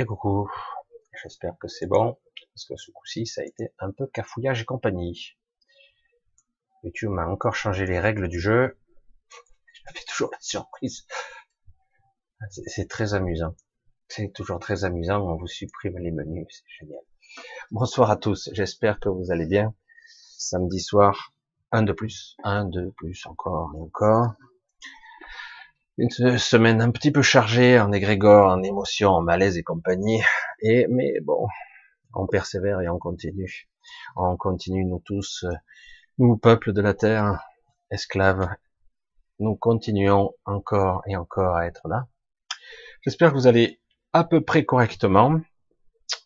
Et coucou, j'espère que c'est bon, parce que ce coup-ci, ça a été un peu cafouillage et compagnie. YouTube m'a encore changé les règles du jeu? Je fais toujours la surprise. C'est très amusant. C'est toujours très amusant, on vous supprime les menus, c'est génial. Bonsoir à tous, j'espère que vous allez bien. Samedi soir, un de plus, un de plus, encore et encore. Une semaine un petit peu chargée en égrégore, en émotions, en malaise et compagnie. Et, mais bon, on persévère et on continue. On continue, nous tous, nous, peuple de la terre, esclaves, nous continuons encore et encore à être là. J'espère que vous allez à peu près correctement.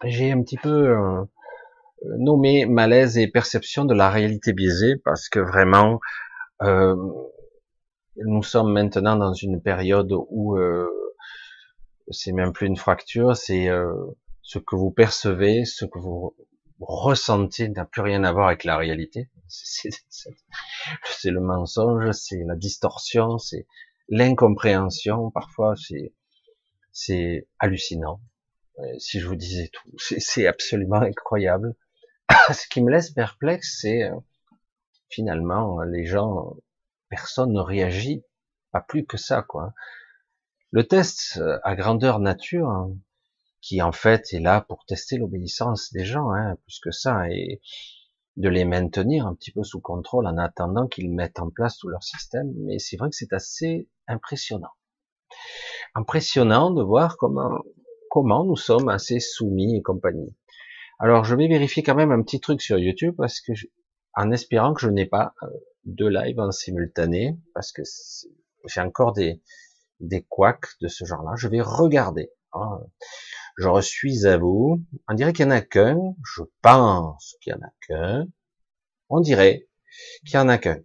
J'ai un petit peu euh, nommé malaise et perception de la réalité biaisée parce que vraiment, euh, nous sommes maintenant dans une période où euh, c'est même plus une fracture, c'est euh, ce que vous percevez, ce que vous ressentez n'a plus rien à voir avec la réalité. C'est le mensonge, c'est la distorsion, c'est l'incompréhension. Parfois, c'est c'est hallucinant. Euh, si je vous disais tout, c'est absolument incroyable. Ce qui me laisse perplexe, c'est euh, finalement les gens, personne ne réagit, pas plus que ça, quoi. Le test euh, à grandeur nature, hein, qui en fait est là pour tester l'obéissance des gens, hein, plus que ça, et de les maintenir un petit peu sous contrôle en attendant qu'ils mettent en place tout leur système. Mais c'est vrai que c'est assez impressionnant. Impressionnant de voir comment, comment nous sommes assez soumis et compagnie. Alors je vais vérifier quand même un petit truc sur YouTube parce que en espérant que je n'ai pas euh, de live en simultané parce que j'ai encore des des couacs de ce genre-là. Je vais regarder. Hein. Je suis à vous. On dirait qu'il y en a qu'un. Je pense qu'il y en a qu'un. On dirait qu'il y en a qu'un.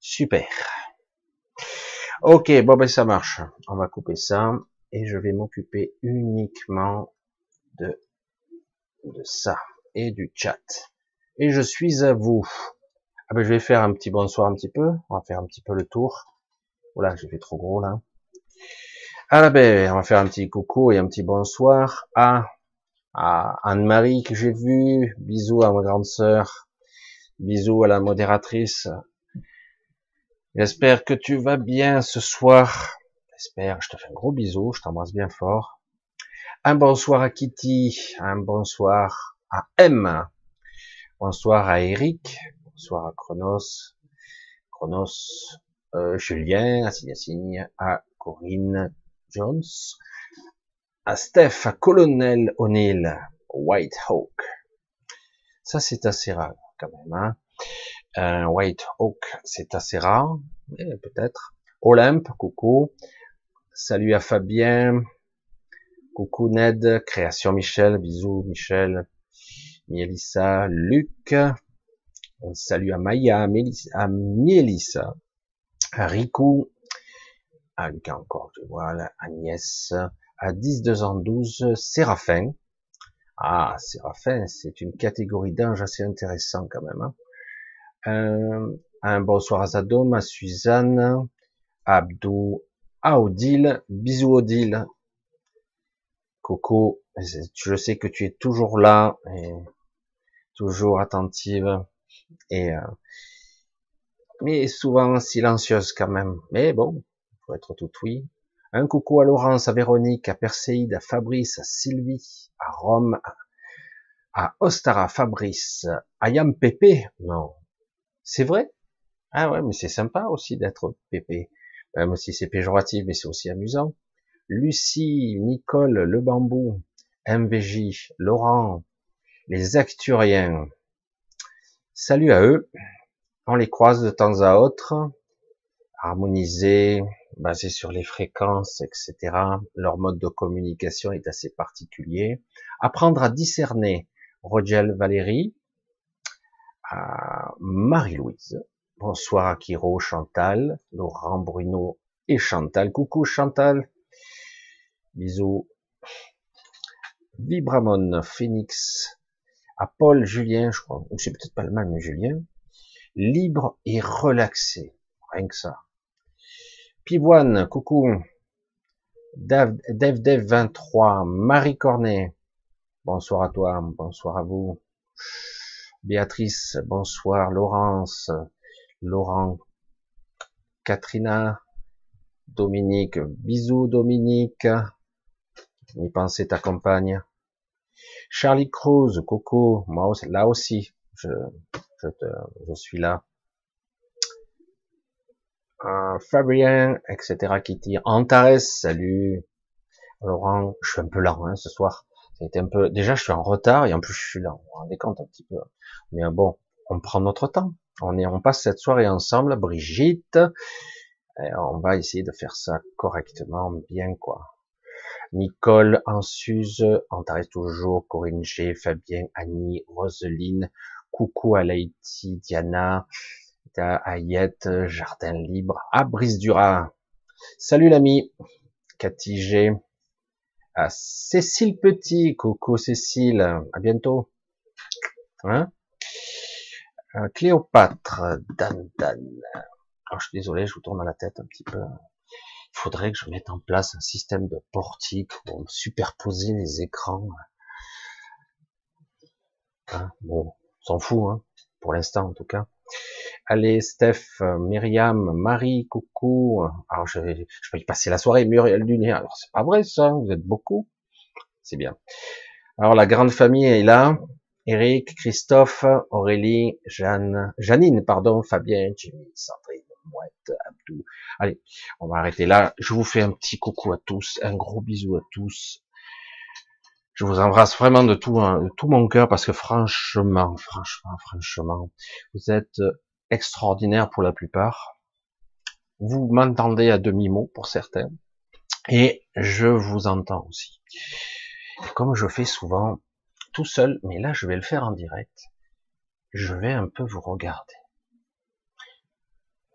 Super. Ok, bon ben ça marche. On va couper ça et je vais m'occuper uniquement de de ça et du chat. Et je suis à vous. Ah ben, je vais faire un petit bonsoir un petit peu. On va faire un petit peu le tour. Voilà, j'ai fait trop gros là. Ah ben, on va faire un petit coucou et un petit bonsoir à, à Anne-Marie que j'ai vue. Bisous à ma grande sœur. Bisous à la modératrice. J'espère que tu vas bien ce soir. J'espère. Je te fais un gros bisou. Je t'embrasse bien fort. Un bonsoir à Kitty, un bonsoir à M, bonsoir à Eric, bonsoir à Chronos, Chronos, euh, Julien, à Signe, à Corinne Jones, à Steph, à Colonel O'Neill, White Hawk. Ça c'est assez rare quand même. Hein. Un White Hawk c'est assez rare, mais peut-être. Olympe, coucou. Salut à Fabien, Coucou Ned, Création Michel, bisous Michel, Mélissa, Luc, salut à Maya, à Mélissa, à Riku, à Lucas encore, je vois, Agnès, à 10, 2 ans 12, Séraphin. Ah, Séraphin, c'est une catégorie d'ange assez intéressant quand même. Hein. Un, un, bonsoir à Zadom, à Suzanne, à Abdou, à Odile, bisous Odile, Coco, je sais que tu es toujours là toujours attentive et euh, mais souvent silencieuse quand même. Mais bon, faut être tout oui. Un coucou à Laurence, à Véronique, à Perséide, à Fabrice, à Sylvie, à Rome, à, Ostara, Fabrice, à Yam Pépé. Non, c'est vrai? Ah ouais, mais c'est sympa aussi d'être Pépé, même si c'est péjoratif, mais c'est aussi amusant. Lucie, Nicole, Le Bambou, MVJ, Laurent, les Acturiens. Salut à eux. On les croise de temps à autre, harmonisés, basés sur les fréquences, etc. Leur mode de communication est assez particulier. Apprendre à discerner. Rogel Valérie, Marie-Louise. Bonsoir à Kiro, Chantal, Laurent Bruno et Chantal. Coucou Chantal. Bisous. Vibramon, Phoenix, à Paul Julien, je crois, ou c'est peut-être pas le même Julien, libre et relaxé, rien que ça. Pivoine, coucou. Dev 23, Marie Cornet, bonsoir à toi, bonsoir à vous. Béatrice, bonsoir, Laurence, Laurent, Katrina, Dominique, bisous Dominique, penser ta compagne. Charlie Cruz, Coco, moi là aussi, je, je, je suis là. Euh, Fabien, etc. tire. Antares, salut. Laurent, je suis un peu lent hein, ce soir. C'était un peu. Déjà, je suis en retard et en plus, je suis lent. Vous vous rendez compte un petit peu. Mais bon, on prend notre temps. On est, on passe cette soirée ensemble. Brigitte, on va essayer de faire ça correctement, bien quoi. Nicole, Ansuse, Antares toujours, Corinne G, Fabien, Annie, Roseline, coucou à Laïti, Diana, Ayette, Jardin Libre, à Brice Dura. Salut l'ami, Cathy G, à Cécile Petit, coucou Cécile, à bientôt. Hein? Euh, Cléopâtre, Dan Dan. Alors, je suis désolé, je vous tourne la tête un petit peu. Il faudrait que je mette en place un système de portique pour superposer les écrans. Hein bon, on s'en fout, hein, pour l'instant en tout cas. Allez, Steph, Myriam, Marie, coucou. Alors, je vais, je vais y passer la soirée, Muriel Dunia. Alors, c'est pas vrai, ça. Vous êtes beaucoup. C'est bien. Alors, la grande famille est là. Eric, Christophe, Aurélie, Jeanne, Janine, pardon, Fabien, Jimmy, Sandrine, Mouette, Allez, on va arrêter là. Je vous fais un petit coucou à tous, un gros bisou à tous. Je vous embrasse vraiment de tout, hein, tout mon cœur parce que franchement, franchement, franchement, vous êtes extraordinaires pour la plupart. Vous m'entendez à demi-mot pour certains et je vous entends aussi. comme je fais souvent tout seul, mais là je vais le faire en direct, je vais un peu vous regarder.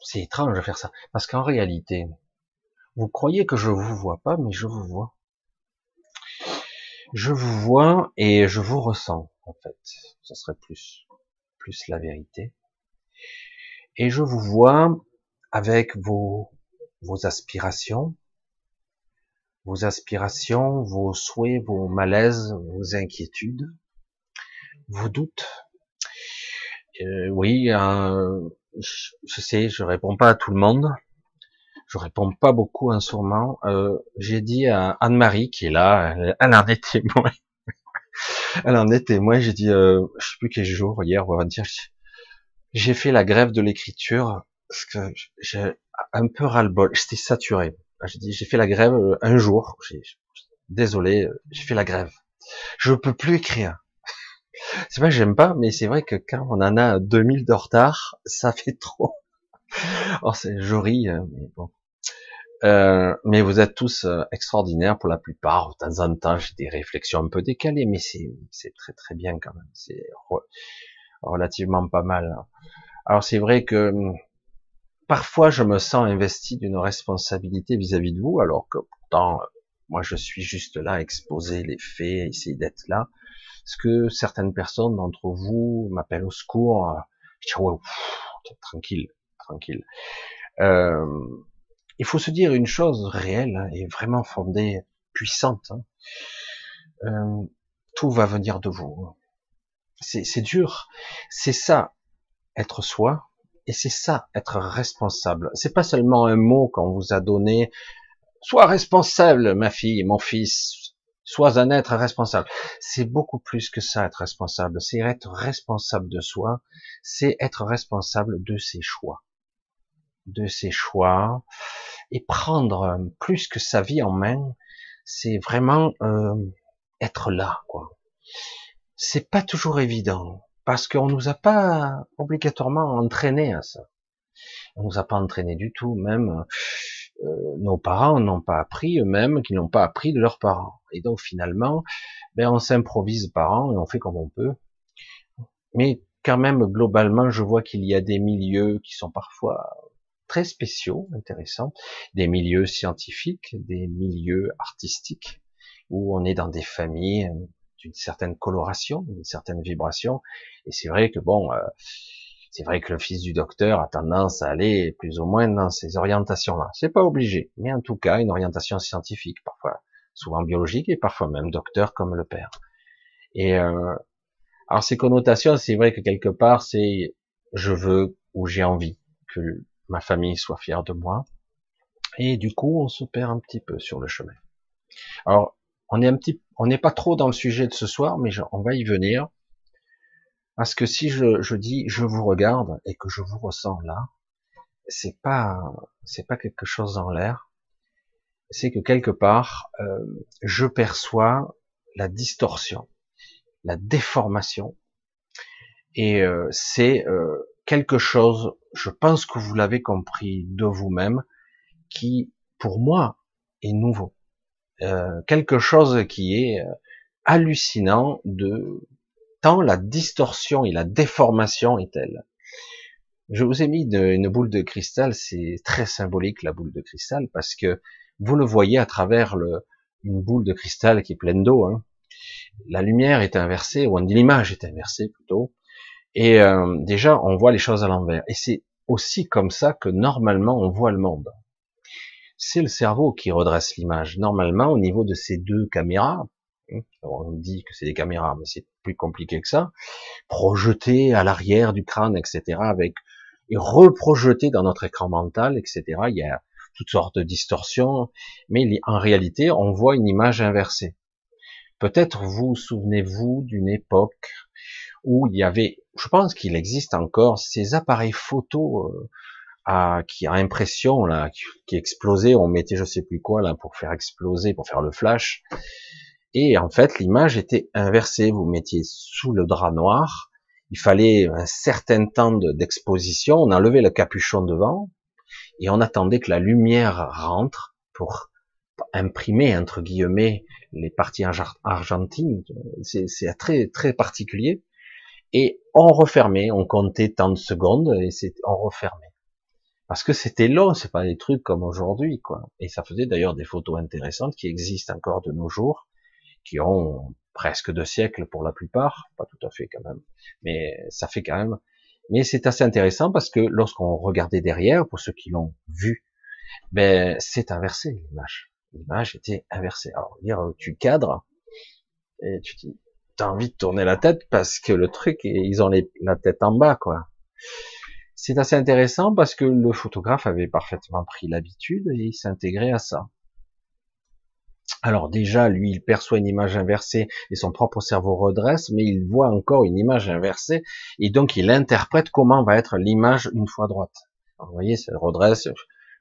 C'est étrange de faire ça parce qu'en réalité, vous croyez que je vous vois pas, mais je vous vois je vous vois et je vous ressens, en fait. Ce serait plus, plus la vérité. Et je vous vois avec vos, vos aspirations, vos aspirations, vos souhaits, vos malaises, vos inquiétudes, vos doutes. Euh, oui, euh, je sais, je réponds pas à tout le monde, je réponds pas beaucoup en ce. Euh, j'ai dit à Anne-Marie qui est là, elle, en est témoin. elle en est témoin. J'ai dit, euh, je sais plus quel jour, hier ou avant-hier, j'ai fait la grève de l'écriture parce que j'ai un peu ras-le-bol. J'étais saturé. J'ai dit, j'ai fait la grève euh, un jour. Désolé, j'ai fait la grève. Je peux plus écrire. C'est pas que j'aime pas, mais c'est vrai que quand on en a 2000 de retard, ça fait trop. Oh, c'est joli, mais bon. Euh, mais vous êtes tous euh, extraordinaires pour la plupart. De temps en temps, j'ai des réflexions un peu décalées, mais c'est très très bien quand même. C'est relativement pas mal. Alors c'est vrai que hum, parfois je me sens investi d'une responsabilité vis-à-vis de vous, alors que pourtant moi je suis juste là, exposer les faits, essayer d'être là. Parce que certaines personnes d'entre vous m'appellent au secours. Je dis ouais, tranquille, tranquille. Euh, il faut se dire une chose réelle hein, et vraiment fondée, puissante. Hein. Euh, tout va venir de vous. C'est dur. C'est ça, être soi, et c'est ça, être responsable. C'est pas seulement un mot qu'on vous a donné. Sois responsable, ma fille, mon fils. Sois un être responsable. C'est beaucoup plus que ça, être responsable. C'est être responsable de soi. C'est être responsable de ses choix de ses choix et prendre euh, plus que sa vie en main, c'est vraiment euh, être là, quoi. C'est pas toujours évident parce qu'on nous a pas obligatoirement entraîné à ça. On nous a pas entraîné du tout, même euh, nos parents n'ont pas appris eux-mêmes, qu'ils n'ont pas appris de leurs parents. Et donc finalement, ben on s'improvise parents et on fait comme on peut. Mais quand même, globalement, je vois qu'il y a des milieux qui sont parfois très spéciaux, intéressants, des milieux scientifiques, des milieux artistiques, où on est dans des familles euh, d'une certaine coloration, d'une certaine vibration. Et c'est vrai que bon, euh, C'est vrai que le fils du docteur a tendance à aller plus ou moins dans ces orientations-là. C'est pas obligé, mais en tout cas une orientation scientifique, parfois souvent biologique et parfois même docteur comme le père. Et euh, alors ces connotations, c'est vrai que quelque part c'est je veux ou j'ai envie que ma famille soit fière de moi. Et du coup, on se perd un petit peu sur le chemin. Alors, on est un petit, on n'est pas trop dans le sujet de ce soir, mais on va y venir. Parce que si je, dis je vous regarde et que je vous ressens là, c'est pas, c'est pas quelque chose en l'air. C'est que quelque part, euh, je perçois la distorsion, la déformation, et euh, c'est euh, quelque chose, je pense que vous l'avez compris de vous-même, qui, pour moi, est nouveau. Quelque chose qui est hallucinant de tant la distorsion et la déformation est telle. Je vous ai mis une, boule de cristal, c'est très symbolique la boule de cristal parce que vous le voyez à travers le, une boule de cristal qui est pleine d'eau. Hein. La lumière est inversée, ou l'image est inversée plutôt, et euh, déjà, on voit les choses à l'envers. Et c'est aussi comme ça que normalement on voit le monde. C'est le cerveau qui redresse l'image. Normalement, au niveau de ces deux caméras, on dit que c'est des caméras, mais c'est plus compliqué que ça, projetées à l'arrière du crâne, etc., avec et reprojetées dans notre écran mental, etc. Il y a toutes sortes de distorsions, mais en réalité, on voit une image inversée. Peut-être vous souvenez-vous d'une époque où il y avait, je pense qu'il existe encore ces appareils photo euh, à, qui a impression qui, explosait, on mettait je sais plus quoi là pour faire exploser, pour faire le flash, et en fait l'image était inversée. Vous mettiez sous le drap noir, il fallait un certain temps d'exposition, on enlevait le capuchon devant et on attendait que la lumière rentre pour imprimer entre guillemets les parties argentines. C'est très très particulier et on refermait, on comptait tant de secondes et on refermait. Parce que c'était long, c'est pas des trucs comme aujourd'hui, quoi. Et ça faisait d'ailleurs des photos intéressantes qui existent encore de nos jours, qui ont presque deux siècles pour la plupart, pas tout à fait quand même, mais ça fait quand même. Mais c'est assez intéressant parce que lorsqu'on regardait derrière, pour ceux qui l'ont vu, ben c'est inversé l'image. L'image était inversée. Alors tu cadres et tu dis t'as envie de tourner la tête parce que le truc, ils ont la tête en bas, quoi. C'est assez intéressant parce que le photographe avait parfaitement pris l'habitude et il s'intégrait à ça. Alors déjà, lui, il perçoit une image inversée et son propre cerveau redresse, mais il voit encore une image inversée et donc il interprète comment va être l'image une fois droite. vous voyez, ça redresse.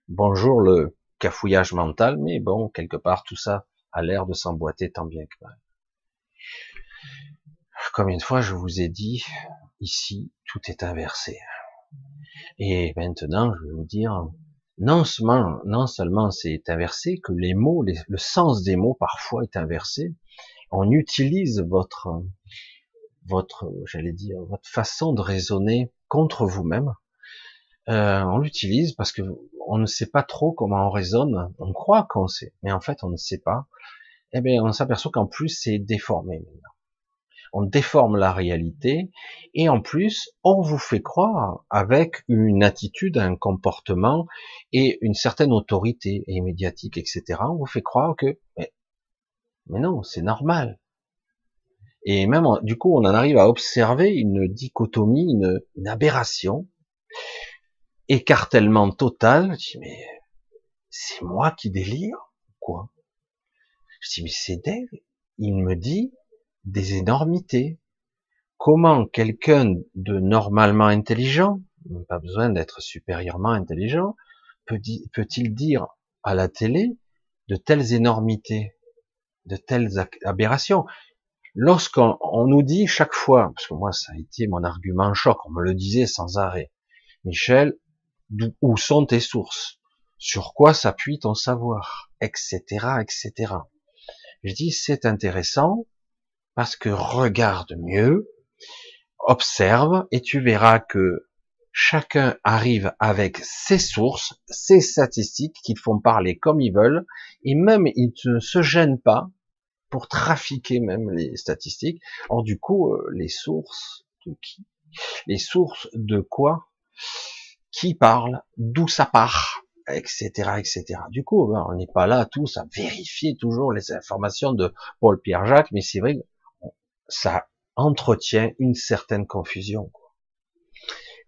Bonjour le cafouillage mental, mais bon, quelque part, tout ça a l'air de s'emboîter tant bien que mal. Comme une fois je vous ai dit, ici, tout est inversé. Et maintenant, je vais vous dire, non seulement, non seulement c'est inversé, que les mots, le sens des mots parfois est inversé. On utilise votre, votre, j'allais dire, votre façon de raisonner contre vous-même. Euh, on l'utilise parce que on ne sait pas trop comment on raisonne. On croit qu'on sait, mais en fait on ne sait pas. Eh bien, on s'aperçoit qu'en plus c'est déformé on déforme la réalité, et en plus, on vous fait croire avec une attitude, un comportement et une certaine autorité et médiatique, etc. On vous fait croire que, mais, non, c'est normal. Et même, du coup, on en arrive à observer une dichotomie, une, aberration, écartèlement total. Je dis, mais c'est moi qui délire, quoi? Je dis, mais c'est Dave. Il me dit, des énormités. Comment quelqu'un de normalement intelligent, pas besoin d'être supérieurement intelligent, peut-il dire à la télé de telles énormités, de telles aberrations? Lorsqu'on nous dit chaque fois, parce que moi ça a été mon argument choc, on me le disait sans arrêt, Michel, où sont tes sources? Sur quoi s'appuie ton savoir? Etc. etc. Je dis c'est intéressant, parce que regarde mieux, observe, et tu verras que chacun arrive avec ses sources, ses statistiques qu'ils font parler comme ils veulent, et même ils ne se gênent pas pour trafiquer même les statistiques. Or du coup, euh, les sources de qui? Les sources de quoi? Qui parle D'où ça part? Etc., etc. Du coup, ben, on n'est pas là tous à vérifier toujours les informations de Paul Pierre Jacques, mais c'est vrai, ça entretient une certaine confusion.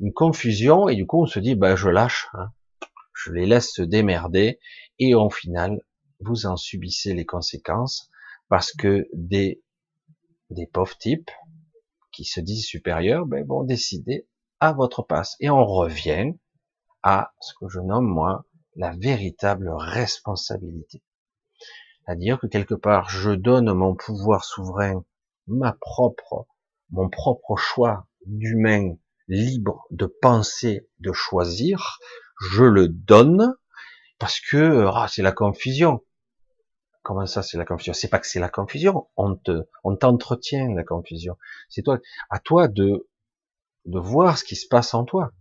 Une confusion, et du coup, on se dit, ben, je lâche, hein. je les laisse se démerder, et au final, vous en subissez les conséquences, parce que des, des pauvres types, qui se disent supérieurs, ben, vont décider à votre passe. Et on revient à ce que je nomme moi la véritable responsabilité. C'est-à-dire que quelque part, je donne mon pouvoir souverain, ma propre, mon propre choix d'humain libre de penser, de choisir, je le donne parce que ah, c'est la confusion. Comment ça, c'est la confusion? C'est pas que c'est la confusion. On te, on t'entretient la confusion. C'est toi, à toi de de voir ce qui se passe en toi.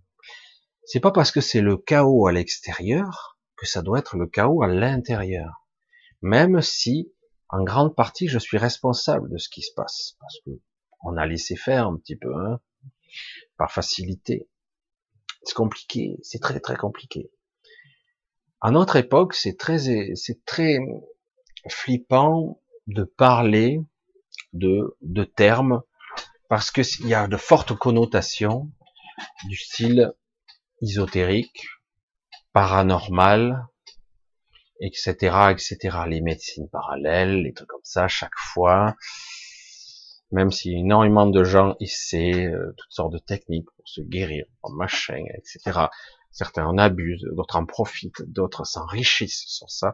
C'est pas parce que c'est le chaos à l'extérieur que ça doit être le chaos à l'intérieur. Même si, en grande partie, je suis responsable de ce qui se passe, parce que on a laissé faire un petit peu, hein, par facilité. C'est compliqué, c'est très très compliqué. À notre époque, c'est très, c'est très flippant de parler de, de termes parce qu'il y a de fortes connotations du style ésotérique, paranormal, etc., etc. Les médecines parallèles, les trucs comme ça, chaque fois. Même si énormément de gens essaient euh, toutes sortes de techniques pour se guérir, machin, etc. Certains en abusent, d'autres en profitent, d'autres s'enrichissent sur ça.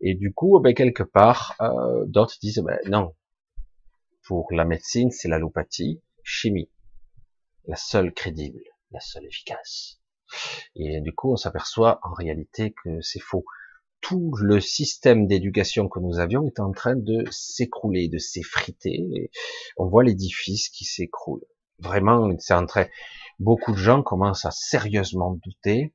Et du coup, ben, quelque part, euh, d'autres disent, ben, non, pour la médecine, c'est l'allopathie, chimie, la seule crédible, la seule efficace. Et du coup, on s'aperçoit en réalité que c'est faux. Tout le système d'éducation que nous avions est en train de s'écrouler, de s'effriter. On voit l'édifice qui s'écroule. Vraiment, c'est en. Beaucoup de gens commencent à sérieusement douter.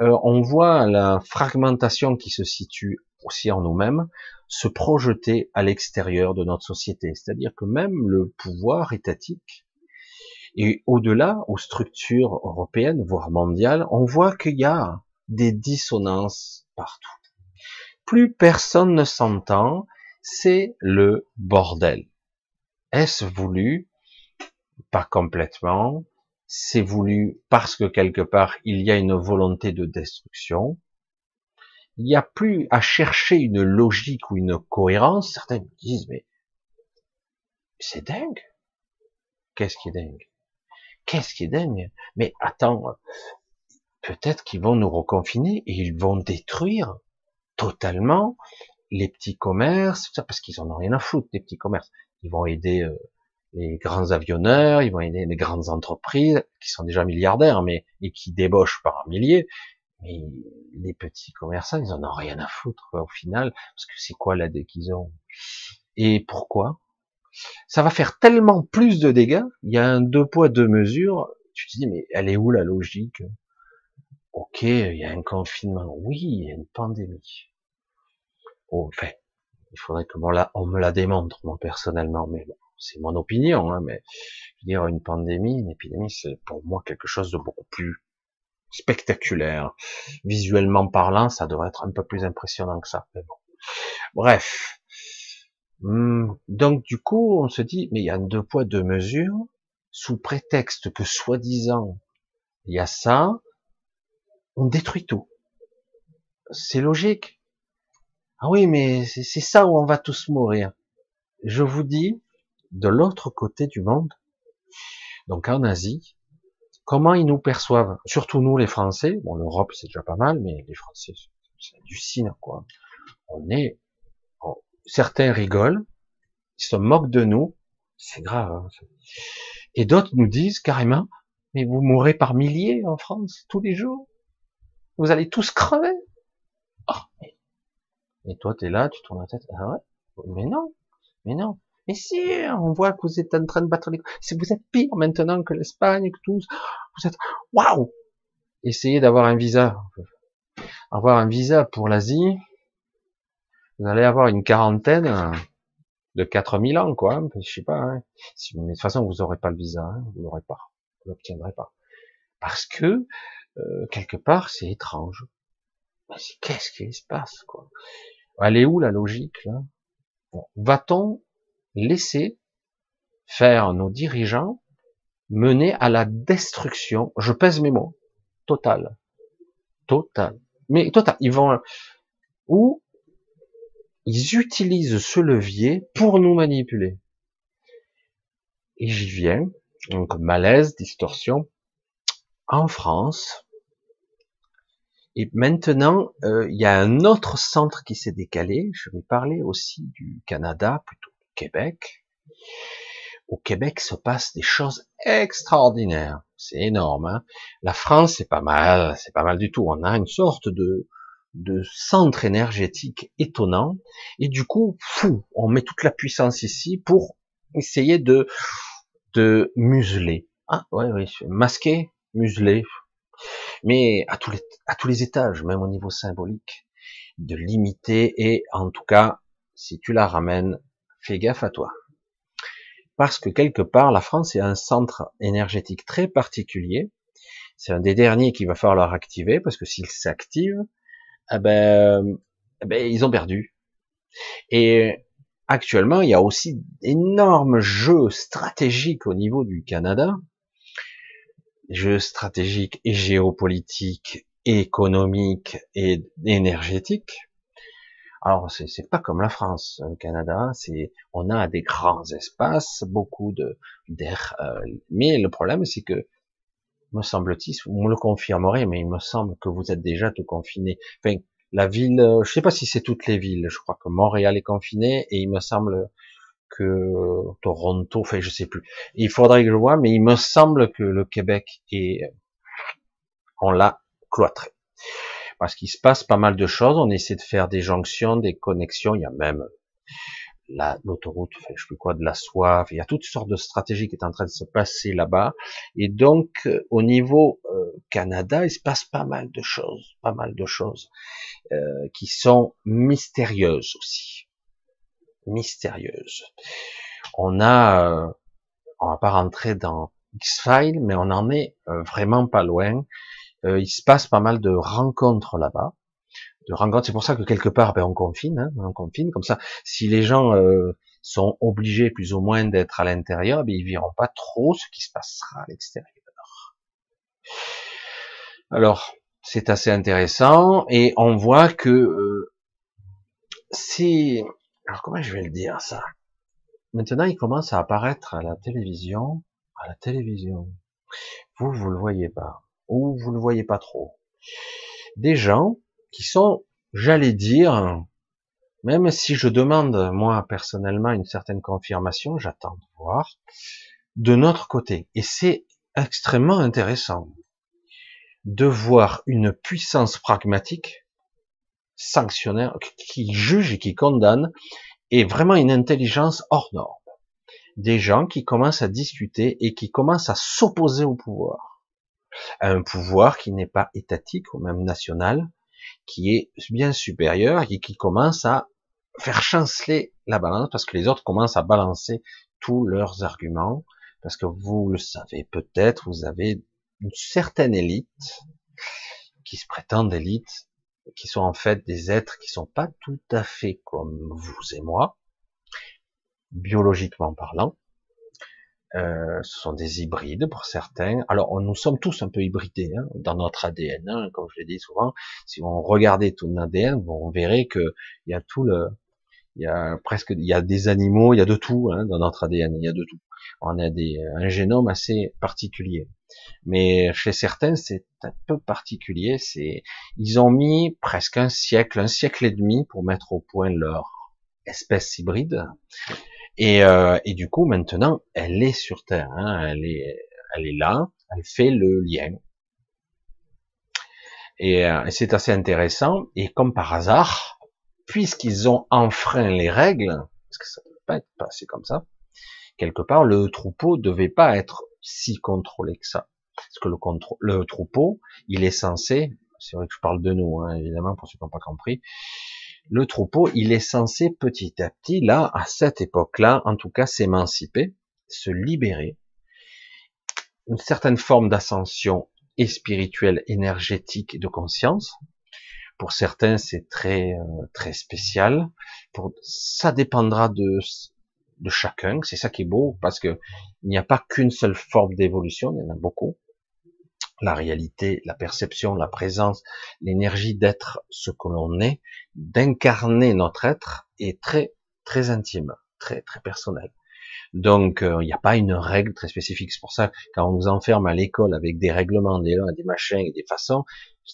Euh, on voit la fragmentation qui se situe aussi en nous-mêmes se projeter à l'extérieur de notre société. C'est-à-dire que même le pouvoir étatique et au-delà, aux structures européennes, voire mondiales, on voit qu'il y a des dissonances partout. Plus personne ne s'entend, c'est le bordel. Est-ce voulu? Pas complètement. C'est voulu parce que quelque part il y a une volonté de destruction. Il n'y a plus à chercher une logique ou une cohérence. Certains disent mais c'est dingue. Qu'est-ce qui est dingue? Qu'est-ce qui est dingue? Mais attends, peut-être qu'ils vont nous reconfiner et ils vont détruire totalement les petits commerces, parce qu'ils en ont rien à foutre des petits commerces. Ils vont aider euh, les grands avionneurs, ils vont aider les grandes entreprises qui sont déjà milliardaires, mais et qui débauchent par milliers. Mais les petits commerçants, ils en ont rien à foutre au final, parce que c'est quoi la qu'ils ont Et pourquoi? Ça va faire tellement plus de dégâts, il y a un deux poids, deux mesures, tu te dis, mais elle est où la logique? Ok, il y a un confinement, oui, il y a une pandémie. Oh, enfin, il faudrait que on, me la démontre, moi, personnellement, mais bon, c'est mon opinion, hein, mais je veux dire, une pandémie, une épidémie, c'est pour moi quelque chose de beaucoup plus spectaculaire. Visuellement parlant, ça devrait être un peu plus impressionnant que ça, mais bon. Bref, Hmm, donc du coup, on se dit, mais il y a deux poids, deux mesures, sous prétexte que soi-disant, il y a ça, on détruit tout. C'est logique. Ah oui, mais c'est ça où on va tous mourir. Je vous dis, de l'autre côté du monde, donc en Asie, comment ils nous perçoivent, surtout nous les Français, bon l'Europe c'est déjà pas mal, mais les Français, c'est du cine quoi. On est certains rigolent, ils se moquent de nous, c'est grave. Hein, et d'autres nous disent carrément, mais vous mourrez par milliers en France tous les jours. Vous allez tous crever. Oh, et toi, tu es là, tu tournes la tête. Ah ouais? Mais non, mais non. Mais si, on voit que vous êtes en train de battre les... Si vous êtes pire maintenant que l'Espagne, que tous, vous êtes... Waouh Essayez d'avoir un visa. Avoir un visa pour l'Asie, vous allez avoir une quarantaine de 4000 ans, quoi. Je sais pas. Hein. de toute façon, vous n'aurez pas le visa, hein, vous l'aurez pas. vous l'obtiendrez pas. Parce que, euh, quelque part, c'est étrange. Mais qu'est-ce qui se passe, quoi? Elle est où la logique, là? Va-t-on laisser faire nos dirigeants mener à la destruction, je pèse mes mots, totale. Total. Mais total. Ils vont, ou ils utilisent ce levier pour nous manipuler. Et j'y viens. Donc, malaise, distorsion. En France. Et maintenant, euh, il y a un autre centre qui s'est décalé. Je vais parler aussi du Canada, plutôt du Québec au Québec se passent des choses extraordinaires. C'est énorme. Hein la France, c'est pas mal, c'est pas mal du tout. On a une sorte de, de centre énergétique étonnant. Et du coup, fou, on met toute la puissance ici pour essayer de, de museler. Ah, ouais, oui, masquer, museler. Mais à tous les, étages, même au niveau symbolique, de limiter et en tout cas, si tu la ramènes, fais gaffe à toi parce que quelque part, la France est un centre énergétique très particulier. C'est un des derniers qu'il va falloir activer, parce que s'il s'active, eh ben, eh ben, ils ont perdu. Et actuellement, il y a aussi d'énormes jeux stratégiques au niveau du Canada, jeux stratégiques et géopolitiques, économiques et énergétiques, alors c'est pas comme la France, le Canada, c'est on a des grands espaces, beaucoup de d'air, euh, mais le problème c'est que me semble-t-il, vous me le confirmerez, mais il me semble que vous êtes déjà tout confiné. Enfin, la ville, euh, je sais pas si c'est toutes les villes, je crois que Montréal est confiné et il me semble que Toronto, enfin je sais plus. Il faudrait que je vois, mais il me semble que le Québec est, on l'a cloîtré parce qu'il se passe pas mal de choses. On essaie de faire des jonctions, des connexions. Il y a même l'autoroute, je sais plus quoi, de la soif. Il y a toutes sortes de stratégies qui est en train de se passer là-bas. Et donc, euh, au niveau euh, Canada, il se passe pas mal de choses, pas mal de choses euh, qui sont mystérieuses aussi, mystérieuses. On a, on va pas rentrer dans X-Files, mais on en est vraiment pas loin. Euh, il se passe pas mal de rencontres là-bas. De rencontres, c'est pour ça que quelque part, ben, on confine, hein, on confine. Comme ça, si les gens euh, sont obligés plus ou moins d'être à l'intérieur, ben, ils verront pas trop ce qui se passera à l'extérieur. Alors, c'est assez intéressant et on voit que euh. Alors comment je vais le dire ça? Maintenant, il commence à apparaître à la télévision. À la télévision. Vous, vous le voyez pas ou vous ne voyez pas trop. Des gens qui sont, j'allais dire, même si je demande moi personnellement une certaine confirmation, j'attends de voir, de notre côté. Et c'est extrêmement intéressant de voir une puissance pragmatique, sanctionnaire, qui juge et qui condamne, et vraiment une intelligence hors norme. Des gens qui commencent à discuter et qui commencent à s'opposer au pouvoir un pouvoir qui n'est pas étatique ou même national, qui est bien supérieur et qui commence à faire chanceler la balance parce que les autres commencent à balancer tous leurs arguments parce que vous le savez peut-être, vous avez une certaine élite qui se prétendent élite, qui sont en fait des êtres qui sont pas tout à fait comme vous et moi, biologiquement parlant, euh, ce sont des hybrides pour certains. Alors, nous sommes tous un peu hybridés hein, dans notre ADN, hein, comme je l'ai dit souvent. Si on regardait tout notre ADN, on verrait que il y a tout le, y a presque, il y a des animaux, il y a de tout hein, dans notre ADN, il y a de tout. On a un génome assez particulier. Mais chez certains, c'est un peu particulier. C'est, ils ont mis presque un siècle, un siècle et demi pour mettre au point leur espèce hybride. Et, euh, et, du coup, maintenant, elle est sur Terre, hein, elle, est, elle est là, elle fait le lien. Et, euh, c'est assez intéressant. Et comme par hasard, puisqu'ils ont enfreint les règles, parce que ça ne peut pas être passé comme ça, quelque part, le troupeau devait pas être si contrôlé que ça. Parce que le, le troupeau, il est censé, c'est vrai que je parle de nous, hein, évidemment, pour ceux qui n'ont pas compris, le troupeau, il est censé petit à petit, là, à cette époque-là, en tout cas, s'émanciper, se libérer. une certaine forme d'ascension et spirituelle, énergétique de conscience. Pour certains, c'est très euh, très spécial. Pour ça dépendra de de chacun. C'est ça qui est beau parce que il n'y a pas qu'une seule forme d'évolution, il y en a beaucoup. La réalité, la perception, la présence, l'énergie d'être ce que l'on est, d'incarner notre être est très très intime, très très personnel. Donc, euh, il n'y a pas une règle très spécifique. C'est pour ça, quand on nous enferme à l'école avec des règlements, des des machins et des façons,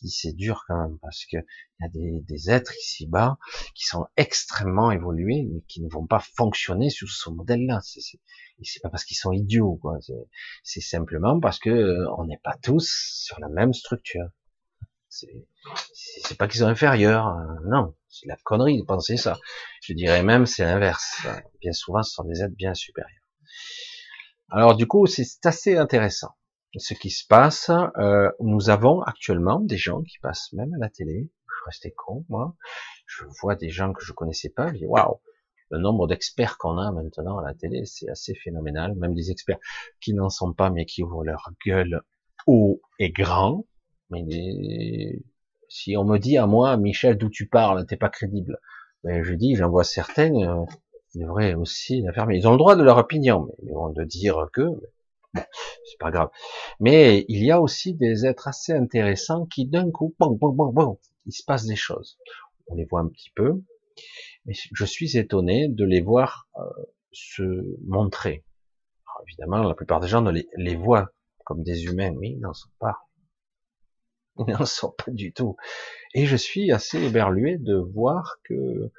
c'est dur quand même, parce que il y a des, des êtres ici-bas qui sont extrêmement évolués, mais qui ne vont pas fonctionner sous ce modèle-là. C'est pas parce qu'ils sont idiots, quoi. C'est simplement parce que euh, on n'est pas tous sur la même structure. C'est pas qu'ils sont inférieurs, euh, non, c'est la connerie de penser ça. Je dirais même c'est l'inverse. Bien souvent, ce sont des êtres bien supérieurs. Alors du coup, c'est assez intéressant ce qui se passe. Euh, nous avons actuellement des gens qui passent même à la télé. Je restais con, moi. Je vois des gens que je connaissais pas. Je dis waouh, le nombre d'experts qu'on a maintenant à la télé, c'est assez phénoménal. Même des experts qui n'en sont pas, mais qui ouvrent leur gueule haut et grand. Mais si on me dit à moi, Michel, d'où tu parles, t'es pas crédible. Ben, je dis, j'en vois certaines, euh, ils devraient aussi la fermer. Ils ont le droit de leur opinion, mais ils vont de dire que, c'est pas grave. Mais il y a aussi des êtres assez intéressants qui d'un coup, bon, bon, bon, bon, il se passe des choses. On les voit un petit peu, mais je suis étonné de les voir euh, se montrer. évidemment, la plupart des gens ne les, les voient comme des humains, mais ils n'en sont pas. Ils n'en sont pas du tout. Et je suis assez éberlué de voir que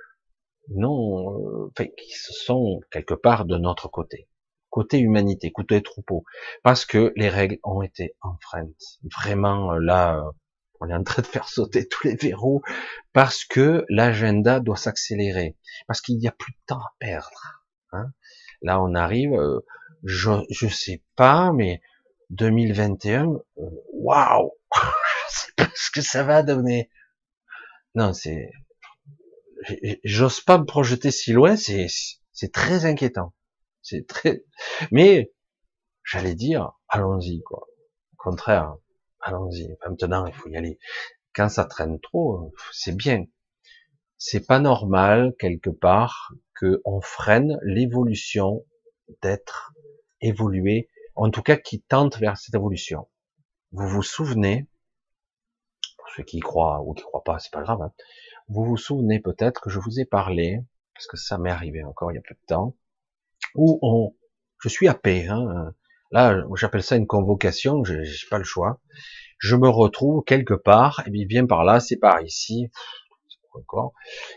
non, euh, qu'ils sont quelque part de notre côté, côté humanité, côté troupeau, parce que les règles ont été enfreintes. Vraiment, euh, là, euh, on est en train de faire sauter tous les verrous, parce que l'agenda doit s'accélérer, parce qu'il n'y a plus de temps à perdre. Hein. Là, on arrive, je, je sais pas, mais 2021, waouh ce que ça va donner. Non, c'est, j'ose pas me projeter si loin, c'est, c'est très inquiétant. C'est très, mais, j'allais dire, allons-y, quoi. Au contraire, allons-y. Maintenant, il faut y aller. Quand ça traîne trop, c'est bien. C'est pas normal, quelque part, que on freine l'évolution d'être évolué, en tout cas qui tente vers cette évolution. Vous vous souvenez, ceux qui y croient ou qui croient pas, c'est pas grave. Hein. Vous vous souvenez peut-être que je vous ai parlé, parce que ça m'est arrivé encore il y a peu de temps, où on, je suis à paix. Hein. Là, j'appelle ça une convocation, j'ai pas le choix. Je me retrouve quelque part, et bien, vient par là, c'est par ici, encore.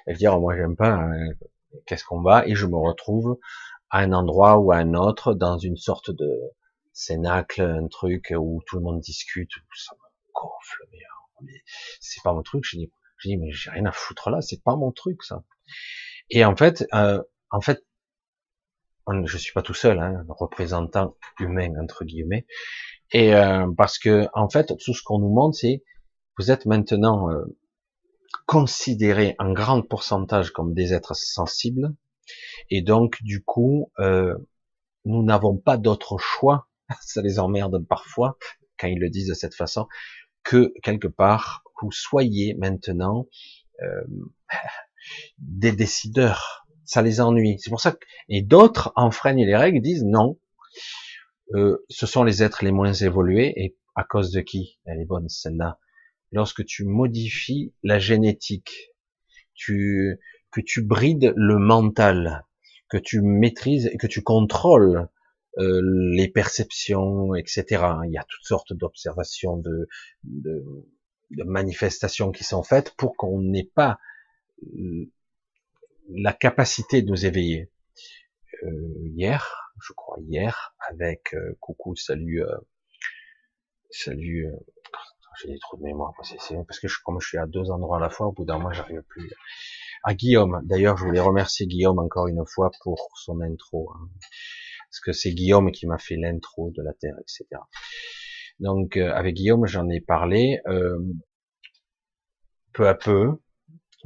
Et dire, moi j'aime pas, hein, qu'est-ce qu'on va, et je me retrouve à un endroit ou à un autre, dans une sorte de cénacle, un truc où tout le monde discute, ça me gonfle, mais c'est pas mon truc. Je dis, je dis, mais j'ai rien à foutre là, c'est pas mon truc ça. Et en fait, euh, en fait, je suis pas tout seul, hein, représentant humain entre guillemets. Et euh, parce que en fait, tout ce qu'on nous montre, c'est vous êtes maintenant euh, considérés en grand pourcentage comme des êtres sensibles, et donc du coup, euh, nous n'avons pas d'autre choix. Ça les emmerde parfois quand ils le disent de cette façon que quelque part vous soyez maintenant euh, des décideurs. Ça les ennuie. C'est pour ça que et d'autres enfreignent les règles, disent non. Euh, ce sont les êtres les moins évolués et à cause de qui Elle est bonne celle-là? Lorsque tu modifies la génétique, tu que tu brides le mental, que tu maîtrises et que tu contrôles euh, les perceptions, etc. Il y a toutes sortes d'observations, de, de, de, manifestations qui sont faites pour qu'on n'ait pas euh, la capacité de nous éveiller. Euh, hier, je crois hier, avec euh, coucou, salut, salut, j'ai des trous de mémoire, parce que comme je suis à deux endroits à la fois, au bout d'un moment, j'arrive plus. À Guillaume, d'ailleurs, je voulais remercier Guillaume encore une fois pour son intro. Hein parce que c'est Guillaume qui m'a fait l'intro de la Terre, etc. Donc euh, avec Guillaume, j'en ai parlé euh, peu à peu.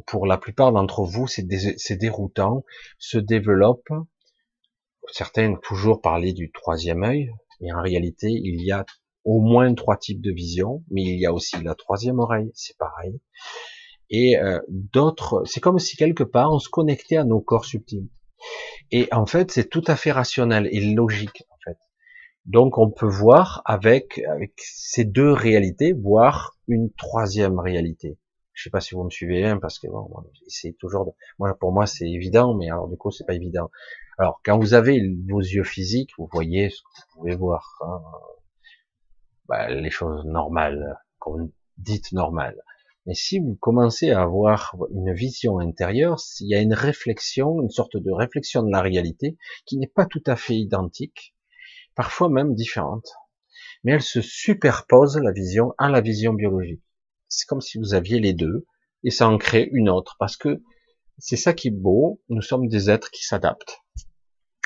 Pour la plupart d'entre vous, c'est déroutant, se développe. Certains toujours parler du troisième œil, Mais en réalité, il y a au moins trois types de vision, mais il y a aussi la troisième oreille, c'est pareil. Et euh, d'autres, c'est comme si quelque part on se connectait à nos corps subtils. Et en fait, c'est tout à fait rationnel et logique en fait. Donc on peut voir avec avec ces deux réalités, voir une troisième réalité. Je sais pas si vous me suivez hein, parce que bon, c'est toujours, de... moi pour moi c'est évident, mais alors du coup c'est pas évident. Alors quand vous avez vos yeux physiques, vous voyez ce que vous pouvez voir, hein. bah, les choses normales, qu'on dites normales. Mais si vous commencez à avoir une vision intérieure, il y a une réflexion, une sorte de réflexion de la réalité qui n'est pas tout à fait identique, parfois même différente, mais elle se superpose la vision à la vision biologique. C'est comme si vous aviez les deux et ça en crée une autre parce que c'est ça qui est beau. Nous sommes des êtres qui s'adaptent.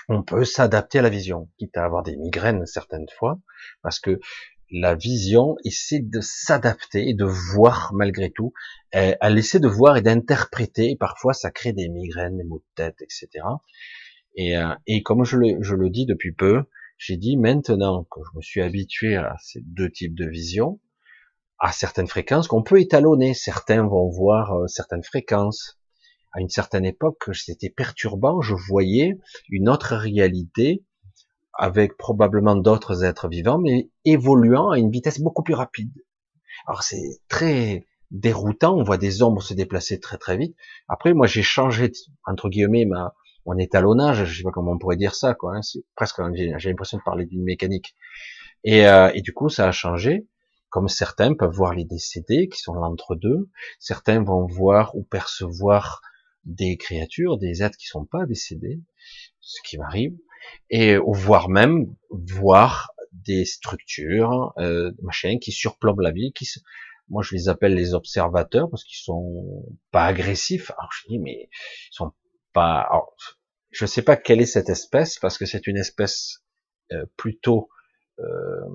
On peut s'adapter à la vision, quitte à avoir des migraines certaines fois, parce que la vision essaie de s'adapter et de voir malgré tout, elle essaie de voir et d'interpréter, et parfois ça crée des migraines, des maux de tête, etc. Et, euh, et comme je le, je le dis depuis peu, j'ai dit maintenant que je me suis habitué à ces deux types de vision, à certaines fréquences qu'on peut étalonner. Certains vont voir euh, certaines fréquences. À une certaine époque, c'était perturbant. Je voyais une autre réalité avec probablement d'autres êtres vivants, mais évoluant à une vitesse beaucoup plus rapide. Alors c'est très déroutant, on voit des ombres se déplacer très très vite. Après, moi j'ai changé entre guillemets ma mon étalonnage, je sais pas comment on pourrait dire ça, quoi. Hein. c'est presque j'ai l'impression de parler d'une mécanique. Et, euh, et du coup, ça a changé. Comme certains peuvent voir les décédés qui sont l'entre-deux, certains vont voir ou percevoir des créatures, des êtres qui sont pas décédés, ce qui m'arrive et voire même voir des structures, euh, machin, qui surplombent la vie, qui moi je les appelle les observateurs parce qu'ils sont pas agressifs. Alors je dis mais ils sont pas. Alors, je sais pas quelle est cette espèce parce que c'est une espèce euh, plutôt euh,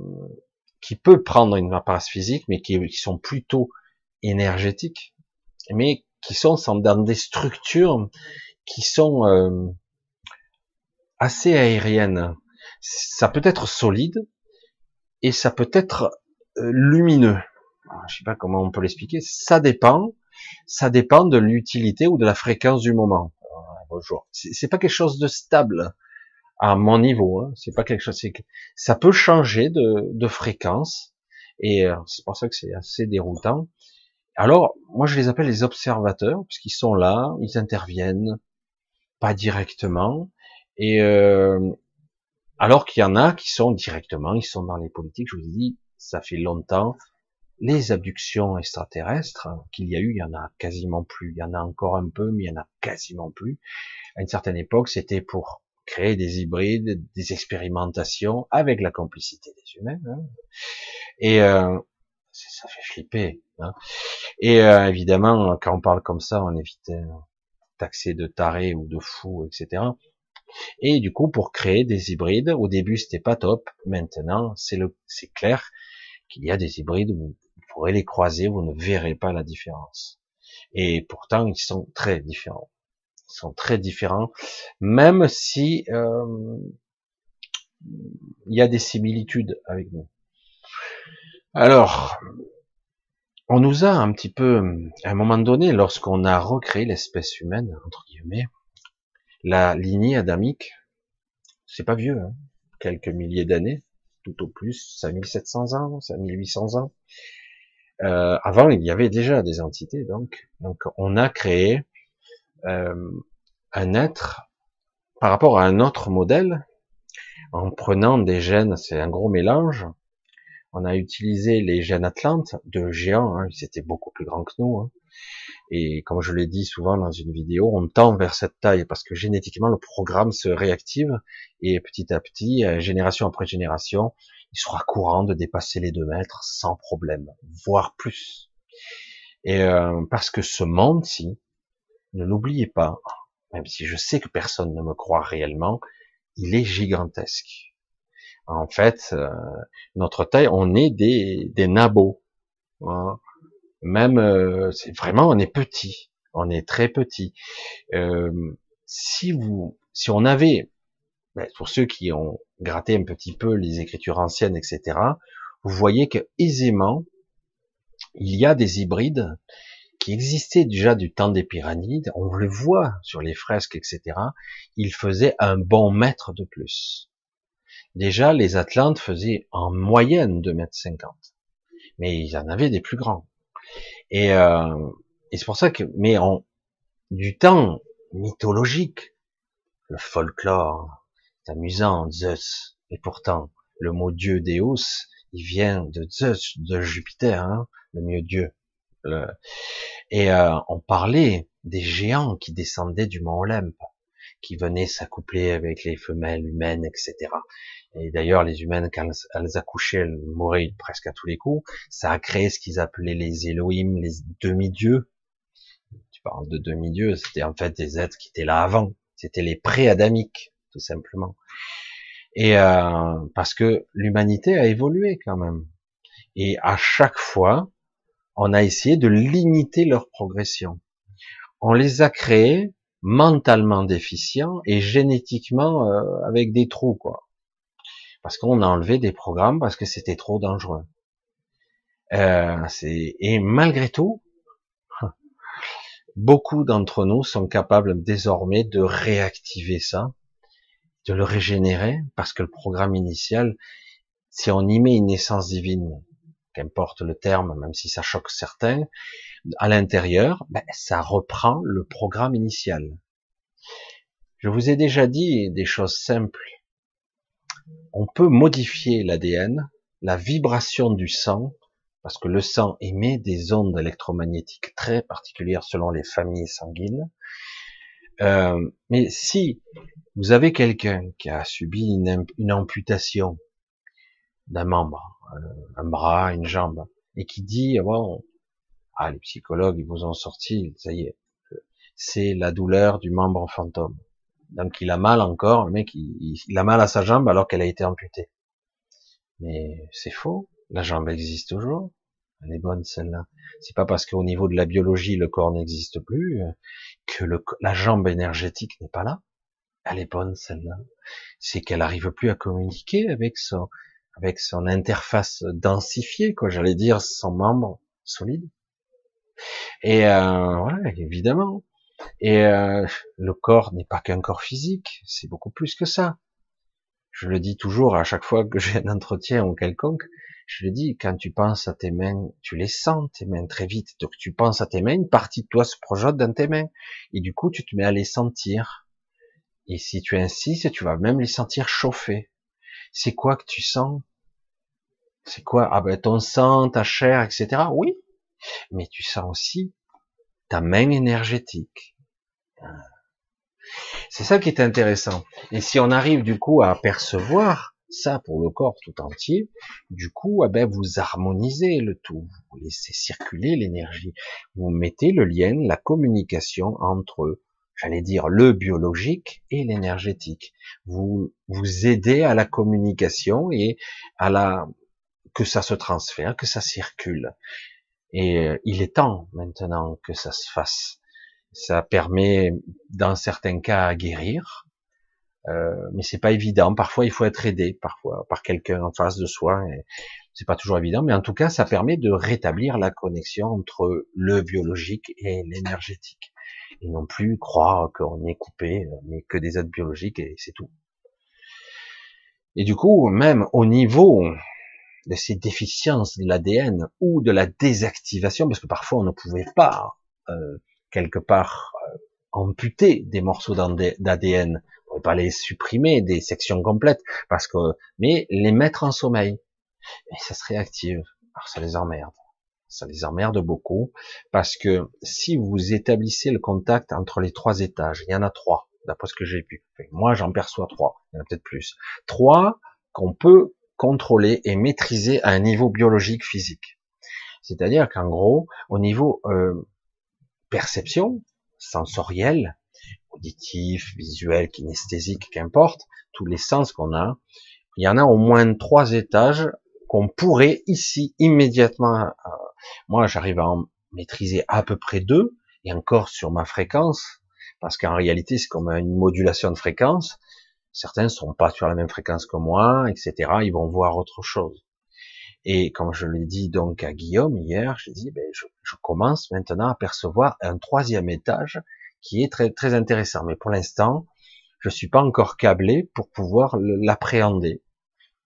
qui peut prendre une apparence physique, mais qui, qui, sont plutôt énergétiques, mais qui sont dans des structures qui sont euh, assez aérienne. Ça peut être solide et ça peut être euh, lumineux. je sais pas comment on peut l'expliquer. Ça dépend. Ça dépend de l'utilité ou de la fréquence du moment. bonjour. C'est pas quelque chose de stable à mon niveau. Hein. C'est pas quelque chose. Ça peut changer de, de fréquence et euh, c'est pour ça que c'est assez déroutant. Alors, moi, je les appelle les observateurs, puisqu'ils sont là, ils interviennent, pas directement, et euh, alors qu'il y en a qui sont directement, ils sont dans les politiques. Je vous ai dit, ça fait longtemps. Les abductions extraterrestres qu'il y a eu, il y en a quasiment plus. Il y en a encore un peu, mais il y en a quasiment plus. À une certaine époque, c'était pour créer des hybrides, des expérimentations avec la complicité des humains. Hein. Et euh, ça fait flipper. Hein. Et euh, évidemment, quand on parle comme ça, on évite taxer de tarés ou de fous, etc. Et du coup, pour créer des hybrides, au début c'était pas top, maintenant c'est c'est clair qu'il y a des hybrides où vous pourrez les croiser, vous ne verrez pas la différence. Et pourtant, ils sont très différents. Sont très différents, même si euh, il y a des similitudes avec nous. Alors, on nous a un petit peu, à un moment donné, lorsqu'on a recréé l'espèce humaine, entre guillemets, la lignée adamique, c'est pas vieux, hein, quelques milliers d'années, tout au plus 5700 ans, 5800 ans. Euh, avant, il y avait déjà des entités, donc, donc on a créé euh, un être par rapport à un autre modèle, en prenant des gènes, c'est un gros mélange. On a utilisé les gènes Atlantes de géants, hein, ils étaient beaucoup plus grands que nous, hein, et comme je l'ai dit souvent dans une vidéo, on tend vers cette taille parce que génétiquement le programme se réactive et petit à petit, euh, génération après génération, il sera courant de dépasser les deux mètres sans problème, voire plus. Et euh, parce que ce monde-ci, ne l'oubliez pas, même si je sais que personne ne me croit réellement, il est gigantesque. En fait, euh, notre taille, on est des, des nabots. Hein. Même, euh, c'est vraiment, on est petit, on est très petit. Euh, si vous, si on avait ben, pour ceux qui ont gratté un petit peu les écritures anciennes, etc., vous voyez que aisément, il y a des hybrides qui existaient déjà du temps des pyramides, on le voit sur les fresques, etc., ils faisaient un bon mètre de plus. Déjà, les Atlantes faisaient en moyenne 2 mètres 50. Mais ils en avaient des plus grands. Et, euh, et c'est pour ça que, mais en, du temps mythologique, le folklore, c'est amusant, Zeus. Et pourtant, le mot dieu Deus, il vient de Zeus, de Jupiter, hein, le mieux dieu. Et euh, on parlait des géants qui descendaient du mont Olympe, qui venaient s'accoupler avec les femelles humaines, etc. Et d'ailleurs, les humaines, quand elles accouchaient, elles mouraient presque à tous les coups. Ça a créé ce qu'ils appelaient les Elohim, les demi-dieux. Tu parles de demi-dieux, c'était en fait des êtres qui étaient là avant. C'était les pré-adamiques, tout simplement. Et euh, parce que l'humanité a évolué quand même. Et à chaque fois, on a essayé de limiter leur progression. On les a créés mentalement déficients et génétiquement euh, avec des trous, quoi. Parce qu'on a enlevé des programmes parce que c'était trop dangereux. Euh, et malgré tout, beaucoup d'entre nous sont capables désormais de réactiver ça, de le régénérer, parce que le programme initial, si on y met une essence divine, qu'importe le terme, même si ça choque certains, à l'intérieur, ben, ça reprend le programme initial. Je vous ai déjà dit des choses simples. On peut modifier l'ADN, la vibration du sang, parce que le sang émet des ondes électromagnétiques très particulières selon les familles sanguines. Euh, mais si vous avez quelqu'un qui a subi une, une amputation d'un membre, euh, un bras, une jambe, et qui dit, ah bon, ah, les psychologues, ils vous ont sorti, ça y est, c'est la douleur du membre fantôme. Donc il a mal encore, le mec, il, a mal à sa jambe alors qu'elle a été amputée. Mais c'est faux, la jambe existe toujours, elle est bonne celle-là. C'est pas parce qu'au niveau de la biologie le corps n'existe plus que le, la jambe énergétique n'est pas là. Elle est bonne celle-là. C'est qu'elle arrive plus à communiquer avec son, avec son interface densifiée, quoi, j'allais dire, son membre solide. Et euh, voilà, évidemment. Et euh, le corps n'est pas qu'un corps physique, c'est beaucoup plus que ça. Je le dis toujours à chaque fois que j'ai un entretien ou quelconque, je le dis, quand tu penses à tes mains, tu les sens, tes mains, très vite. Donc tu penses à tes mains, une partie de toi se projette dans tes mains. Et du coup, tu te mets à les sentir. Et si tu insistes, tu vas même les sentir chauffer. C'est quoi que tu sens? C'est quoi? Ah ben ton sang, ta chair, etc. Oui, mais tu sens aussi ta main énergétique. C'est ça qui est intéressant. Et si on arrive du coup à percevoir ça pour le corps tout entier, du coup, ah ben, vous harmonisez le tout, vous laissez circuler l'énergie, vous mettez le lien, la communication entre j'allais dire le biologique et l'énergétique. Vous vous aidez à la communication et à la que ça se transfère, que ça circule. Et euh, il est temps maintenant que ça se fasse. Ça permet, dans certains cas, à guérir, euh, mais c'est pas évident. Parfois, il faut être aidé, parfois par quelqu'un en face de soi. C'est pas toujours évident, mais en tout cas, ça permet de rétablir la connexion entre le biologique et l'énergétique et non plus croire qu'on est coupé, mais que des êtres biologiques et c'est tout. Et du coup, même au niveau de ces déficiences de l'ADN ou de la désactivation, parce que parfois on ne pouvait pas euh, quelque part euh, amputer des morceaux d'ADN, on ne pouvait pas les supprimer des sections complètes, parce que mais les mettre en sommeil, et ça se réactive. Alors ça les emmerde ça les emmerde beaucoup, parce que si vous établissez le contact entre les trois étages, il y en a trois, d'après ce que j'ai pu. moi, j'en perçois trois, il y en a peut-être plus. Trois qu'on peut contrôler et maîtriser à un niveau biologique physique. C'est-à-dire qu'en gros, au niveau euh, perception, sensorielle, auditif, visuel, kinesthésique, qu'importe, tous les sens qu'on a, il y en a au moins trois étages qu'on pourrait ici immédiatement. Moi, j'arrive à en maîtriser à peu près deux, et encore sur ma fréquence, parce qu'en réalité, c'est comme une modulation de fréquence. Certains sont pas sur la même fréquence que moi, etc. Ils vont voir autre chose. Et comme je l'ai dit donc à Guillaume hier, j'ai dit, ben, je, commence maintenant à percevoir un troisième étage qui est très très intéressant. Mais pour l'instant, je suis pas encore câblé pour pouvoir l'appréhender.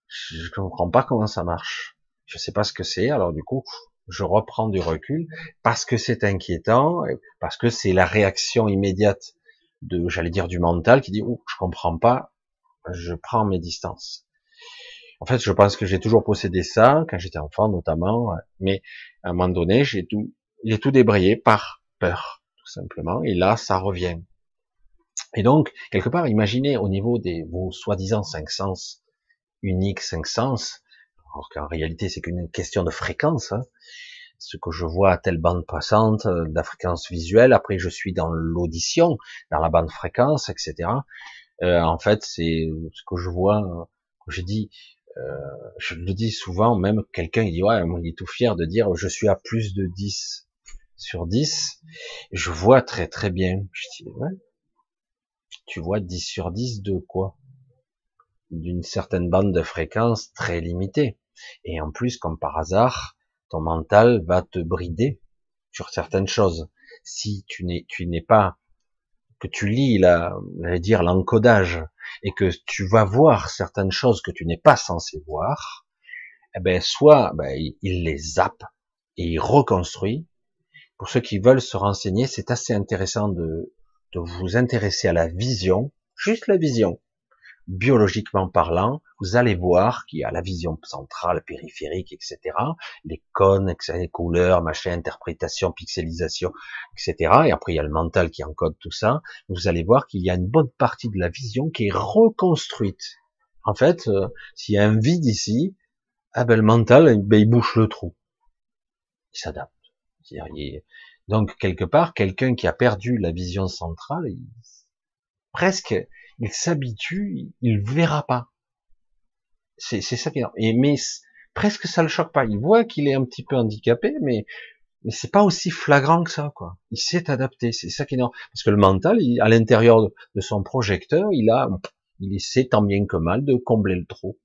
Je ne comprends pas comment ça marche. Je sais pas ce que c'est. Alors du coup, je reprends du recul parce que c'est inquiétant, parce que c'est la réaction immédiate de, j'allais dire, du mental qui dit, oh, je comprends pas, je prends mes distances. En fait, je pense que j'ai toujours possédé ça, quand j'étais enfant notamment, mais à un moment donné, j'ai tout, j'ai tout débrayé par peur, tout simplement, et là, ça revient. Et donc, quelque part, imaginez au niveau des vos soi-disant cinq sens, uniques cinq sens, alors qu'en réalité, c'est qu'une question de fréquence, hein, ce que je vois à telle bande passante, euh, la fréquence visuelle, après je suis dans l'audition, dans la bande fréquence, etc. Euh, en fait, c'est ce que je vois, euh, je dis, euh, je le dis souvent, même quelqu'un il dit ouais, il est tout fier de dire je suis à plus de 10 sur 10, je vois très très bien. Je dis ouais, tu vois 10 sur 10 de quoi? D'une certaine bande de fréquence très limitée. Et en plus, comme par hasard, ton mental va te brider sur certaines choses. Si tu n'es, tu n'es pas, que tu lis la, dire l'encodage et que tu vas voir certaines choses que tu n'es pas censé voir, eh ben, soit, ben, il les zappe et il reconstruit. Pour ceux qui veulent se renseigner, c'est assez intéressant de, de vous intéresser à la vision, juste la vision biologiquement parlant, vous allez voir qu'il y a la vision centrale, périphérique, etc., les cônes, les couleurs, machin, interprétation, pixelisation, etc. Et après, il y a le mental qui encode tout ça. Vous allez voir qu'il y a une bonne partie de la vision qui est reconstruite. En fait, euh, s'il y a un vide ici, ah ben, le mental, ben, il bouche le trou. Il s'adapte. Donc, quelque part, quelqu'un qui a perdu la vision centrale, il... presque, il s'habitue, il verra pas. C'est ça qui est. Et mais presque ça le choque pas. Il voit qu'il est un petit peu handicapé, mais mais c'est pas aussi flagrant que ça, quoi. Il s'est adapté. C'est ça qui est Parce que le mental, à l'intérieur de son projecteur, il a, il essaie tant bien que mal de combler le trou.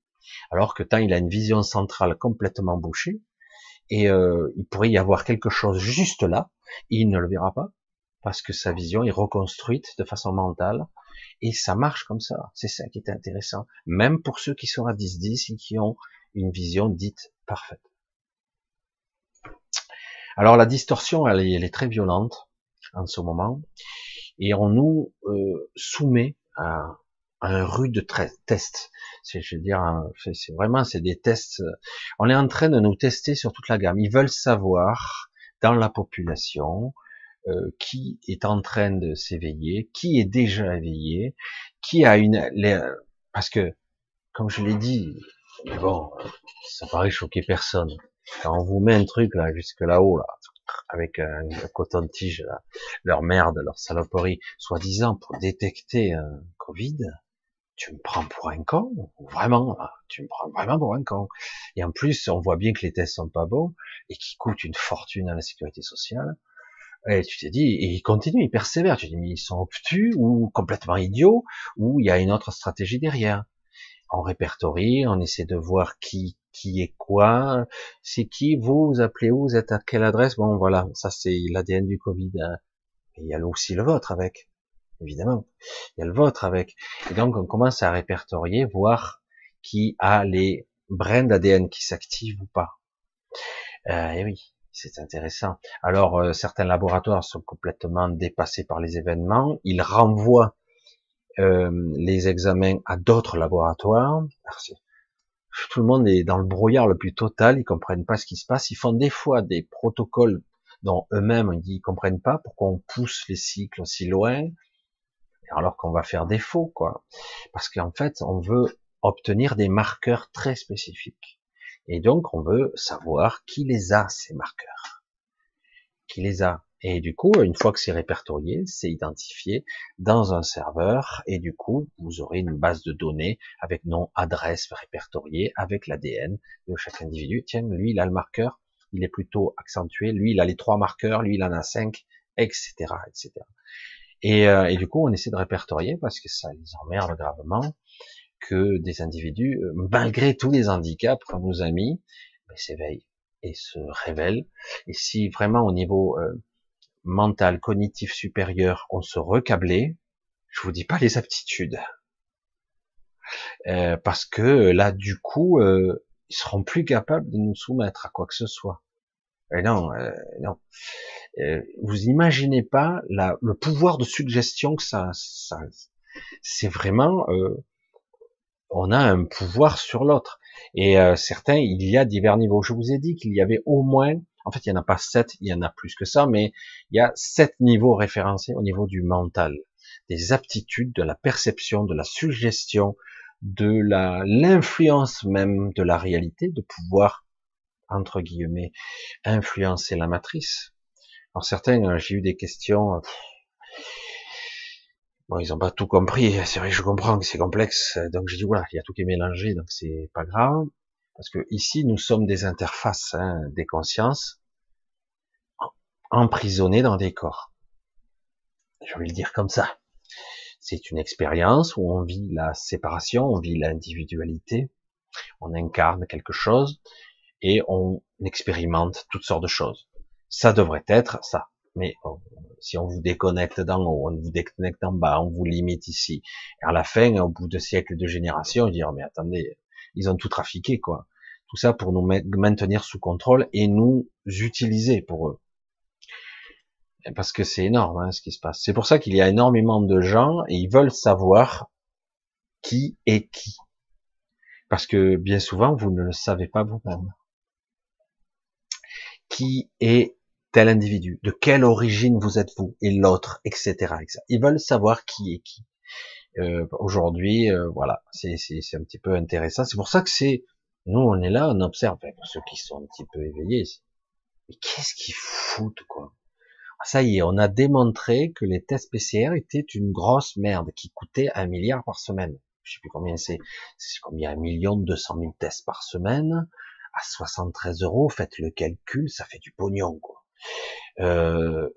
Alors que tant il a une vision centrale complètement bouchée, et euh, il pourrait y avoir quelque chose juste là, il ne le verra pas, parce que sa vision est reconstruite de façon mentale, et ça marche comme ça. C'est ça qui est intéressant. Même pour ceux qui sont à 10-10 et qui ont une vision dite parfaite. Alors la distorsion, elle est, très violente en ce moment. Et on nous euh, soumet à, un rude test. C'est, je veux dire, c'est vraiment, c'est des tests. On est en train de nous tester sur toute la gamme. Ils veulent savoir dans la population euh, qui est en train de s'éveiller, qui est déjà éveillé, qui a une... Parce que, comme je l'ai dit, bon, ça paraît choquer personne. Quand on vous met un truc là jusque là-haut, là, avec un, coton-tige, leur merde, leur saloperie, soi-disant pour détecter un Covid, tu me prends pour un con, vraiment, tu me prends vraiment pour un con. Et en plus, on voit bien que les tests sont pas bons et qui coûtent une fortune à la sécurité sociale. Et tu t'es dit, et ils continuent, ils persévèrent. Tu dis, mais ils sont obtus ou complètement idiots, ou il y a une autre stratégie derrière. On répertorie, on essaie de voir qui qui est quoi, c'est qui, vous, vous appelez où, vous êtes à quelle adresse, bon voilà, ça c'est l'ADN du Covid. Hein. il y a aussi le vôtre avec, évidemment. Il y a le vôtre avec. Et donc on commence à répertorier, voir qui a les brins d'ADN qui s'activent ou pas. Euh, et oui. C'est intéressant. Alors, euh, certains laboratoires sont complètement dépassés par les événements. Ils renvoient euh, les examens à d'autres laboratoires. tout le monde est dans le brouillard le plus total. Ils comprennent pas ce qui se passe. Ils font des fois des protocoles dont eux-mêmes ils comprennent pas pourquoi on pousse les cycles aussi loin, alors qu'on va faire défaut, quoi. Parce qu'en fait, on veut obtenir des marqueurs très spécifiques. Et donc, on veut savoir qui les a, ces marqueurs. Qui les a. Et du coup, une fois que c'est répertorié, c'est identifié dans un serveur, et du coup, vous aurez une base de données avec nom, adresse répertoriée, avec l'ADN de chaque individu. Tiens, lui, il a le marqueur, il est plutôt accentué, lui, il a les trois marqueurs, lui, il en a cinq, etc., etc. Et, euh, et, du coup, on essaie de répertorier parce que ça les emmerde gravement que des individus, euh, malgré tous les handicaps qu'on nous a mis, ben, s'éveillent et se révèlent. Et si vraiment au niveau euh, mental, cognitif supérieur, on se recablait, je vous dis pas les aptitudes, euh, parce que là, du coup, euh, ils seront plus capables de nous soumettre à quoi que ce soit. Et non, euh, non. vous imaginez pas la, le pouvoir de suggestion que ça, ça c'est vraiment, on a un pouvoir sur l'autre. Et certains, il y a divers niveaux. Je vous ai dit qu'il y avait au moins, en fait, il y en a pas sept, il y en a plus que ça, mais il y a sept niveaux référencés au niveau du mental, des aptitudes, de la perception, de la suggestion, de la l'influence même de la réalité, de pouvoir entre guillemets influencer la matrice. Alors certains, euh, j'ai eu des questions. Euh, bon, ils ont pas tout compris. C'est vrai, je comprends que c'est complexe. Donc j'ai dit voilà, il y a tout qui est mélangé, donc c'est pas grave. Parce que ici, nous sommes des interfaces, hein, des consciences emprisonnées dans des corps. Je vais le dire comme ça. C'est une expérience où on vit la séparation, on vit l'individualité, on incarne quelque chose et on expérimente toutes sortes de choses. Ça devrait être ça. Mais si on vous déconnecte d'en haut, on vous déconnecte en bas, on vous limite ici. Et à la fin, au bout de siècles de générations, dire mais attendez, ils ont tout trafiqué quoi. Tout ça pour nous maintenir sous contrôle et nous utiliser pour eux parce que c'est énorme hein, ce qui se passe. C'est pour ça qu'il y a énormément de gens et ils veulent savoir qui est qui. Parce que bien souvent, vous ne le savez pas vous-même. Qui est tel individu De quelle origine vous êtes vous et l'autre, etc., etc. Ils veulent savoir qui est qui. Euh, Aujourd'hui, euh, voilà, c'est un petit peu intéressant. C'est pour ça que c'est nous, on est là, on observe. pour ceux qui sont un petit peu éveillés, mais qu'est-ce qu'ils foutent quoi? Ça y est, on a démontré que les tests PCR étaient une grosse merde qui coûtait un milliard par semaine. Je sais plus combien c'est, c'est combien un million deux cent mille tests par semaine? À 73 euros. Faites le calcul, ça fait du pognon quoi. Euh,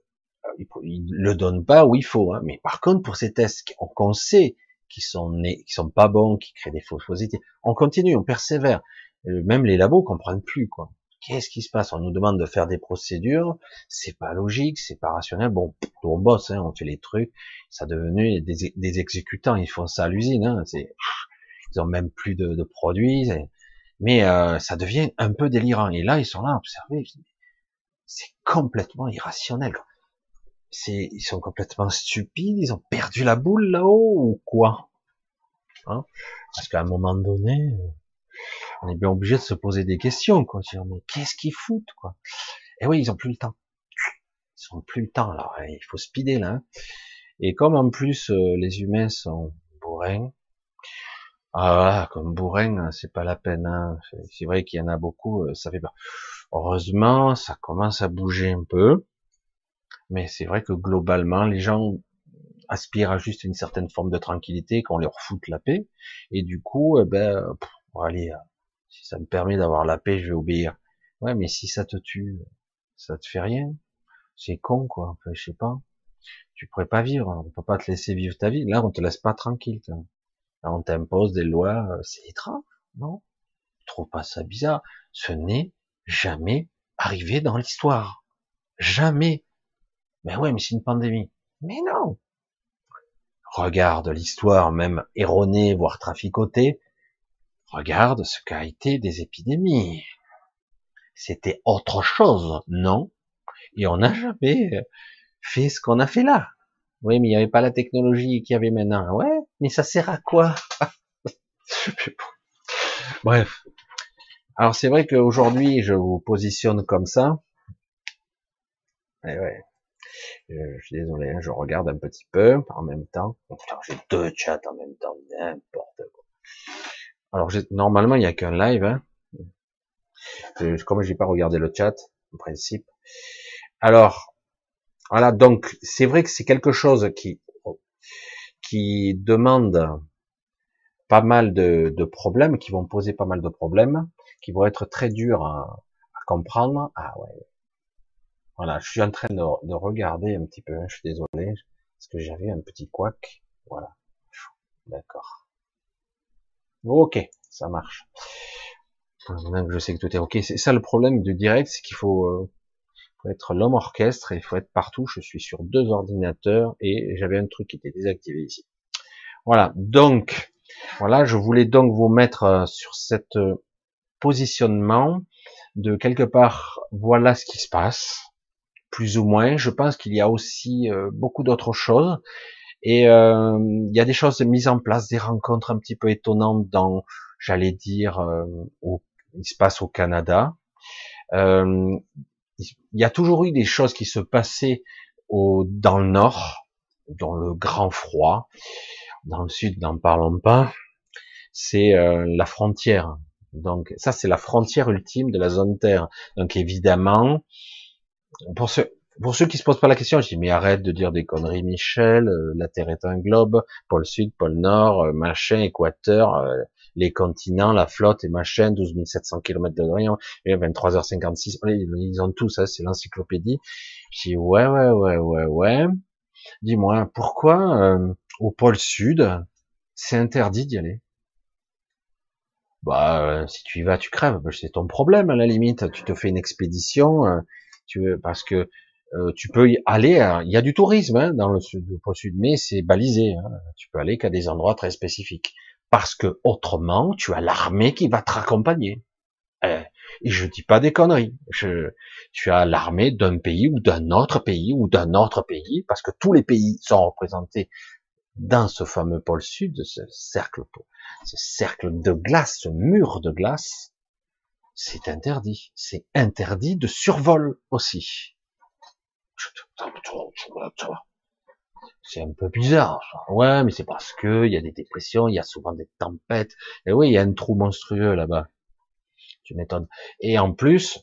il, le donne pas où il faut, hein. mais par contre pour ces tests qu'on sait qui sont nés, qui sont pas bons, qui créent des fausses positives, on continue, on persévère. Euh, même les labos comprennent plus quoi. Qu'est-ce qui se passe? On nous demande de faire des procédures, c'est pas logique, c'est pas rationnel. Bon, on bosse, hein, on fait les trucs. Ça a devenu des, exécutants, ils font ça à l'usine. Hein, ils ont même plus de, produits, mais euh, ça devient un peu délirant. Et là, ils sont là à. C'est complètement irrationnel. C'est, ils sont complètement stupides. Ils ont perdu la boule là-haut ou quoi hein? Parce qu'à un moment donné, on est bien obligé de se poser des questions, quoi. Dire, mais qu'est-ce qu'ils foutent, quoi? Et eh oui, ils ont plus le temps. Ils ont plus le temps, hein, il faut speeder là. Hein. Et comme en plus euh, les humains sont bourrins, ah comme bourrins, hein, c'est pas la peine. Hein. C'est vrai qu'il y en a beaucoup, euh, ça fait pas. Heureusement, ça commence à bouger un peu, mais c'est vrai que globalement, les gens aspirent à juste une certaine forme de tranquillité, qu'on leur foute la paix, et du coup, eh ben, pff, aller si ça me permet d'avoir la paix, je vais obéir. Ouais, mais si ça te tue, ça te fait rien. C'est con, quoi. Enfin, je sais pas. Tu pourrais pas vivre. On peut pas te laisser vivre ta vie. Là, on te laisse pas tranquille. Là, on t'impose des lois. Euh, c'est étrange, non? Je trouve pas ça bizarre. Ce n'est jamais arrivé dans l'histoire. Jamais. Mais ouais, mais c'est une pandémie. Mais non. Regarde l'histoire, même erronée, voire traficotée. Regarde ce qu'a été des épidémies. C'était autre chose, non? Et on n'a jamais fait ce qu'on a fait là. Oui, mais il n'y avait pas la technologie qu'il y avait maintenant. Ouais, mais ça sert à quoi? Bref. Alors c'est vrai qu'aujourd'hui, je vous positionne comme ça. Eh ouais. Je, suis désolé, hein, je regarde un petit peu en même temps. j'ai deux chats en même temps, n'importe quoi. Alors normalement il n'y a qu'un live. Hein. Euh, comme j'ai pas regardé le chat, en principe. Alors voilà, donc c'est vrai que c'est quelque chose qui qui demande pas mal de, problèmes, qui vont poser pas mal de problèmes, qui vont être très durs à, comprendre. Ah ouais. Voilà, je suis en train de, regarder un petit peu. Hein, je suis désolé. Parce que j'avais un petit couac. Voilà. D'accord. Ok, ça marche. Je sais que tout est ok, c'est ça le problème du direct, c'est qu'il faut, euh, être l'homme orchestre et il faut être partout. Je suis sur deux ordinateurs et j'avais un truc qui était désactivé ici. Voilà. Donc, voilà, je voulais donc vous mettre euh, sur cette euh, positionnement de quelque part, voilà ce qui se passe, plus ou moins. Je pense qu'il y a aussi euh, beaucoup d'autres choses. Et euh, il y a des choses mises en place, des rencontres un petit peu étonnantes dans, j'allais dire, euh, où il se passe au Canada. il y a toujours eu des choses qui se passaient au, dans le nord, dans le grand froid. Dans le sud, n'en parlons pas. C'est la frontière donc ça, c'est la frontière ultime de la zone Terre. Donc évidemment, pour ceux, pour ceux qui se posent pas la question, je dis mais arrête de dire des conneries, Michel. Euh, la Terre est un globe, pôle sud, pôle nord, euh, machin, équateur, euh, les continents, la flotte et machin, 12 700 km de rayon, et 23h56. Ils ont tout ça, c'est l'encyclopédie. Je dis ouais, ouais, ouais, ouais, ouais. Dis-moi pourquoi au pôle sud c'est interdit d'y aller? Bah, euh, si tu y vas, tu crèves. C'est ton problème à la limite. Tu te fais une expédition, euh, parce que euh, tu peux y aller. Il y a du tourisme hein, dans le sud, le sud, mais c'est balisé. Hein. Tu peux aller qu'à des endroits très spécifiques, parce que autrement, tu as l'armée qui va te raccompagner. Et je dis pas des conneries. Tu as l'armée d'un pays ou d'un autre pays ou d'un autre pays, parce que tous les pays sont représentés dans ce fameux pôle sud, ce cercle, ce cercle de glace, ce mur de glace, c'est interdit. C'est interdit de survol aussi. C'est un peu bizarre. Ouais, mais c'est parce que il y a des dépressions, il y a souvent des tempêtes. Et oui, il y a un trou monstrueux là-bas. Tu m'étonnes. Et en plus,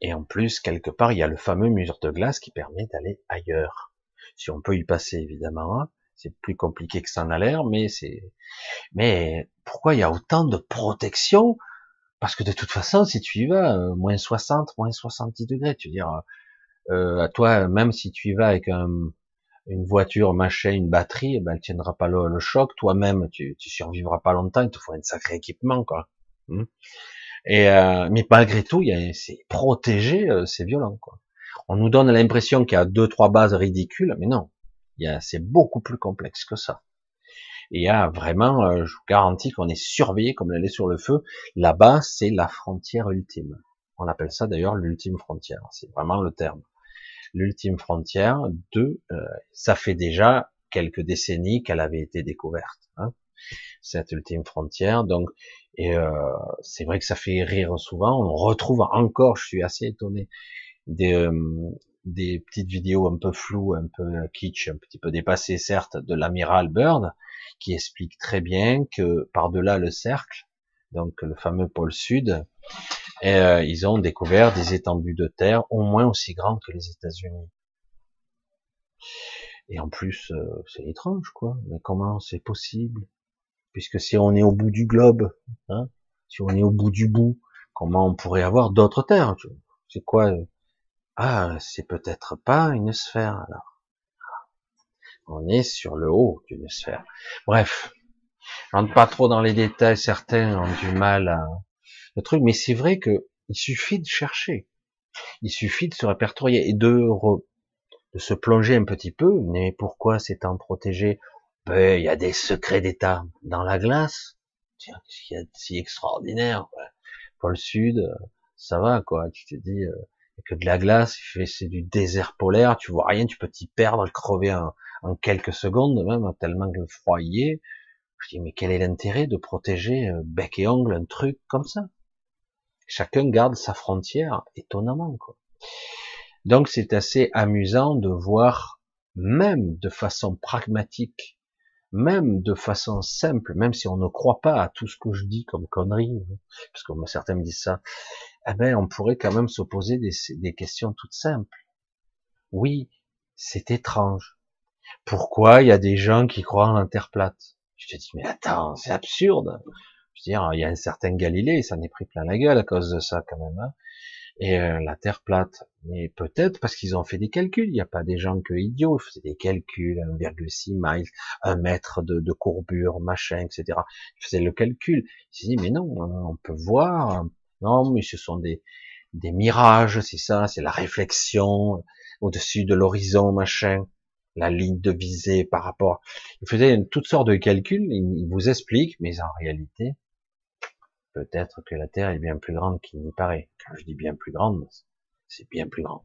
et en plus, quelque part, il y a le fameux mur de glace qui permet d'aller ailleurs. Si on peut y passer, évidemment. C'est plus compliqué que ça en a l'air, mais c'est, mais pourquoi il y a autant de protection? Parce que de toute façon, si tu y vas, euh, moins 60, moins 70 degrés, tu veux dire, euh, à toi, même si tu y vas avec une voiture, machin, une batterie, eh ben, elle tiendra pas le, choc. Toi-même, tu, tu survivras pas longtemps. Il te faut un sacré équipement, quoi. Hmm. Et euh, mais malgré tout, c'est protégé, euh, c'est violent, quoi. On nous donne l'impression qu'il y a deux, trois bases ridicules, mais non c'est beaucoup plus complexe que ça. Et il y a vraiment, euh, je vous garantis qu'on est surveillé comme est sur le feu. Là-bas, c'est la frontière ultime. On appelle ça d'ailleurs l'ultime frontière. C'est vraiment le terme. L'ultime frontière de, euh, ça fait déjà quelques décennies qu'elle avait été découverte. Hein, cette ultime frontière. Donc, et euh, c'est vrai que ça fait rire souvent. On retrouve encore, je suis assez étonné, des, des petites vidéos un peu floues, un peu kitsch, un petit peu dépassées certes, de l'amiral Byrd, qui explique très bien que par-delà le cercle, donc le fameux pôle sud, euh, ils ont découvert des étendues de terre au moins aussi grandes que les États-Unis. Et en plus, euh, c'est étrange, quoi. Mais comment c'est possible? Puisque si on est au bout du globe, hein, si on est au bout du bout, comment on pourrait avoir d'autres terres C'est quoi euh, ah, c'est peut-être pas une sphère alors. On est sur le haut d'une sphère. Bref, je rentre pas trop dans les détails. Certains ont du mal à le truc, mais c'est vrai que il suffit de chercher. Il suffit de se répertorier et de, de se plonger un petit peu. Mais pourquoi c'est tant protégé? Ben, Il y a des secrets d'État dans la glace. Tiens, qu'il y a si extraordinaire? Pour le Sud, ça va quoi. Tu te dis, euh, que de la glace, c'est du désert polaire, tu vois rien, tu peux t'y perdre, crever en, quelques secondes même, tellement que le froid y est. Je dis, mais quel est l'intérêt de protéger euh, bec et ongle un truc comme ça? Chacun garde sa frontière étonnamment, quoi. Donc c'est assez amusant de voir, même de façon pragmatique, même de façon simple, même si on ne croit pas à tout ce que je dis comme connerie, hein, parce que certains me disent ça, eh ben, on pourrait quand même se poser des, questions toutes simples. Oui, c'est étrange. Pourquoi il y a des gens qui croient en l'interplate? Plate Je te dis, mais attends, c'est absurde. Je veux dire, il y a un certain Galilée, il s'en est pris plein la gueule à cause de ça quand même. Hein. et euh, la Terre plate. Mais peut-être parce qu'ils ont fait des calculs. Il n'y a pas des gens que idiots. Ils faisaient des calculs, 1,6 miles, un mètre de, de, courbure, machin, etc. Ils faisaient le calcul. Ils se dit mais non, on peut voir. Non, mais ce sont des, des mirages, c'est ça, c'est la réflexion au-dessus de l'horizon, machin, la ligne de visée par rapport. Ils faisaient toutes sortes de calculs. Ils vous expliquent, mais en réalité, peut-être que la Terre est bien plus grande qu'il n'y paraît. Quand je dis bien plus grande, c'est bien plus grande.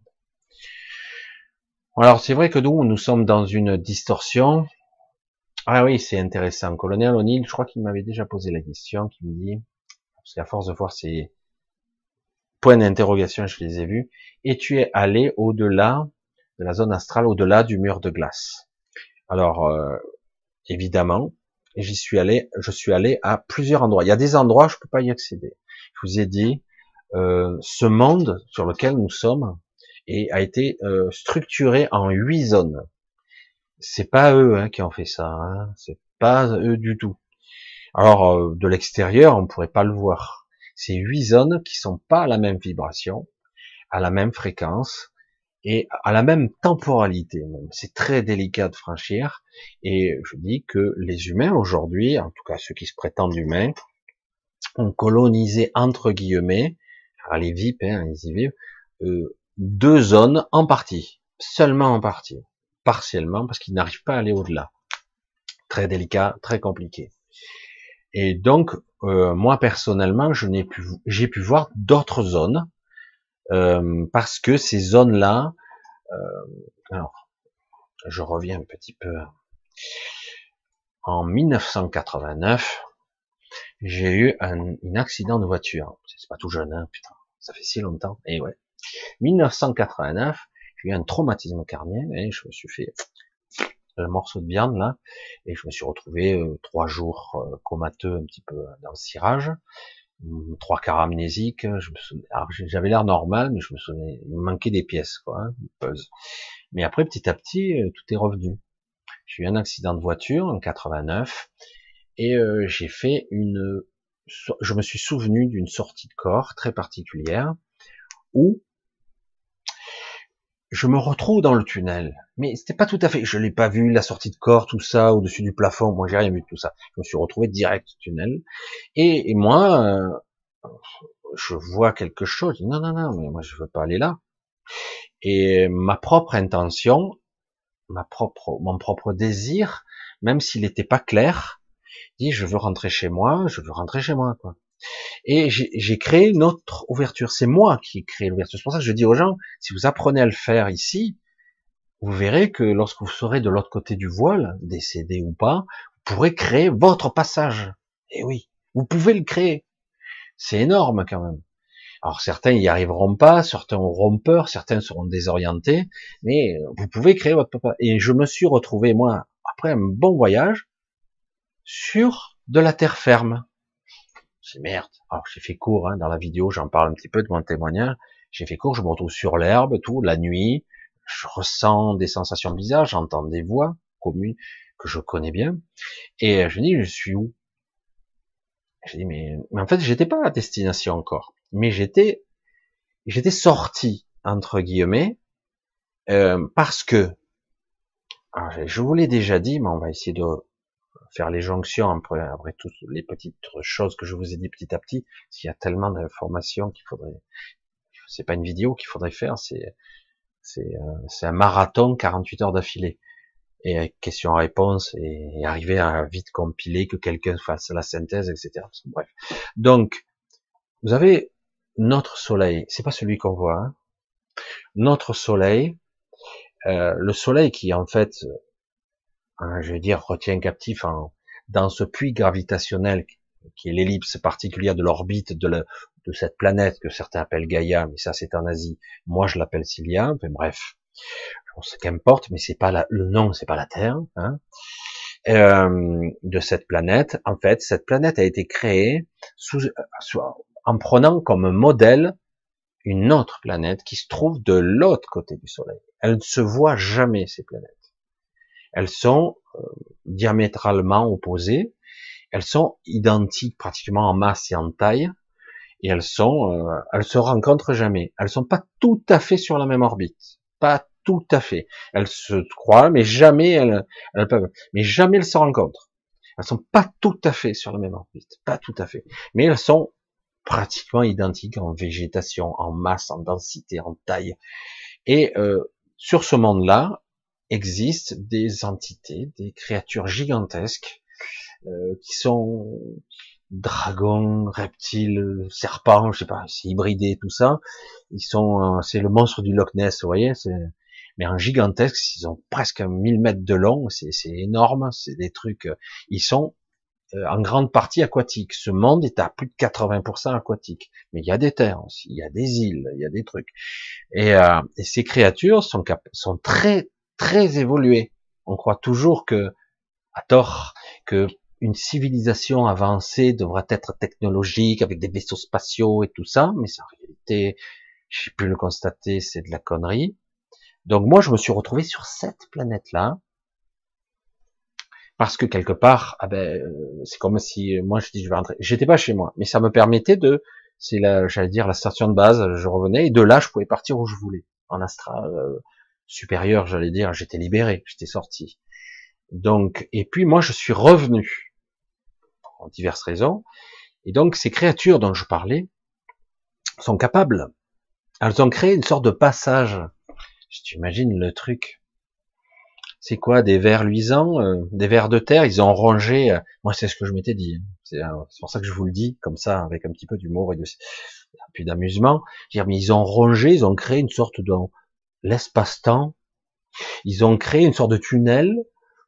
Alors c'est vrai que nous, nous sommes dans une distorsion. Ah oui, c'est intéressant. Colonel O'Neill, je crois qu'il m'avait déjà posé la question, qui me dit, parce qu'à force de voir ces points d'interrogation, je les ai vus, et tu es allé au-delà de la zone astrale, au-delà du mur de glace. Alors, euh, évidemment, j'y suis allé, je suis allé à plusieurs endroits. Il y a des endroits, je peux pas y accéder. Je vous ai dit, euh, ce monde sur lequel nous sommes a été euh, structuré en huit zones. C'est pas eux hein, qui ont fait ça, hein. c'est pas eux du tout. Alors de l'extérieur, on pourrait pas le voir. C'est huit zones qui sont pas à la même vibration, à la même fréquence et à la même temporalité. C'est très délicat de franchir. Et je dis que les humains aujourd'hui, en tout cas ceux qui se prétendent humains, ont colonisé entre guillemets les VIP, hein, y vivent, euh, deux zones en partie, seulement en partie, partiellement, parce qu'ils n'arrivent pas à aller au-delà. Très délicat, très compliqué. Et donc, euh, moi personnellement, je n'ai pu, j'ai pu voir d'autres zones euh, parce que ces zones-là, alors, je reviens un petit peu. En 1989, j'ai eu un, accident de voiture. C'est pas tout jeune, hein, putain ça fait si longtemps, et ouais. 1989, j'ai eu un traumatisme cardiaque, et je me suis fait un morceau de viande là, et je me suis retrouvé euh, trois jours euh, comateux un petit peu dans le cirage, hum, trois quarts amnésique, j'avais l'air normal, mais je me souvenais, il me manquait des pièces, quoi, hein, Mais après, petit à petit, euh, tout est revenu. J'ai eu un accident de voiture en 89, et j'ai fait une je me suis souvenu d'une sortie de corps très particulière où je me retrouve dans le tunnel. Mais c'était pas tout à fait, je l'ai pas vu, la sortie de corps, tout ça, au-dessus du plafond, moi j'ai rien vu de tout ça. Je me suis retrouvé direct au tunnel. Et, moi, euh, je vois quelque chose, non, non, non, mais moi je veux pas aller là. Et ma propre intention, ma propre, mon propre désir, même s'il n'était pas clair, dit je veux rentrer chez moi, je veux rentrer chez moi, quoi. Et j'ai créé une autre ouverture. C'est moi qui ai créé l'ouverture. C'est pour ça que je dis aux gens, si vous apprenez à le faire ici, vous verrez que lorsque vous serez de l'autre côté du voile, décédé ou pas, vous pourrez créer votre passage. Et oui, vous pouvez le créer. C'est énorme quand même. Alors certains y arriveront pas, certains auront peur, certains seront désorientés, mais vous pouvez créer votre passage. Et je me suis retrouvé, moi, après un bon voyage, sur de la terre ferme. C'est merde. Alors j'ai fait court hein, dans la vidéo, j'en parle un petit peu de mon témoignage. J'ai fait court, je me retrouve sur l'herbe, tout, la nuit. Je ressens des sensations bizarres, j'entends des voix communes que je connais bien. Et je dis, je suis où? Je dis, mais, mais en fait, j'étais pas à destination encore. Mais j'étais, j'étais sorti entre guillemets euh, parce que, je vous l'ai déjà dit, mais on va essayer de faire les jonctions après, après toutes les petites choses que je vous ai dit petit à petit, s'il y a tellement d'informations qu'il faudrait, c'est pas une vidéo qu'il faudrait faire, c'est c'est euh, un marathon 48 heures d'affilée et avec questions-réponses et, arriver à vite compiler que quelqu'un fasse la synthèse, etc. Bref. Donc, vous avez notre soleil, c'est pas celui qu'on voit, hein. notre soleil, euh, le soleil qui en fait Hein, je veux dire, retient captif dans ce puits gravitationnel qui est l'ellipse particulière de l'orbite de, de, cette planète que certains appellent Gaïa, mais ça c'est en Asie. Moi je l'appelle Cilia. Enfin bref, sait qu'importe, mais c'est pas la, le nom, c'est pas la Terre. Hein. Euh, de cette planète. En fait, cette planète a été créée en prenant comme modèle une autre planète qui se trouve de l'autre côté du Soleil. Elle ne se voit jamais ces planètes. Elles sont euh, diamétralement opposées. Elles sont identiques pratiquement en masse et en taille. et elles sont, euh, elles se rencontrent jamais. Elles sont pas tout à fait sur la même orbite, pas tout à fait. Elles se croient, mais jamais elles, elles peuvent, mais jamais elles se rencontrent. Elles sont pas tout à fait sur la même orbite, pas tout à fait, mais elles sont pratiquement identiques en végétation, en masse, en densité, en taille. Et euh, sur ce monde-là existent des entités, des créatures gigantesques euh, qui sont dragons, reptiles, serpents, je sais pas, c'est hybridé tout ça. Ils sont, euh, c'est le monstre du Loch Ness, vous voyez, mais en gigantesque, ils ont presque 1000 mètres de long, c'est énorme, c'est des trucs, euh, ils sont euh, en grande partie aquatiques. Ce monde est à plus de 80% aquatique, mais il y a des terres aussi, il y a des îles, il y a des trucs. Et, euh, et ces créatures sont, sont très très évoluées. On croit toujours que, à tort, que une civilisation avancée devrait être technologique avec des vaisseaux spatiaux et tout ça, mais en réalité, j'ai pu le constater, c'est de la connerie. Donc moi, je me suis retrouvé sur cette planète-là, parce que quelque part, ah ben, euh, c'est comme si euh, moi je dis je vais rentrer. J'étais pas chez moi, mais ça me permettait de, c'est la, j'allais dire la station de base. Je revenais et de là, je pouvais partir où je voulais, en astral euh, supérieur, j'allais dire. J'étais libéré, j'étais sorti. Donc, et puis moi, je suis revenu pour diverses raisons. Et donc, ces créatures dont je parlais sont capables. Elles ont créé une sorte de passage je t'imagine le truc. C'est quoi des vers luisants, euh, des vers de terre Ils ont rongé. Euh, moi, c'est ce que je m'étais dit. Euh, c'est pour ça que je vous le dis comme ça, avec un petit peu d'humour et de puis d'amusement. Dire, mais ils ont rongé, ils ont créé une sorte de l'espace-temps. Ils ont créé une sorte de tunnel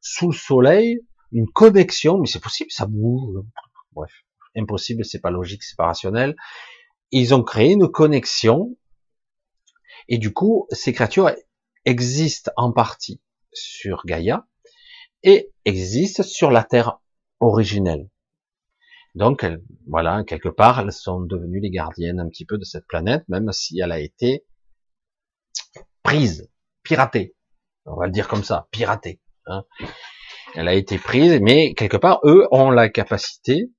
sous le soleil, une connexion. Mais c'est possible, ça bouge. Bref, impossible, c'est pas logique, c'est pas rationnel. Ils ont créé une connexion et du coup, ces créatures existent en partie sur Gaïa et existent sur la Terre originelle. Donc, voilà, quelque part, elles sont devenues les gardiennes un petit peu de cette planète, même si elle a été prise, piratée. On va le dire comme ça, piratée. Hein. Elle a été prise, mais quelque part, eux ont la capacité,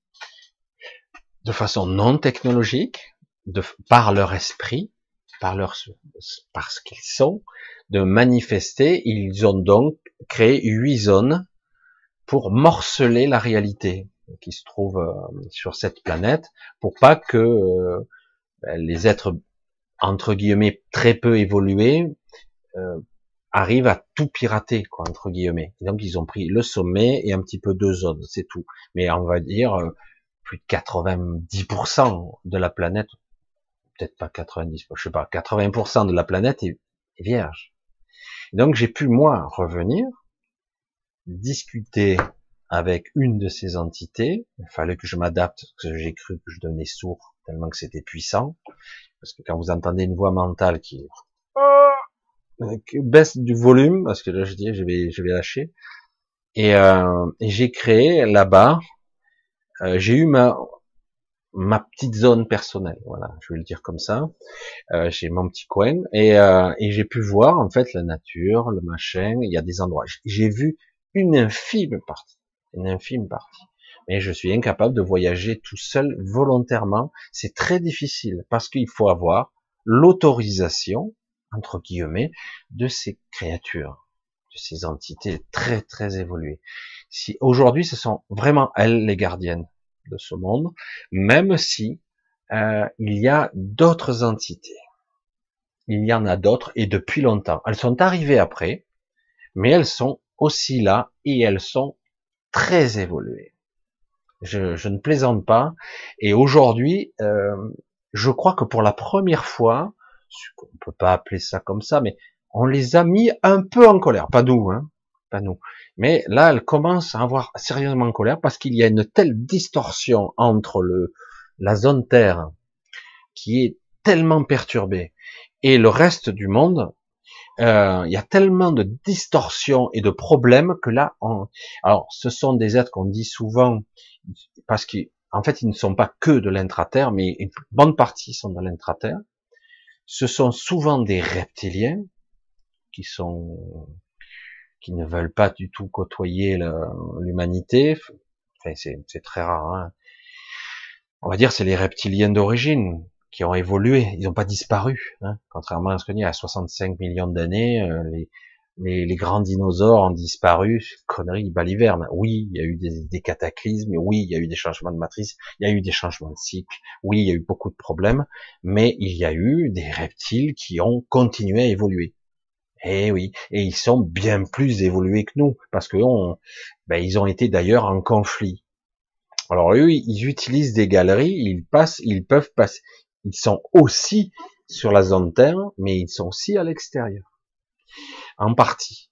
de façon non technologique, de, par leur esprit, par leur, parce qu'ils sont, de manifester. Ils ont donc créé huit zones pour morceler la réalité qui se trouve euh, sur cette planète, pour pas que euh, les êtres entre guillemets très peu évolués euh, arrivent à tout pirater, quoi, entre guillemets. donc ils ont pris le sommet et un petit peu deux zones, c'est tout. Mais on va dire plus de 90% de la planète peut-être pas 90, je sais pas, 80% de la planète est, vierge. donc j'ai pu moi revenir, discuter avec une de ces entités. Il fallait que je m'adapte, parce que j'ai cru que je devenais sourd tellement que c'était puissant. Parce que quand vous entendez une voix mentale qui, baisse du volume, parce que là je dis je vais je vais lâcher. Et, euh, et j'ai créé là-bas, euh, j'ai eu ma ma petite zone personnelle, voilà, je vais le dire comme ça. Euh, j'ai mon petit coin et, euh, et j'ai pu voir en fait la nature, le machin. Il y a des endroits. J'ai vu une infime partie, une infime partie. Mais je suis incapable de voyager tout seul volontairement. C'est très difficile parce qu'il faut avoir l'autorisation entre guillemets de ces créatures, de ces entités très très évoluées. Si aujourd'hui ce sont vraiment elles les gardiennes, de ce monde, même si euh, il y a d'autres entités. Il y en a d'autres et depuis longtemps. Elles sont arrivées après, mais elles sont aussi là et elles sont très évoluées. Je, je ne plaisante pas. Et aujourd'hui, euh, je crois que pour la première fois, on peut pas appeler ça comme ça, mais on les a mis un peu en colère. Pas nous, hein, pas nous. Mais là, elle commence à avoir sérieusement en colère parce qu'il y a une telle distorsion entre le, la zone Terre qui est tellement perturbée et le reste du monde. Euh, il y a tellement de distorsions et de problèmes que là, on... alors ce sont des êtres qu'on dit souvent parce qu'en fait ils ne sont pas que de l'intraterre, mais une bonne partie sont de l'intraterre. Ce sont souvent des reptiliens qui sont qui ne veulent pas du tout côtoyer l'humanité. Enfin, c'est très rare. Hein. on va dire, c'est les reptiliens d'origine qui ont évolué. Ils n'ont pas disparu, hein. contrairement à ce qu'on dit. À 65 millions d'années, euh, les, les, les, grands dinosaures ont disparu. Connerie, baliverne. Oui, il y a eu des, des, cataclysmes. Oui, il y a eu des changements de matrice. Il y a eu des changements de cycle. Oui, il y a eu beaucoup de problèmes. Mais il y a eu des reptiles qui ont continué à évoluer. Eh oui, et ils sont bien plus évolués que nous, parce que ben, ils ont été d'ailleurs en conflit. Alors eux, ils utilisent des galeries, ils passent, ils peuvent passer, ils sont aussi sur la zone Terre, mais ils sont aussi à l'extérieur, en partie,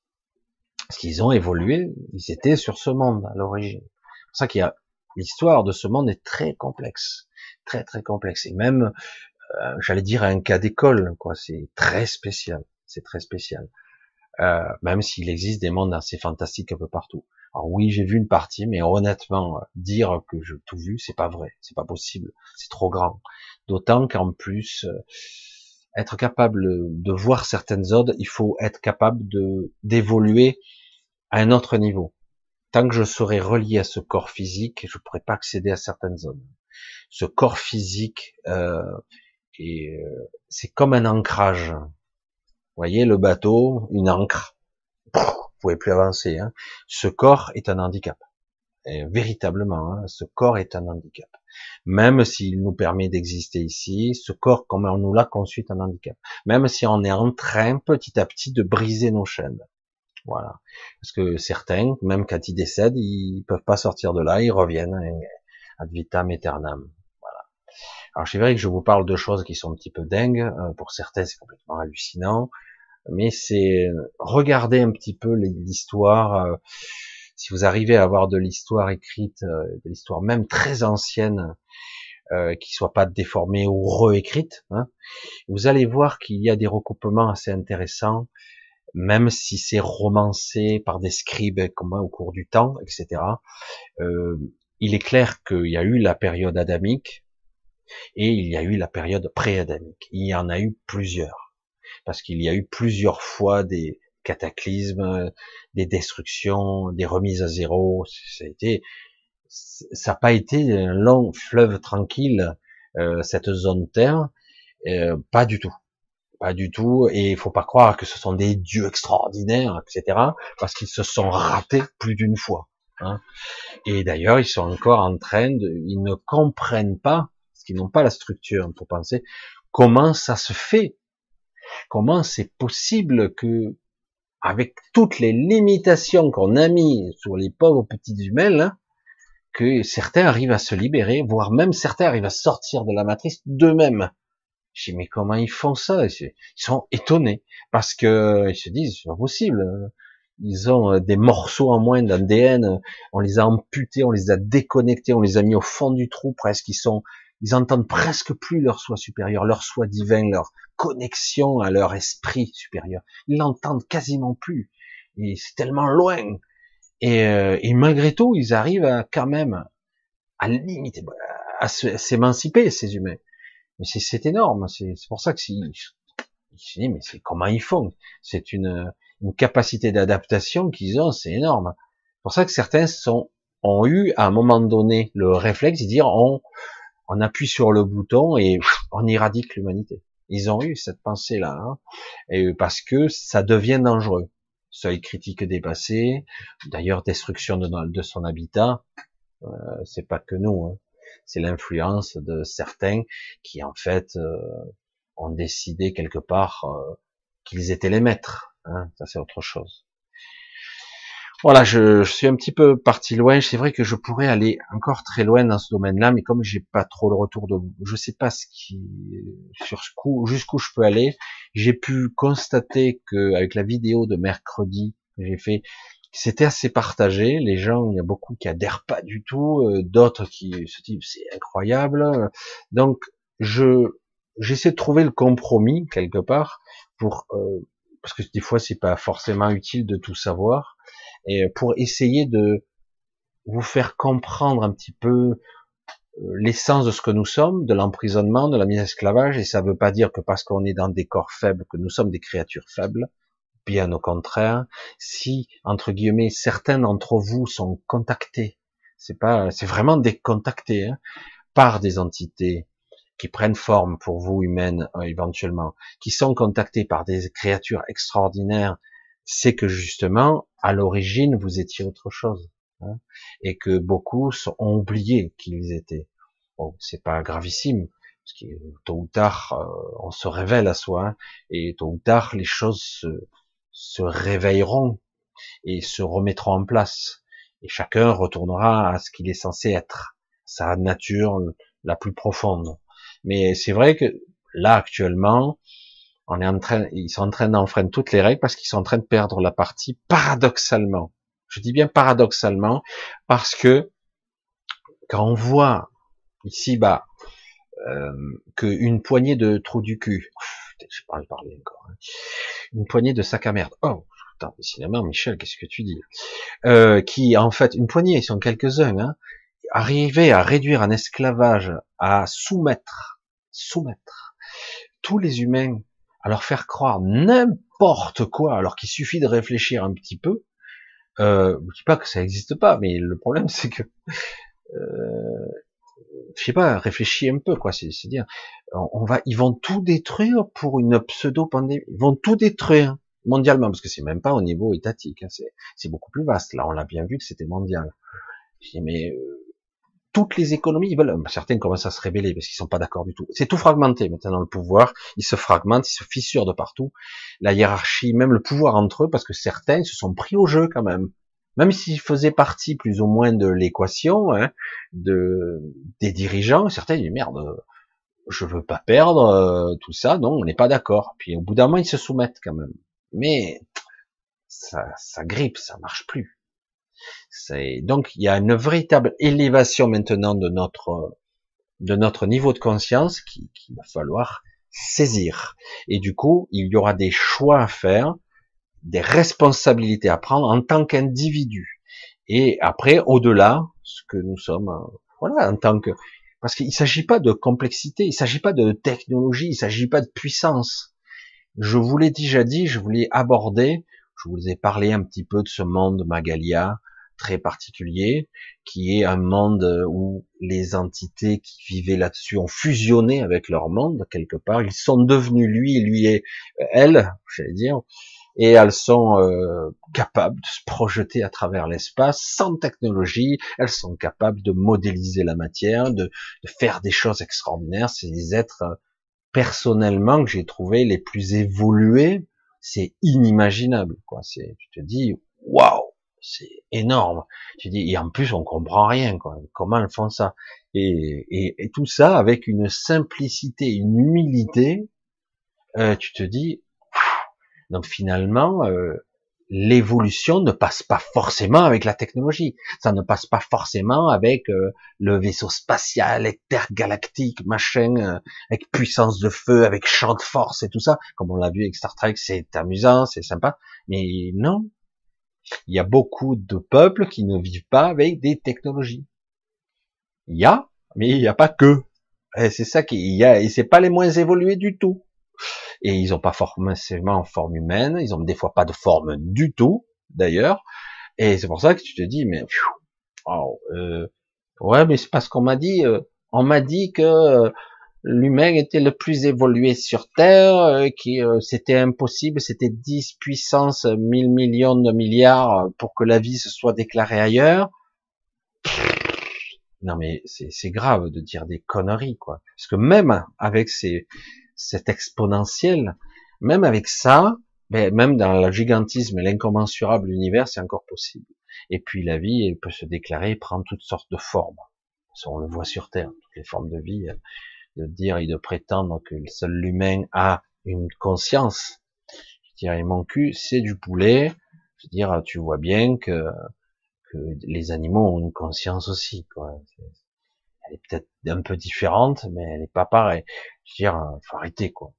parce qu'ils ont évolué, ils étaient sur ce monde à l'origine. C'est pour ça qu'il y a l'histoire de ce monde est très complexe, très très complexe, et même, euh, j'allais dire un cas d'école, quoi. C'est très spécial, c'est très spécial. Euh, même s'il existe des mondes assez fantastiques un peu partout. Alors oui, j'ai vu une partie, mais honnêtement, dire que j'ai tout vu, c'est pas vrai, c'est pas possible, c'est trop grand. D'autant qu'en plus, euh, être capable de voir certaines zones, il faut être capable de d'évoluer à un autre niveau. Tant que je serai relié à ce corps physique, je ne pourrai pas accéder à certaines zones. Ce corps physique, euh, euh c'est comme un ancrage. Vous voyez le bateau, une ancre pouvez plus avancer. Hein. Ce corps est un handicap. Véritablement, hein, ce corps est un handicap. Même s'il nous permet d'exister ici, ce corps, comme on nous l'a conçu, un handicap. Même si on est en train, petit à petit, de briser nos chaînes. Voilà. Parce que certains, même quand ils décèdent, ils peuvent pas sortir de là, ils reviennent hein, ad vitam aeternam. Voilà. Alors c'est vrai que je vous parle de choses qui sont un petit peu dingues. Euh, pour certains, c'est complètement hallucinant mais c'est regarder un petit peu l'histoire. Si vous arrivez à avoir de l'histoire écrite, euh, de l'histoire même très ancienne, euh, qui soit pas déformée ou réécrite, hein, vous allez voir qu'il y a des recoupements assez intéressants, même si c'est romancé par des scribes comme au cours du temps, etc. Euh, il est clair qu'il y a eu la période adamique et il y a eu la période pré-adamique. Il y en a eu plusieurs parce qu'il y a eu plusieurs fois des cataclysmes, des destructions, des remises à zéro. Ça a été, ça n'a pas été un long fleuve tranquille euh, cette zone Terre, euh, pas du tout, pas du tout. Et il faut pas croire que ce sont des dieux extraordinaires, etc. Parce qu'ils se sont ratés plus d'une fois. Hein. Et d'ailleurs, ils sont encore en train de, ils ne comprennent pas, parce qu'ils n'ont pas la structure pour penser comment ça se fait Comment c'est possible que, avec toutes les limitations qu'on a mis sur les pauvres petits humains, que certains arrivent à se libérer, voire même certains arrivent à sortir de la matrice d'eux-mêmes. Je dis, mais comment ils font ça? Ils sont étonnés, parce que ils se disent, c'est pas possible. Ils ont euh, des morceaux en moins d'ADN, on les a amputés, on les a déconnectés, on les a mis au fond du trou presque, ils sont ils entendent presque plus leur soi supérieur, leur soi divin, leur connexion à leur esprit supérieur. Ils l'entendent quasiment plus. Et c'est tellement loin. Et, euh, et, malgré tout, ils arrivent à, quand même à limiter, à s'émanciper, ces humains. Mais c'est énorme. C'est pour ça que si, mais c'est comment ils font? C'est une, une capacité d'adaptation qu'ils ont, c'est énorme. C'est pour ça que certains sont, ont eu à un moment donné le réflexe de dire on, on appuie sur le bouton et on éradique l'humanité. Ils ont eu cette pensée-là, hein, et parce que ça devient dangereux. Seuil critique dépassé, d'ailleurs destruction de, son habitat. Euh, c'est pas que nous, hein. c'est l'influence de certains qui en fait euh, ont décidé quelque part euh, qu'ils étaient les maîtres. Hein. ça c'est autre chose. Voilà, je, je, suis un petit peu parti loin. C'est vrai que je pourrais aller encore très loin dans ce domaine-là, mais comme j'ai pas trop le retour de, je sais pas ce qui, sur ce coup, jusqu'où je peux aller. J'ai pu constater que avec la vidéo de mercredi que j'ai fait, c'était assez partagé. Les gens, il y a beaucoup qui adhèrent pas du tout, euh, d'autres qui se disent c'est incroyable. Donc, je, j'essaie de trouver le compromis quelque part pour, euh, parce que des fois c'est pas forcément utile de tout savoir et pour essayer de vous faire comprendre un petit peu euh, l'essence de ce que nous sommes, de l'emprisonnement, de la mise en esclavage, et ça ne veut pas dire que parce qu'on est dans des corps faibles que nous sommes des créatures faibles, bien au contraire. Si entre guillemets certains d'entre vous sont contactés, c'est pas, c'est vraiment décontactés hein, par des entités qui prennent forme pour vous humaines euh, éventuellement, qui sont contactés par des créatures extraordinaires, c'est que justement, à l'origine, vous étiez autre chose. Hein, et que beaucoup ont oublié qui ils étaient. Bon, c'est pas gravissime, parce que tôt ou tard, euh, on se révèle à soi, hein, et tôt ou tard, les choses se, se réveilleront et se remettront en place. Et chacun retournera à ce qu'il est censé être, sa nature la plus profonde. Mais c'est vrai que là actuellement, on est en train, ils sont en train d'enfreindre toutes les règles parce qu'ils sont en train de perdre la partie paradoxalement. Je dis bien paradoxalement parce que quand on voit ici bas euh, qu'une poignée de trous du cul, je parle parler encore, hein, une poignée de sac à merde. Oh, putain, cinéma, Michel, qu'est-ce que tu dis euh, Qui en fait une poignée, ils sont quelques-uns, hein, arriver à réduire un esclavage, à soumettre, soumettre tous les humains, leur faire croire n'importe quoi, alors qu'il suffit de réfléchir un petit peu. Euh, je dis pas que ça n'existe pas, mais le problème c'est que, euh, je sais pas, réfléchis un peu quoi. C'est dire, on va, ils vont tout détruire pour une pseudo pandémie. Ils vont tout détruire mondialement parce que c'est même pas au niveau étatique. Hein, c'est beaucoup plus vaste. Là, on l'a bien vu que c'était mondial. Je dis, mais euh, toutes les économies, ils veulent, certains commencent à se révéler parce qu'ils sont pas d'accord du tout. C'est tout fragmenté maintenant le pouvoir, il se fragmente, il se fissure de partout. La hiérarchie, même le pouvoir entre eux, parce que certains se sont pris au jeu quand même. Même s'ils faisaient partie plus ou moins de l'équation, hein, de des dirigeants, certains disent merde, je veux pas perdre euh, tout ça, non, on n'est pas d'accord. Puis au bout d'un moment, ils se soumettent quand même. Mais ça, ça grippe, ça marche plus donc il y a une véritable élévation maintenant de notre de notre niveau de conscience qu'il qui va falloir saisir. Et du coup, il y aura des choix à faire, des responsabilités à prendre en tant qu'individu. Et après, au-delà, ce que nous sommes, voilà, en tant que, parce qu'il s'agit pas de complexité, il s'agit pas de technologie, il s'agit pas de puissance. Je vous l'ai déjà dit, je voulais aborder, je vous ai parlé un petit peu de ce monde Magalia, très particulier, qui est un monde où les entités qui vivaient là-dessus ont fusionné avec leur monde quelque part. Ils sont devenus lui, lui et elle, j'allais dire, et elles sont euh, capables de se projeter à travers l'espace sans technologie. Elles sont capables de modéliser la matière, de, de faire des choses extraordinaires. C'est des êtres personnellement que j'ai trouvé les plus évolués. C'est inimaginable, quoi. C'est, tu te dis, waouh c'est énorme. Tu dis, et en plus, on comprend rien, quoi. Comment elles font ça? Et, et, tout ça avec une simplicité, une humilité, euh, tu te dis, donc finalement, euh, l'évolution ne passe pas forcément avec la technologie. Ça ne passe pas forcément avec euh, le vaisseau spatial intergalactique, machin, euh, avec puissance de feu, avec champ de force et tout ça. Comme on l'a vu avec Star Trek, c'est amusant, c'est sympa. Mais non, il y a beaucoup de peuples qui ne vivent pas avec des technologies. Il y a, mais il n'y a pas que. C'est ça qu'il y a, et c'est pas les moins évolués du tout. Et ils n'ont pas forcément en forme humaine, ils ont des fois pas de forme du tout, d'ailleurs. Et c'est pour ça que tu te dis, mais euh, ouais, mais c'est parce qu'on m'a dit, euh, on m'a dit que euh, l'humain était le plus évolué sur Terre, euh, qui euh, c'était impossible, c'était 10 puissance 1000 millions de milliards pour que la vie se soit déclarée ailleurs. Non mais c'est grave de dire des conneries quoi. Parce que même avec ces, cet exponentiel, même avec ça, ben, même dans le gigantisme et l'incommensurable univers, c'est encore possible. Et puis la vie, elle peut se déclarer, prendre toutes sortes de formes. On le voit sur Terre, toutes les formes de vie de dire et de prétendre que seul l'humain a une conscience. Je dirais, mon cul, c'est du poulet. Je veux dire, tu vois bien que, que les animaux ont une conscience aussi, quoi. Elle est peut-être un peu différente, mais elle n'est pas pareille. Je veux dire, faut arrêter, quoi.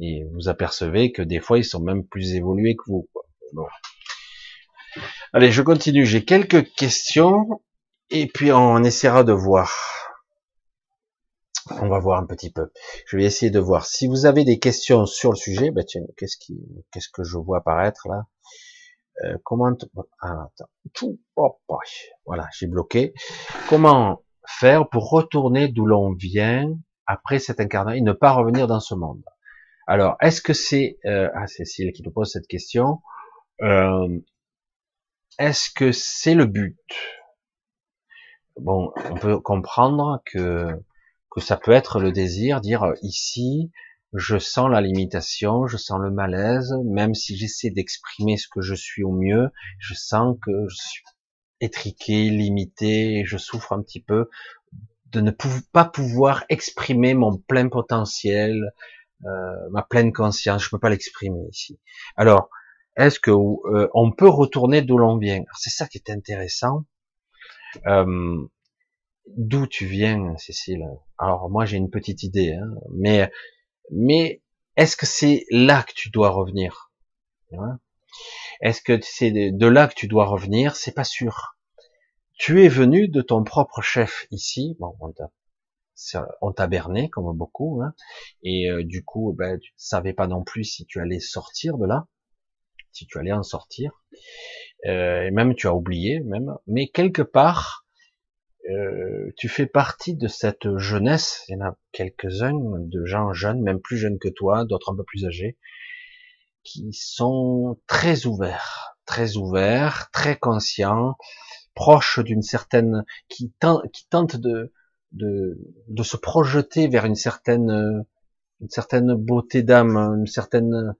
Et vous apercevez que des fois, ils sont même plus évolués que vous, quoi. Bon. Allez, je continue. J'ai quelques questions, et puis on essaiera de voir. On va voir un petit peu. Je vais essayer de voir. Si vous avez des questions sur le sujet, ben qu'est-ce que je vois apparaître là? Euh, Comment ah, voilà, j'ai bloqué. Comment faire pour retourner d'où l'on vient après cette incarnation et ne pas revenir dans ce monde? Alors, est-ce que c'est euh, ah Cécile qui nous pose cette question euh, Est-ce que c'est le but? Bon, on peut comprendre que que ça peut être le désir, dire euh, ici, je sens la limitation, je sens le malaise, même si j'essaie d'exprimer ce que je suis au mieux, je sens que je suis étriqué, limité, je souffre un petit peu de ne pas pouvoir exprimer mon plein potentiel, euh, ma pleine conscience, je peux pas l'exprimer ici. Alors, est-ce que euh, on peut retourner d'où l'on vient? C'est ça qui est intéressant. Euh, d'où tu viens, Cécile? Alors moi j'ai une petite idée, hein, mais mais est-ce que c'est là que tu dois revenir? Est-ce que c'est de là que tu dois revenir? C'est pas sûr. Tu es venu de ton propre chef ici. Bon, on t'a berné comme beaucoup, hein, et euh, du coup, ben, tu savais pas non plus si tu allais sortir de là, si tu allais en sortir, euh, et même tu as oublié, même. Mais quelque part, euh, tu fais partie de cette jeunesse, il y en a quelques-uns de gens jeunes, même plus jeunes que toi, d'autres un peu plus âgés, qui sont très ouverts, très ouverts, très conscients, proches d'une certaine, qui, qui tentent de, de, de se projeter vers une certaine, une certaine beauté d'âme, une certaine,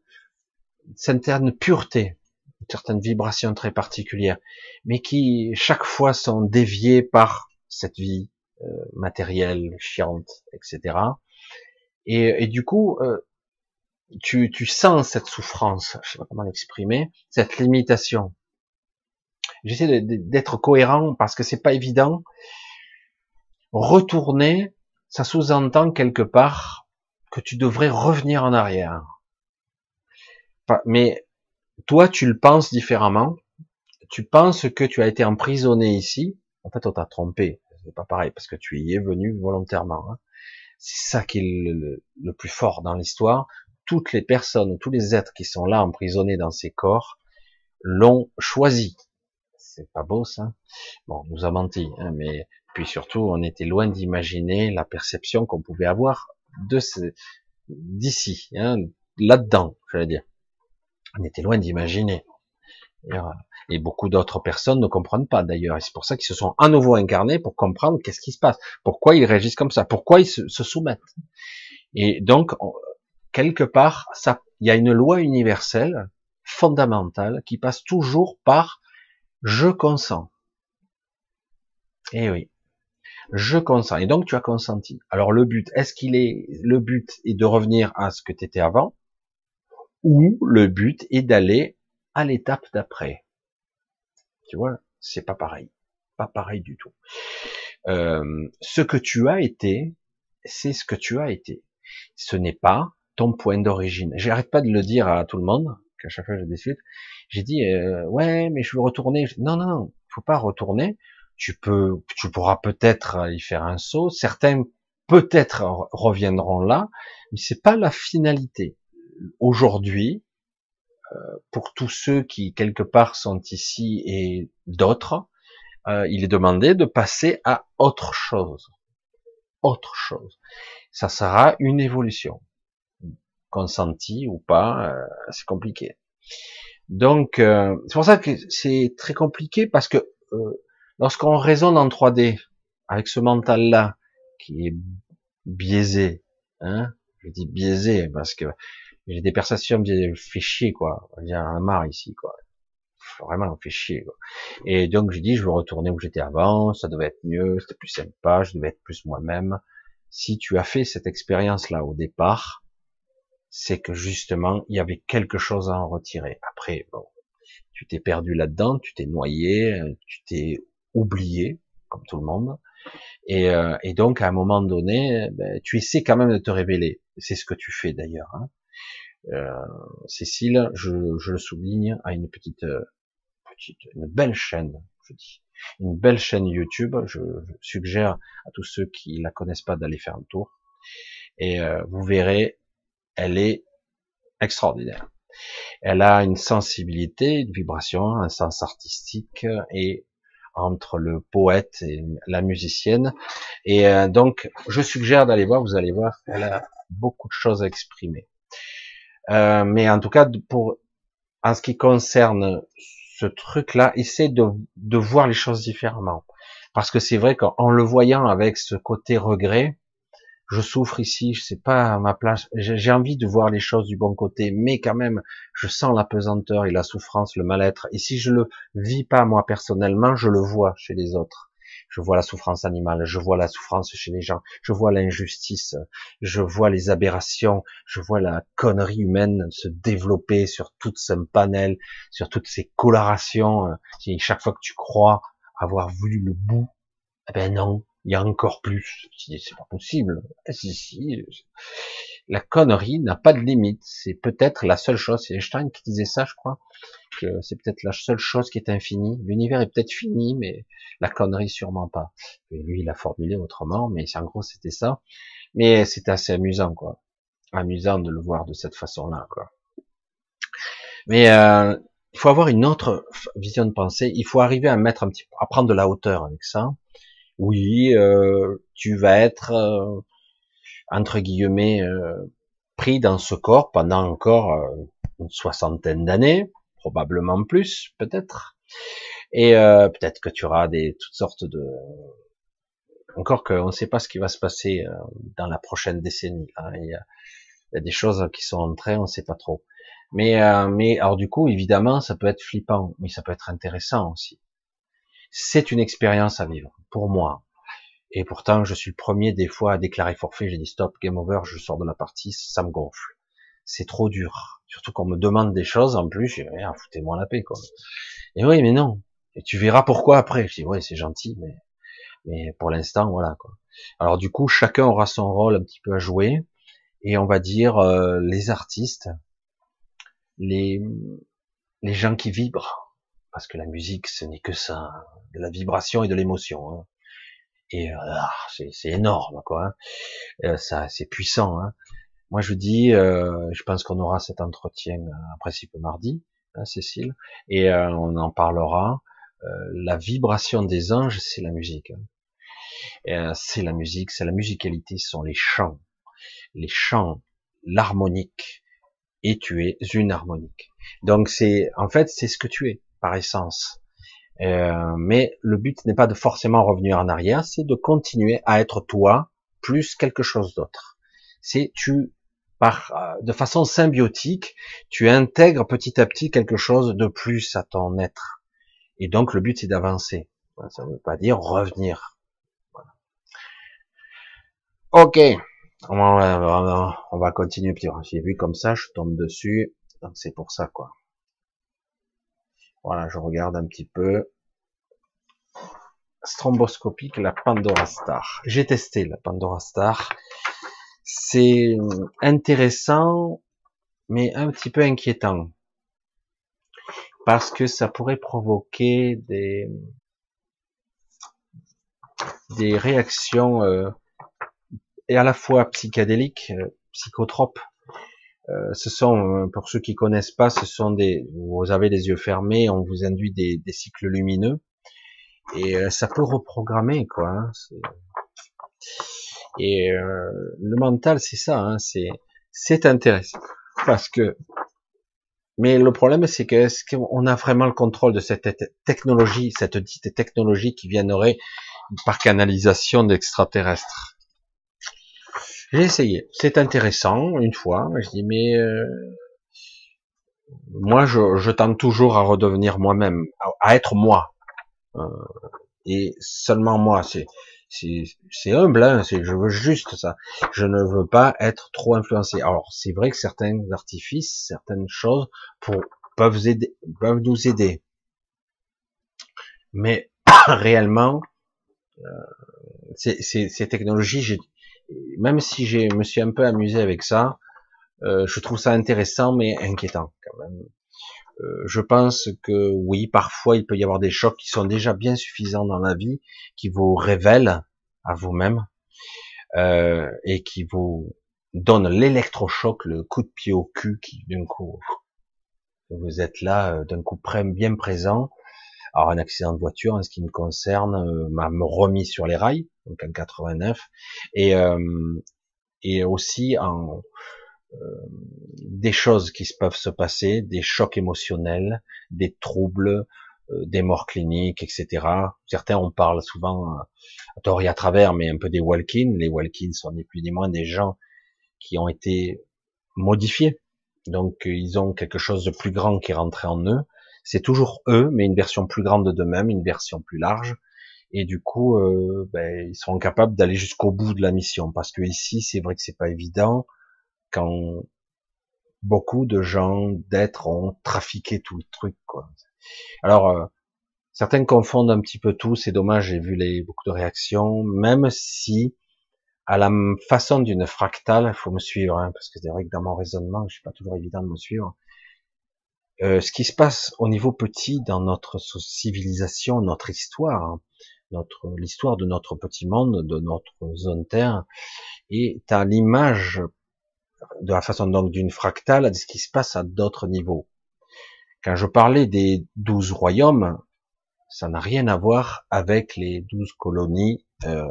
une certaine pureté, une certaine vibration très particulière, mais qui chaque fois sont déviés par cette vie euh, matérielle, chiante, etc. Et, et du coup, euh, tu, tu sens cette souffrance, je sais pas comment l'exprimer, cette limitation. J'essaie d'être cohérent parce que c'est pas évident. Retourner, ça sous-entend quelque part que tu devrais revenir en arrière. Mais toi, tu le penses différemment. Tu penses que tu as été emprisonné ici, en fait, on t'a trompé. C'est pas pareil parce que tu y es venu volontairement. Hein. C'est ça qui est le, plus fort dans l'histoire. Toutes les personnes, tous les êtres qui sont là emprisonnés dans ces corps l'ont choisi. C'est pas beau ça. Bon, on nous a menti, hein, mais puis surtout, on était loin d'imaginer la perception qu'on pouvait avoir de d'ici, hein, là-dedans, j'allais dire. On était loin d'imaginer. Et beaucoup d'autres personnes ne comprennent pas d'ailleurs. Et c'est pour ça qu'ils se sont à nouveau incarnés pour comprendre qu'est-ce qui se passe, pourquoi ils réagissent comme ça, pourquoi ils se, soumettent? Et donc, quelque part, ça, il y a une loi universelle, fondamentale, qui passe toujours par je consens. Eh oui. Je consens. Et donc, tu as consenti. Alors, le but, est-ce qu'il est, le but est de revenir à ce que tu étais avant, ou le but est d'aller à l'étape d'après? Tu vois, c'est pas pareil, pas pareil du tout. Euh, ce que tu as été, c'est ce que tu as été. Ce n'est pas ton point d'origine. J'arrête pas de le dire à tout le monde, qu'à chaque fois je discute. J'ai dit euh, ouais, mais je veux retourner. Non, non, non, faut pas retourner. Tu peux, tu pourras peut-être y faire un saut. Certains peut-être reviendront là, mais c'est pas la finalité. Aujourd'hui, pour tous ceux qui quelque part sont ici et d'autres, euh, il est demandé de passer à autre chose. Autre chose. Ça sera une évolution. Consentie ou pas, euh, c'est compliqué. Donc, euh, c'est pour ça que c'est très compliqué parce que lorsqu'on raisonne en 3D avec ce mental-là qui est biaisé, hein, je dis biaisé parce que j'ai des perceptions me fait chier quoi. J'ai un marre ici quoi. Vraiment fait chier quoi. et donc j'ai dit je veux retourner où j'étais avant ça devait être mieux c'était plus sympa je devais être plus moi-même. Si tu as fait cette expérience là au départ c'est que justement il y avait quelque chose à en retirer. Après bon tu t'es perdu là-dedans tu t'es noyé tu t'es oublié comme tout le monde. Et, euh, et, donc à un moment donné ben, tu essaies quand même de te révéler. C'est ce que tu fais d'ailleurs hein. Euh, Cécile, je, je, le souligne, a une petite, euh, petite, une belle chaîne, je dis, une belle chaîne YouTube. Je, suggère à tous ceux qui la connaissent pas d'aller faire un tour. Et euh, vous verrez, elle est extraordinaire. Elle a une sensibilité, une vibration, un sens artistique et entre le poète et la musicienne. Et euh, donc, je suggère d'aller voir. Vous allez voir, elle a beaucoup de choses à exprimer. Euh, mais en tout cas, pour en ce qui concerne ce truc-là, essaie de, de voir les choses différemment. Parce que c'est vrai qu'en le voyant avec ce côté regret, je souffre ici, je sais pas à ma place, j'ai envie de voir les choses du bon côté, mais quand même, je sens la pesanteur et la souffrance, le mal-être. Et si je le vis pas moi personnellement, je le vois chez les autres. Je vois la souffrance animale, je vois la souffrance chez les gens, je vois l'injustice, je vois les aberrations, je vois la connerie humaine se développer sur tout ce panel, sur toutes ces colorations. Chaque fois que tu crois avoir vu le bout, eh ben non, il y a encore plus. C'est pas possible. Ah, si, si. La connerie n'a pas de limite. C'est peut-être la seule chose. C'est Einstein qui disait ça, je crois. Que c'est peut-être la seule chose qui est infinie. L'univers est peut-être fini, mais la connerie sûrement pas. Et lui, il a formulé autrement, mais en gros, c'était ça. Mais c'est assez amusant, quoi. Amusant de le voir de cette façon-là, quoi. Mais euh, il faut avoir une autre vision de pensée. Il faut arriver à mettre un petit, à prendre de la hauteur avec ça oui, euh, tu vas être euh, entre guillemets euh, pris dans ce corps pendant encore une soixantaine d'années, probablement plus, peut-être. Et peut-être que tu auras des toutes sortes de encore qu'on ne sait pas ce qui va se passer dans la prochaine décennie. Hein. Il, y a, des choses qui sont en train, on ne sait pas trop. Mais, mais alors du coup, évidemment, ça peut être flippant, mais ça peut être intéressant aussi. C'est une expérience à vivre pour moi. Et pourtant, je suis le premier des fois à déclarer forfait. J'ai dit stop, game over, je sors de la partie, ça me gonfle. C'est trop dur. Surtout qu'on me demande des choses, en plus, j'ai rien, foutez-moi la paix, quoi. Et oui, mais non. Et tu verras pourquoi après. Je dis, ouais, c'est gentil, mais, mais pour l'instant, voilà, quoi. Alors du coup, chacun aura son rôle un petit peu à jouer. Et on va dire, euh, les artistes, les, les gens qui vibrent. Parce que la musique, ce n'est que ça. Hein. De la vibration et de l'émotion. Hein et euh, ah, c'est énorme quoi. Hein. Euh, ça, c'est puissant. Hein. Moi, je dis, euh, je pense qu'on aura cet entretien en principe mardi, hein, Cécile, et on en parlera. la vibration des anges, c'est la musique. Hein. c'est la musique, c'est la musicalité, ce sont les chants, les chants, l'harmonique, et tu es une harmonique. Donc c'est, en fait, c'est ce que tu es par essence. Euh, mais le but n'est pas de forcément revenir en arrière, c'est de continuer à être toi plus quelque chose d'autre. C'est tu par euh, de façon symbiotique, tu intègres petit à petit quelque chose de plus à ton être. Et donc le but c'est d'avancer. Ça ne veut pas dire revenir. Voilà. Ok, on va, on va continuer. J'ai vu comme ça, je tombe dessus, donc c'est pour ça quoi. Voilà, je regarde un petit peu. Stromboscopique, la Pandora Star. J'ai testé la Pandora Star. C'est intéressant, mais un petit peu inquiétant. Parce que ça pourrait provoquer des, des réactions euh, et à la fois psychédéliques, euh, psychotropes, euh, ce sont, euh, pour ceux qui connaissent pas, ce sont des, vous avez les yeux fermés, on vous induit des, cycles lumineux, et euh, ça peut reprogrammer, quoi. Hein, et le mental, c'est ça, hein, c'est, c'est intéressant, parce que, mais le problème, c'est que est-ce qu'on a vraiment le contrôle de cette technologie, cette dite technologie qui viendrait par canalisation d'extraterrestres? J'ai essayé. C'est intéressant, une fois. Je dis, mais euh, moi, je, je, tente toujours à redevenir moi-même, à, être moi. Euh, et seulement moi. C'est c'est humble, hein, je veux juste ça. Je ne veux pas être trop influencé. Alors, c'est vrai que certains artifices, certaines choses pour, peuvent, aider, peuvent nous aider. Mais réellement, euh, ces, ces, ces technologies, même si je me suis un peu amusé avec ça, euh, je trouve ça intéressant mais inquiétant quand même. Euh, je pense que oui, parfois il peut y avoir des chocs qui sont déjà bien suffisants dans la vie, qui vous révèlent à vous-même euh, et qui vous donnent l'électrochoc, le coup de pied au cul qui d'un coup vous êtes là d'un coup bien présent Alors un accident de voiture, en ce qui me concerne, m'a remis sur les rails, donc en 89, et euh, et aussi en des choses qui peuvent se passer, des chocs émotionnels, des troubles, des morts cliniques, etc. Certains on parle souvent à tort et à travers, mais un peu des walk-ins. Les walk-ins sont ni plus ni moins des gens qui ont été modifiés. Donc ils ont quelque chose de plus grand qui est rentré en eux. C'est toujours eux, mais une version plus grande d'eux-mêmes, une version plus large. Et du coup, euh, ben, ils seront capables d'aller jusqu'au bout de la mission. Parce que ici, c'est vrai que c'est pas évident quand beaucoup de gens, d'êtres ont trafiqué tout le truc. Quoi. Alors, euh, certains confondent un petit peu tout. C'est dommage. J'ai vu les beaucoup de réactions, même si à la façon d'une fractale, il faut me suivre, hein, parce que c'est vrai que dans mon raisonnement, je suis pas toujours évident de me suivre. Euh, ce qui se passe au niveau petit dans notre civilisation, notre histoire, hein, notre l'histoire de notre petit monde, de notre zone Terre, est à l'image de la façon donc d'une fractale de ce qui se passe à d'autres niveaux. Quand je parlais des douze royaumes, ça n'a rien à voir avec les douze colonies euh,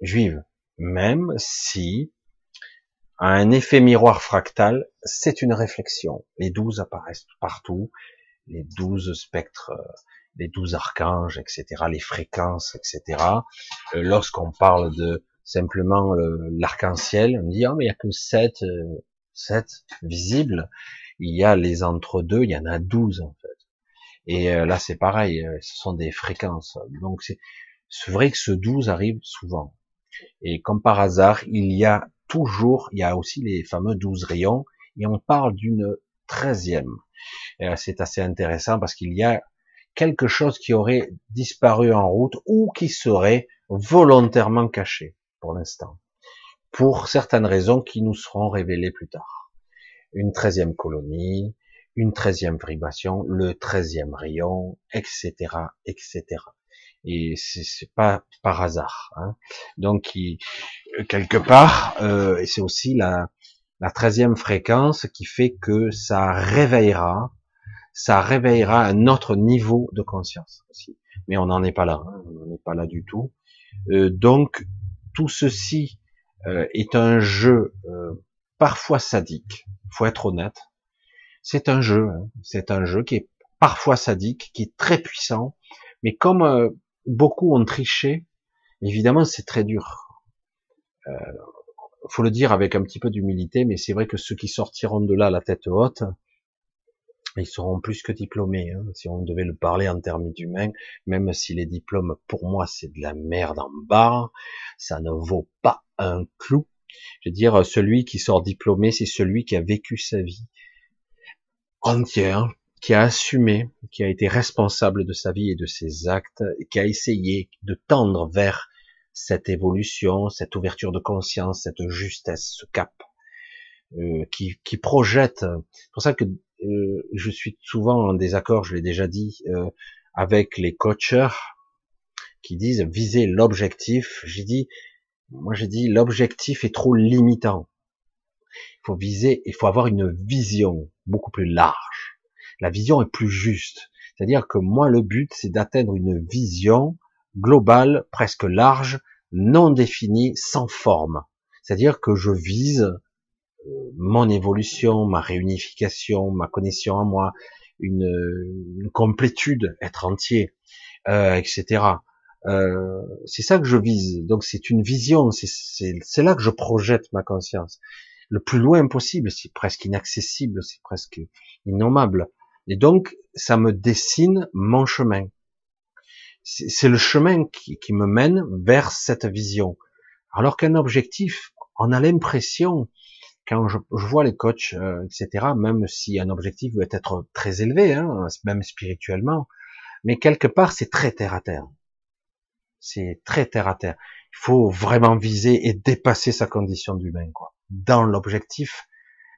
juives même si un effet miroir fractal, c'est une réflexion. Les douze apparaissent partout, les douze spectres, les douze archanges, etc., les fréquences, etc. Euh, lorsqu'on parle de simplement l'arc-en-ciel, on dit ah mais il y a que sept, euh, sept visibles. Il y a les entre-deux, il y en a douze en fait. Et euh, là c'est pareil, ce sont des fréquences. Donc c'est vrai que ce douze arrive souvent. Et comme par hasard, il y a toujours, il y a aussi les fameux douze rayons, et on parle d'une treizième. C'est assez intéressant parce qu'il y a quelque chose qui aurait disparu en route ou qui serait volontairement caché pour l'instant, pour certaines raisons qui nous seront révélées plus tard. Une treizième colonie, une treizième vibration, le treizième rayon, etc., etc et c'est pas par hasard. Hein. Donc, quelque part, euh, et c'est aussi la treizième fréquence qui fait que ça réveillera, ça réveillera un autre niveau de conscience aussi. Mais on n'en est pas là, hein. on n'en est pas là du tout. Euh, donc, tout ceci euh, est un jeu euh, parfois sadique. Faut être honnête. C'est un jeu, hein. c'est un jeu qui est parfois sadique, qui est très puissant, mais comme euh, beaucoup ont triché. Évidemment, c'est très dur. Euh, faut le dire avec un petit peu d'humilité, mais c'est vrai que ceux qui sortiront de là la tête haute, ils seront plus que diplômés. Hein, si on devait le parler en termes humains, même si les diplômes, pour moi, c'est de la merde en barre, ça ne vaut pas un clou. Je veux dire, celui qui sort diplômé, c'est celui qui a vécu sa vie entière, qui a assumé, qui a été responsable de sa vie et de ses actes, qui a essayé de tendre vers cette évolution, cette ouverture de conscience, cette justesse, ce cap, euh, qui, qui, projette. C'est pour ça que euh, je suis souvent en désaccord, je l'ai déjà dit, euh, avec les coachers qui disent viser l'objectif. J'ai dit, moi j'ai dit l'objectif est trop limitant. Il faut viser, il faut avoir une vision beaucoup plus large la vision est plus juste. C'est-à-dire que moi, le but, c'est d'atteindre une vision globale, presque large, non définie, sans forme. C'est-à-dire que je vise mon évolution, ma réunification, ma connexion en moi, une, complétude, être entier, euh, etc. Euh, c'est ça que je vise. Donc c'est une vision, c'est là que je projette ma conscience. Le plus loin possible, c'est presque inaccessible, c'est presque innommable. Et donc, ça me dessine mon chemin. C'est le chemin qui, me mène vers cette vision. Alors qu'un objectif, on a l'impression, quand je, vois les coachs, euh, etc., même si un objectif veut être très élevé, hein, même spirituellement, mais quelque part, c'est très terre à terre. C'est très terre à terre. Il faut vraiment viser et dépasser sa condition d'humain, quoi. Dans l'objectif,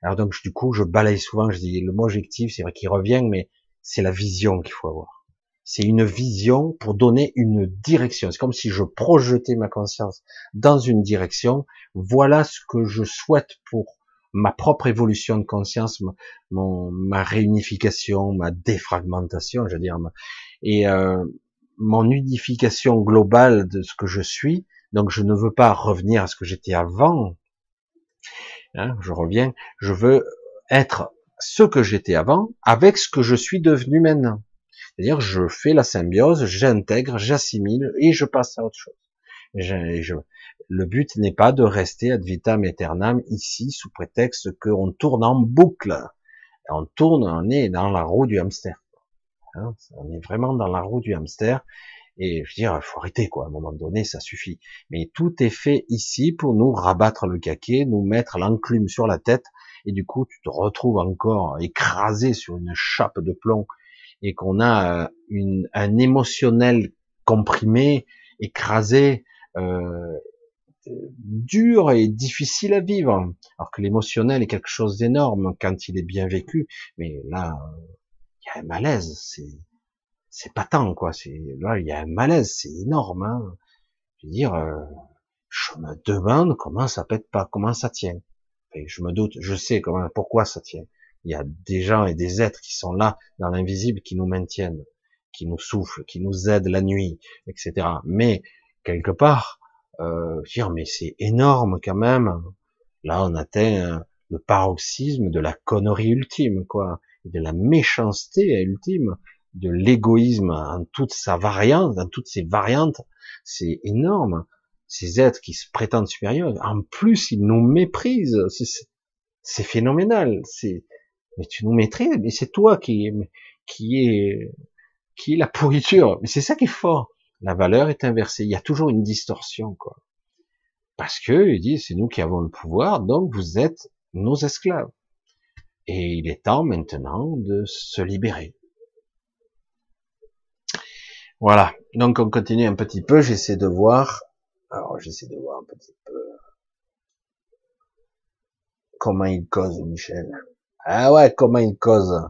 alors donc du coup, je balaye souvent, je dis le mot objectif, c'est vrai qu'il revient, mais c'est la vision qu'il faut avoir. C'est une vision pour donner une direction. C'est comme si je projetais ma conscience dans une direction. Voilà ce que je souhaite pour ma propre évolution de conscience, mon, ma réunification, ma défragmentation, je veux dire. Et euh, mon unification globale de ce que je suis, donc je ne veux pas revenir à ce que j'étais avant. Hein, je reviens, je veux être ce que j'étais avant avec ce que je suis devenu maintenant. C'est-à-dire, je fais la symbiose, j'intègre, j'assimile et je passe à autre chose. Le but n'est pas de rester ad vitam aeternam ici sous prétexte qu'on tourne en boucle. On tourne, on est dans la roue du hamster. Hein, on est vraiment dans la roue du hamster. Et je veux dire, faut arrêter quoi. À un moment donné, ça suffit. Mais tout est fait ici pour nous rabattre le caquet, nous mettre l'enclume sur la tête, et du coup, tu te retrouves encore écrasé sur une chape de plomb, et qu'on a euh, une, un émotionnel comprimé, écrasé, euh, dur et difficile à vivre. Alors que l'émotionnel est quelque chose d'énorme quand il est bien vécu, mais là, il y a un malaise, c'est c'est pas tant quoi. C'est là, il y a un malaise, c'est énorme. Hein. Je veux dire, euh, je me demande comment ça pète pas, comment ça tient. je me doute, je sais comment, pourquoi ça tient. Il y a des gens et des êtres qui sont là dans l'invisible, qui nous maintiennent, qui nous soufflent, qui nous aident la nuit, etc. Mais quelque part, euh, dire mais c'est énorme quand même. Là, on atteint le paroxysme de la connerie ultime, quoi, de la méchanceté ultime, de l'égoïsme en toute sa variante, dans toutes ses variantes. C'est énorme. Ces êtres qui se prétendent supérieurs, en plus, ils nous méprisent. C'est phénoménal. C'est, mais tu nous maîtrises, mais c'est toi qui, qui est, qui est la pourriture. Mais c'est ça qui est fort la valeur est inversée. Il y a toujours une distorsion, quoi. Parce que, il dit, c'est nous qui avons le pouvoir, donc vous êtes nos esclaves. Et il est temps maintenant de se libérer. Voilà. Donc on continue un petit peu. J'essaie de voir. Alors j'essaie de voir un petit peu comment il cause, Michel. Ah ouais, comment il cause.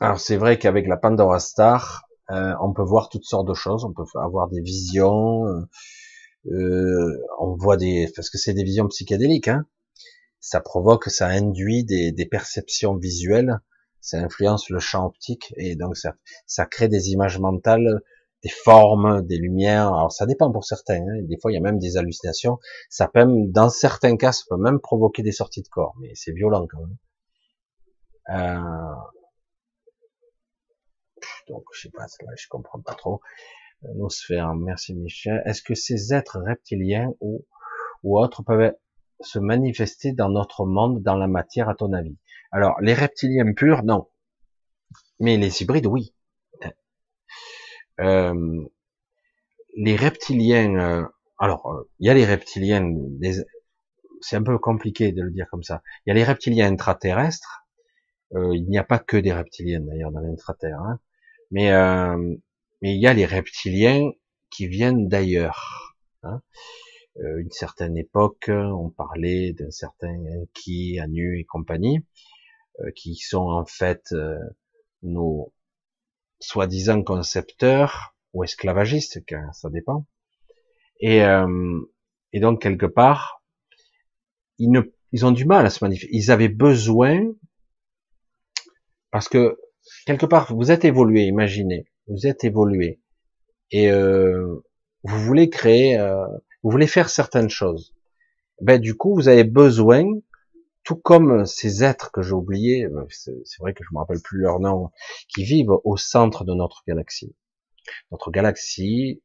Alors c'est vrai qu'avec la Pandora Star, euh, on peut voir toutes sortes de choses, on peut avoir des visions, euh, euh, on voit des, parce que c'est des visions psychédéliques, hein. ça provoque, ça induit des, des, perceptions visuelles, ça influence le champ optique et donc ça, ça crée des images mentales, des formes, des lumières. Alors ça dépend pour certains, hein. des fois il y a même des hallucinations. Ça peut, même, dans certains cas, ça peut même provoquer des sorties de corps, mais c'est violent quand même. Euh, donc je sais pas, là, je comprends pas trop. Euh, nos sphères, merci Michel. Est-ce que ces êtres reptiliens ou, ou autres peuvent se manifester dans notre monde, dans la matière, à ton avis? Alors, les reptiliens purs, non. Mais les hybrides, oui. Euh, les reptiliens, euh, alors, il y a les reptiliens, c'est un peu compliqué de le dire comme ça. Il y a les reptiliens intraterrestres. il n'y a pas que des reptiliens d'ailleurs dans l'intraterre. Hein. Mais euh, mais il y a les reptiliens qui viennent d'ailleurs. Hein. Euh, une certaine époque, on parlait d'un certain qui Anu et compagnie, euh, qui sont en fait euh, nos soi-disant concepteurs ou esclavagistes, car ça dépend. Et, euh, et donc quelque part, ils, ne, ils ont du mal à se manifester. Ils avaient besoin, parce que quelque part, vous êtes évolué, imaginez, vous êtes évolué, et euh, vous voulez créer, euh, vous voulez faire certaines choses. Ben du coup, vous avez besoin, tout comme ces êtres que j'ai oubliés, euh, c'est vrai que je me rappelle plus leur nom, qui vivent au centre de notre galaxie. Notre galaxie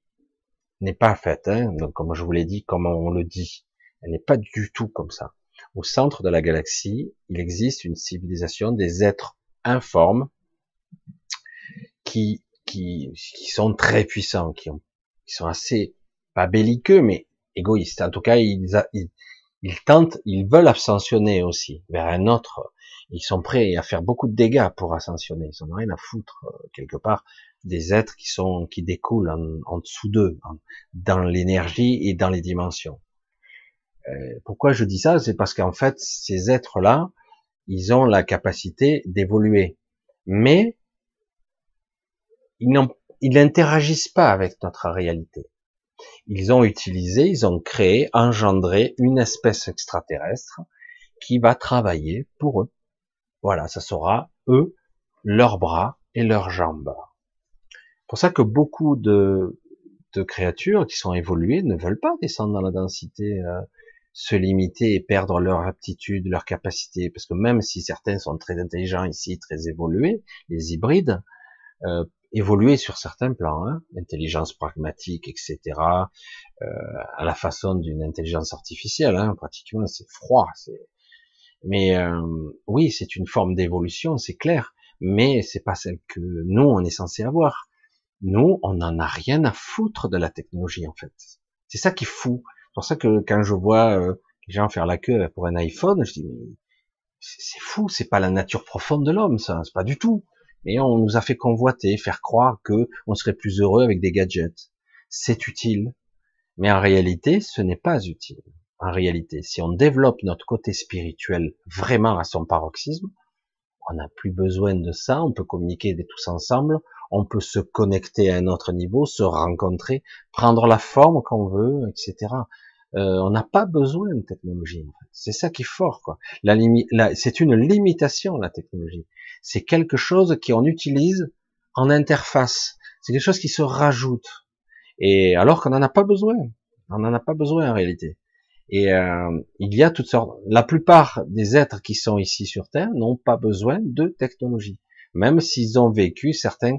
n'est pas faite, hein, donc comme je vous l'ai dit, comme on le dit, elle n'est pas du tout comme ça. Au centre de la galaxie, il existe une civilisation des êtres informes, qui, qui, qui sont très puissants, qui, ont, qui sont assez, pas belliqueux, mais égoïstes. En tout cas, ils, ils, ils tentent, ils veulent ascensionner aussi vers un autre. Ils sont prêts à faire beaucoup de dégâts pour ascensionner. Ils ont rien à foutre euh, quelque part des êtres qui sont qui découlent en, en dessous d'eux, dans l'énergie et dans les dimensions. Euh, pourquoi je dis ça? C'est parce qu'en fait, ces êtres-là, ils ont la capacité d'évoluer, mais ils n'interagissent pas avec notre réalité. Ils ont utilisé, ils ont créé, engendré une espèce extraterrestre qui va travailler pour eux. Voilà, ça sera eux leurs bras et leurs jambes. C'est pour ça que beaucoup de, de créatures qui sont évoluées ne veulent pas descendre dans la densité, euh, se limiter et perdre leur aptitude, leur capacité, parce que même si certains sont très intelligents ici, très évolués, les hybrides, euh, évoluer sur certains plans, hein, intelligence pragmatique, etc., euh, à la façon d'une intelligence artificielle, hein, pratiquement c'est froid, mais euh, oui, c'est une forme d'évolution, c'est clair, mais c'est pas celle que nous on est censé avoir. Nous, on n'en a rien à foutre de la technologie en fait. C'est ça qui est fou. C'est pour ça que quand je vois euh, les gens faire la queue pour un iPhone, je dis mais c'est fou, c'est pas la nature profonde de l'homme, ça, c'est pas du tout. Mais on nous a fait convoiter, faire croire que on serait plus heureux avec des gadgets. C'est utile, mais en réalité, ce n'est pas utile en réalité. Si on développe notre côté spirituel vraiment à son paroxysme, on n'a plus besoin de ça, on peut communiquer tous ensemble, on peut se connecter à un autre niveau, se rencontrer, prendre la forme qu'on veut, etc. Euh, on n'a pas besoin de technologie. C'est ça qui est fort, quoi. La, la c'est une limitation la technologie. C'est quelque chose qu'on utilise en interface. C'est quelque chose qui se rajoute. Et alors qu'on n'en a pas besoin. On n'en a pas besoin en réalité. Et euh, il y a toutes sortes. La plupart des êtres qui sont ici sur Terre n'ont pas besoin de technologie, même s'ils ont vécu certains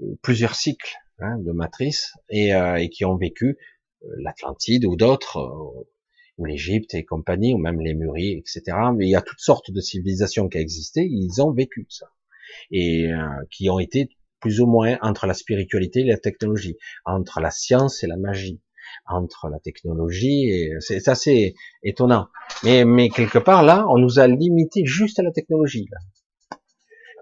euh, plusieurs cycles hein, de matrice et, euh, et, qui ont vécu l'Atlantide ou d'autres, ou l'Égypte et compagnie, ou même les Muris, etc. Mais il y a toutes sortes de civilisations qui existé, ils ont vécu ça et qui ont été plus ou moins entre la spiritualité et la technologie, entre la science et la magie entre la technologie et c'est assez étonnant. Mais, mais quelque part là, on nous a limité juste à la technologie.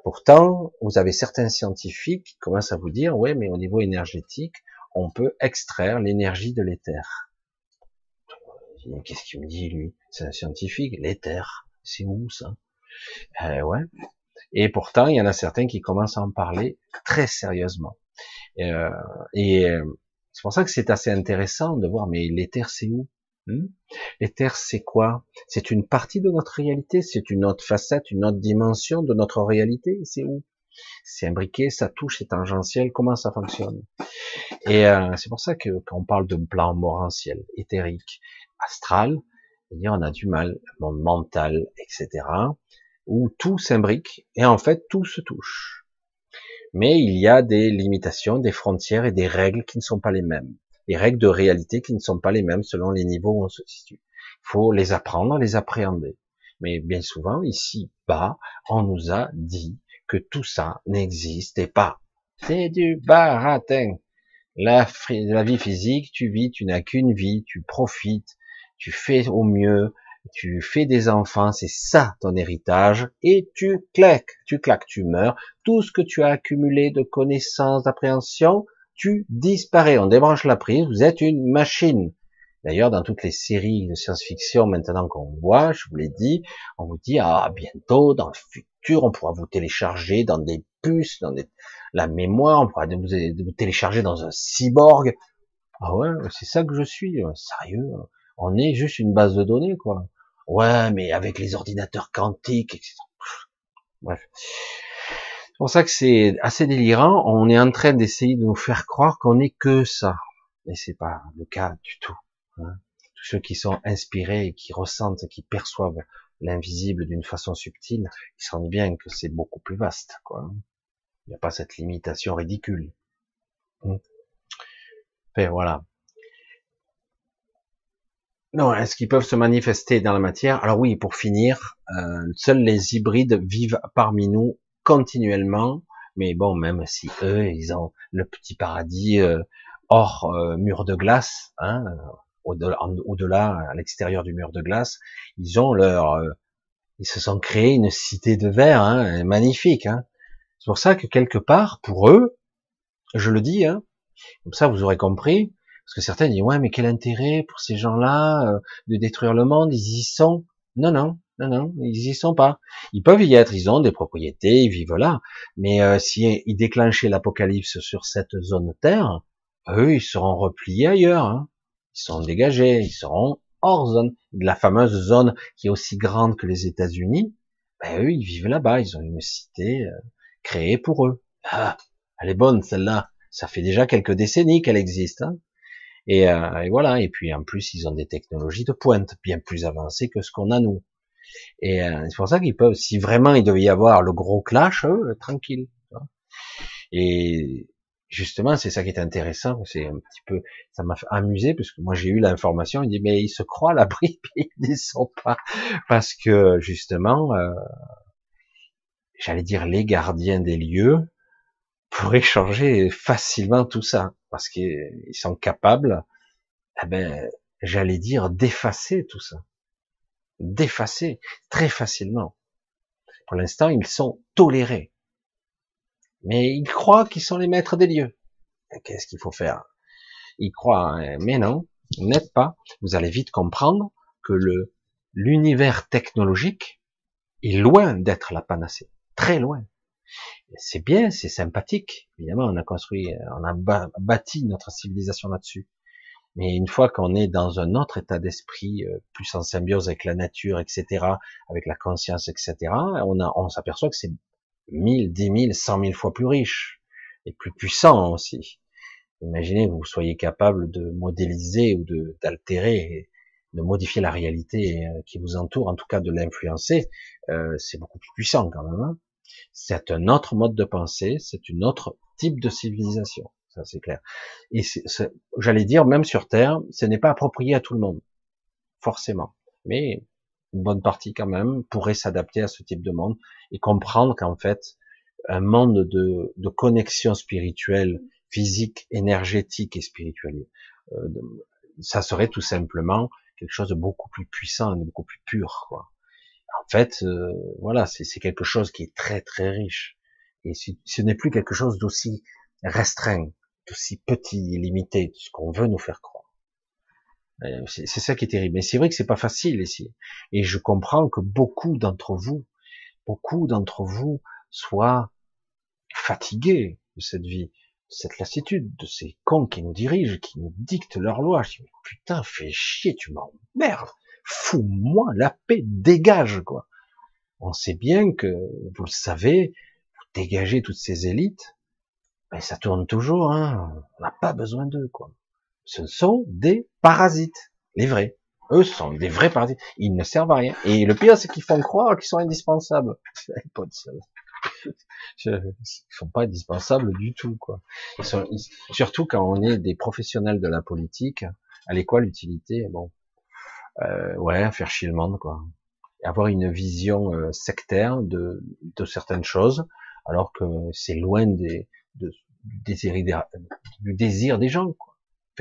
Pourtant, vous avez certains scientifiques qui commencent à vous dire, ouais, mais au niveau énergétique, on peut extraire l'énergie de l'éther. Qu'est-ce qu'il me dit lui? C'est un scientifique. L'éther, c'est où ça? Euh, Ouais. Et pourtant, il y en a certains qui commencent à en parler très sérieusement. Euh, et euh, c'est pour ça que c'est assez intéressant de voir, mais l'éther c'est où? Hmm? L'éther c'est quoi? C'est une partie de notre réalité, c'est une autre facette, une autre dimension de notre réalité, c'est où? C'est imbriqué, ça touche, c'est tangentiel, comment ça fonctionne? Et euh, c'est pour ça que quand on parle de plan morantiel, éthérique, astral, eh on a du mal, monde mental, etc., où tout s'imbrique et en fait tout se touche mais il y a des limitations, des frontières et des règles qui ne sont pas les mêmes. Les règles de réalité qui ne sont pas les mêmes selon les niveaux où on se situe. Il faut les apprendre, les appréhender. Mais bien souvent, ici bas, on nous a dit que tout ça n'existait pas. C'est du baratin. La, vie physique, tu vis, tu n'as qu'une vie, tu profites, tu fais au mieux, tu fais des enfants, c'est ça ton héritage, et tu claques, tu claques, tu meurs, tout ce que tu as accumulé de connaissances, d'appréhension, tu disparais, on débranche la prise, vous êtes une machine. D'ailleurs, dans toutes les séries de science-fiction maintenant qu'on voit, je vous l'ai dit, on vous dit, ah, bientôt, dans le futur, on pourra vous télécharger dans des puces, dans la mémoire, on pourra vous, télécharger dans un cyborg. Ah ouais, c'est ça que je suis, sérieux. On est juste une base de données, quoi. Ouais, mais avec les ordinateurs quantiques, etc. Bref. C'est pour ça que c'est assez délirant. On est en train d'essayer de nous faire croire qu'on n'est que ça. Mais c'est pas le cas du tout. Hein. Tous ceux qui sont inspirés, qui ressentent, qui perçoivent l'invisible d'une façon subtile, ils sentent bien que c'est beaucoup plus vaste, quoi. Il n'y a pas cette limitation ridicule. Enfin, voilà. Non, est-ce qu'ils peuvent se manifester dans la matière? Alors oui, pour finir, euh, seuls les hybrides vivent parmi nous continuellement, mais bon, même si eux, ils ont le petit paradis euh, hors euh, mur de glace, hein, au-delà, à l'extérieur du mur de glace, ils ont leur, ils se sont créés une cité de verre, hein, magnifique. Hein. C'est pour ça que quelque part, pour eux, je le dis, hein, comme ça vous aurez compris, parce que certains disent, ouais, mais quel intérêt pour ces gens-là euh, de détruire le monde Ils y sont. Non, non, non, non, ils y sont pas. Ils peuvent y être, ils ont des propriétés, ils vivent là. Mais euh, si ils déclenchaient l'apocalypse sur cette zone Terre, eux, ils seront repliés ailleurs. Hein. Ils seront dégagés, ils seront hors zone. De la fameuse zone qui est aussi grande que les États-Unis, ben, eux, ils vivent là-bas. Ils ont une cité euh, créée pour eux. Ah, elle est bonne celle-là. Ça fait déjà quelques décennies qu'elle existe. Hein. Et, euh, et, voilà. Et puis en plus, ils ont des technologies de pointe bien plus avancées que ce qu'on a nous. Et euh, c'est pour ça qu'ils peuvent, si vraiment il devait y avoir le gros clash, eux, tranquille. Et justement, c'est ça qui est intéressant. C'est un petit peu, ça m'a amusé parce que moi j'ai eu l'information. Il dit mais ils se croient à l'abri, ils n'y sont pas parce que justement, euh, j'allais dire les gardiens des lieux pourraient changer facilement tout ça parce qu'ils sont capables, eh ben, j'allais dire d'effacer tout ça, d'effacer très facilement. Pour l'instant, ils sont tolérés mais ils croient qu'ils sont les maîtres des lieux. Qu'est-ce qu'il faut faire? Ils croient, hein, mais non, n'êtes pas. Vous allez vite comprendre que le l'univers technologique est loin d'être la panacée, très loin. C'est bien, c'est sympathique. Évidemment, on a construit, on a bâti notre civilisation là-dessus. Mais une fois qu'on est dans un autre état d'esprit, euh, plus en symbiose avec la nature, etc., avec la conscience, etc., on, on s'aperçoit que c'est mille, dix mille, cent mille fois plus riche et plus puissant aussi. Imaginez que vous soyez capable de modéliser ou de d'altérer, de modifier la réalité euh, qui vous entoure, en tout cas de l'influencer. Euh, c'est beaucoup plus puissant quand même. Hein. c'est un autre mode de pensée, c'est une autre type de civilisation. Ça c'est clair. Et j'allais dire même sur Terre, ce n'est pas approprié à tout le monde, forcément. Mais une bonne partie quand même, pourrait s'adapter à ce type de monde et comprendre qu'en fait, un monde de, de, connexion spirituelle, physique, énergétique et spirituelle, euh, ça serait tout simplement quelque chose de beaucoup plus puissant et de beaucoup plus pur. Quoi. En fait, euh, voilà, c'est quelque chose qui est très très riche. Et ce n'est plus quelque chose d'aussi restreint, d'aussi petit et limité, ce qu'on veut nous faire croire. Euh, c'est ça qui est terrible. Mais c'est vrai que c'est pas facile ici. Et je comprends que beaucoup d'entre vous, beaucoup d'entre vous soient fatigués de cette vie, de cette lassitude, de ces cons qui nous dirigent, qui nous dictent leurs lois. Je dis, putain, fais chier, tu m'emmerdes. Fous-moi la paix, dégage, quoi. On sait bien que, vous le savez, vous dégagez toutes ces élites, mais ça tourne toujours, hein. On n'a pas besoin d'eux, quoi ce sont des parasites, les vrais. Eux sont des vrais parasites. Ils ne servent à rien. Et le pire, c'est qu'ils font croire qu'ils sont indispensables. Ils sont pas indispensables du tout, quoi. surtout quand on est des professionnels de la politique, à quoi l'utilité Bon, euh, ouais, faire chier le monde, quoi. Avoir une vision euh, sectaire de, de certaines choses, alors que c'est loin des, de, du, désir, du désir des gens, quoi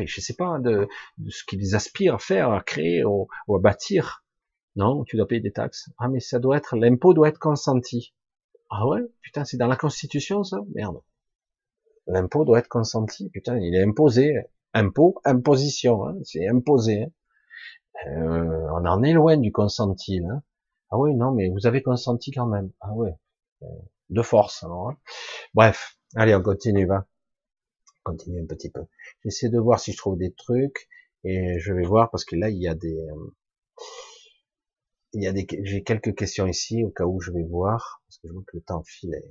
je sais pas, de, ce qu'ils aspirent à faire, à créer ou, à bâtir. Non, tu dois payer des taxes. Ah, mais ça doit être, l'impôt doit être consenti. Ah ouais, putain, c'est dans la Constitution, ça? Merde. L'impôt doit être consenti. Putain, il est imposé. Impôt, imposition, hein, c'est imposé. Hein. Euh, on en est loin du consenti, là. Ah oui, non, mais vous avez consenti quand même. Ah ouais. Euh, de force, alors. Hein. Bref. Allez, on continue, va continuer un petit peu. J'essaie de voir si je trouve des trucs et je vais voir parce que là il y a des euh, il y a des j'ai quelques questions ici au cas où je vais voir parce que je vois que le temps file.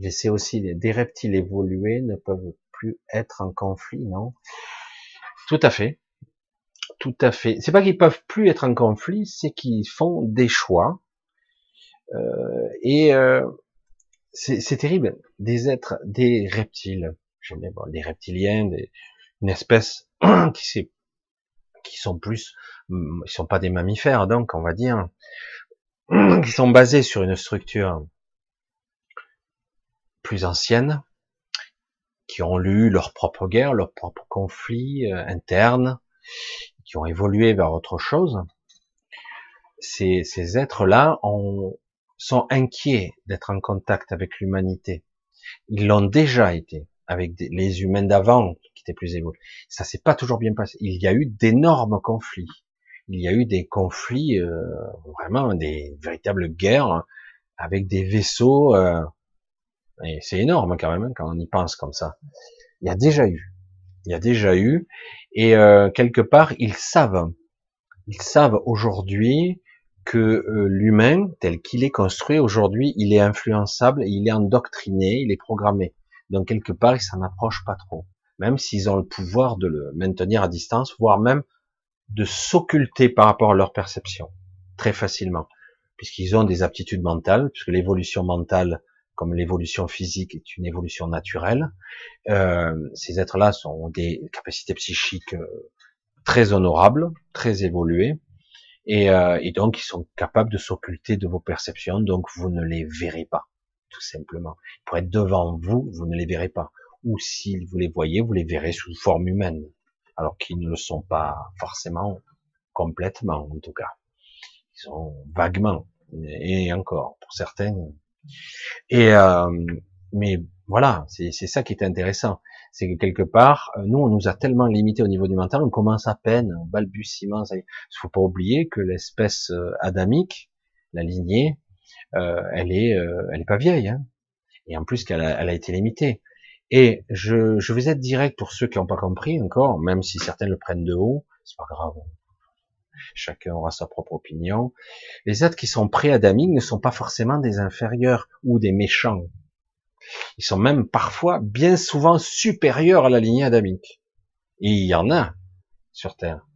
J'essaie aussi des reptiles évolués ne peuvent plus être en conflit, non? Tout à fait. Tout à fait. C'est pas qu'ils peuvent plus être en conflit, c'est qu'ils font des choix. Euh, et euh, c'est terrible. Des êtres, des reptiles, bon, des reptiliens, des, une espèce qui, qui sont plus, ils sont pas des mammifères, donc on va dire, qui sont basés sur une structure plus ancienne, qui ont lu leur propre guerre, leurs propres conflits euh, internes, qui ont évolué vers autre chose. Ces, ces êtres-là ont, sont inquiets d'être en contact avec l'humanité. Ils l'ont déjà été avec les humains d'avant qui étaient plus évolués. Ça s'est pas toujours bien passé. Il y a eu d'énormes conflits. Il y a eu des conflits, euh, vraiment des véritables guerres avec des vaisseaux. Euh, et c'est énorme quand même hein, quand on y pense comme ça. Il y a déjà eu. Il y a déjà eu. Et euh, quelque part, ils savent. Ils savent aujourd'hui que euh, l'humain, tel qu'il est construit aujourd'hui, il est influençable, il est endoctriné, il est programmé. Donc quelque part, il s'en approche pas trop. Même s'ils ont le pouvoir de le maintenir à distance, voire même de s'occulter par rapport à leur perception, très facilement, puisqu'ils ont des aptitudes mentales, puisque l'évolution mentale, comme l'évolution physique, est une évolution naturelle. Euh, ces êtres-là sont des capacités psychiques euh, très honorables, très évoluées, et, euh, et donc ils sont capables de s'occulter de vos perceptions, donc vous ne les verrez pas, tout simplement. Pour être devant vous, vous ne les verrez pas. Ou si vous les voyez, vous les verrez sous forme humaine, alors qu'ils ne le sont pas forcément complètement, en tout cas. Ils sont vaguement, et encore, pour certains. Et euh, mais voilà, c'est ça qui est intéressant, c'est que quelque part, euh, nous, on nous a tellement limité au niveau du mental, on commence à peine, au balbutiement. Il faut pas oublier que l'espèce euh, adamique, la lignée, euh, elle est, elle est pas vieille, hein et en plus qu'elle a, elle a été limitée. Et je, je vais être direct pour ceux qui n'ont pas compris encore, même si certains le prennent de haut, c'est pas grave. Chacun aura sa propre opinion. Les êtres qui sont pré-adamiques ne sont pas forcément des inférieurs ou des méchants. Ils sont même parfois, bien souvent, supérieurs à la lignée adamique. Et il y en a sur Terre.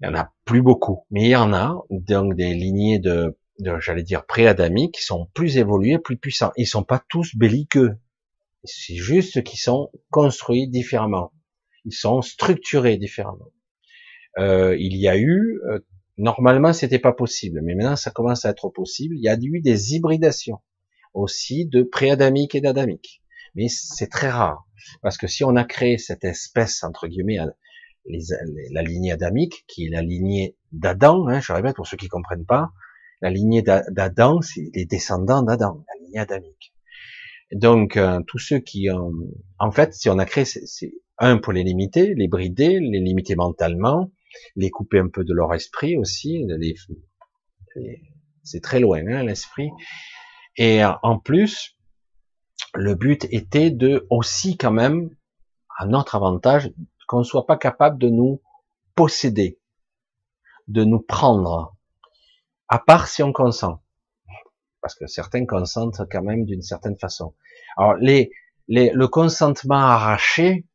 Il y en a plus beaucoup, mais il y en a, donc des lignées de, de j'allais dire, pré-adamiques qui sont plus évoluées, plus puissants. Ils sont pas tous belliqueux. C'est juste qu'ils sont construits différemment. Ils sont structurés différemment. Euh, il y a eu, euh, normalement c'était pas possible, mais maintenant ça commence à être possible. Il y a eu des hybridations aussi de préadamique et d'adamique. Mais c'est très rare. Parce que si on a créé cette espèce, entre guillemets, la lignée adamique, qui est la lignée d'Adam, hein, je répète pour ceux qui comprennent pas, la lignée d'Adam, c'est les descendants d'Adam, la lignée adamique. Donc, euh, tous ceux qui ont, en fait, si on a créé, c'est un pour les limiter, les brider, les limiter mentalement, les couper un peu de leur esprit aussi, les, c'est très loin, hein, l'esprit, et euh, en plus, le but était de aussi quand même, à notre avantage, qu'on ne soit pas capable de nous posséder, de nous prendre, à part si on consent. Parce que certains consentent quand même d'une certaine façon. Alors les, les, le consentement arraché,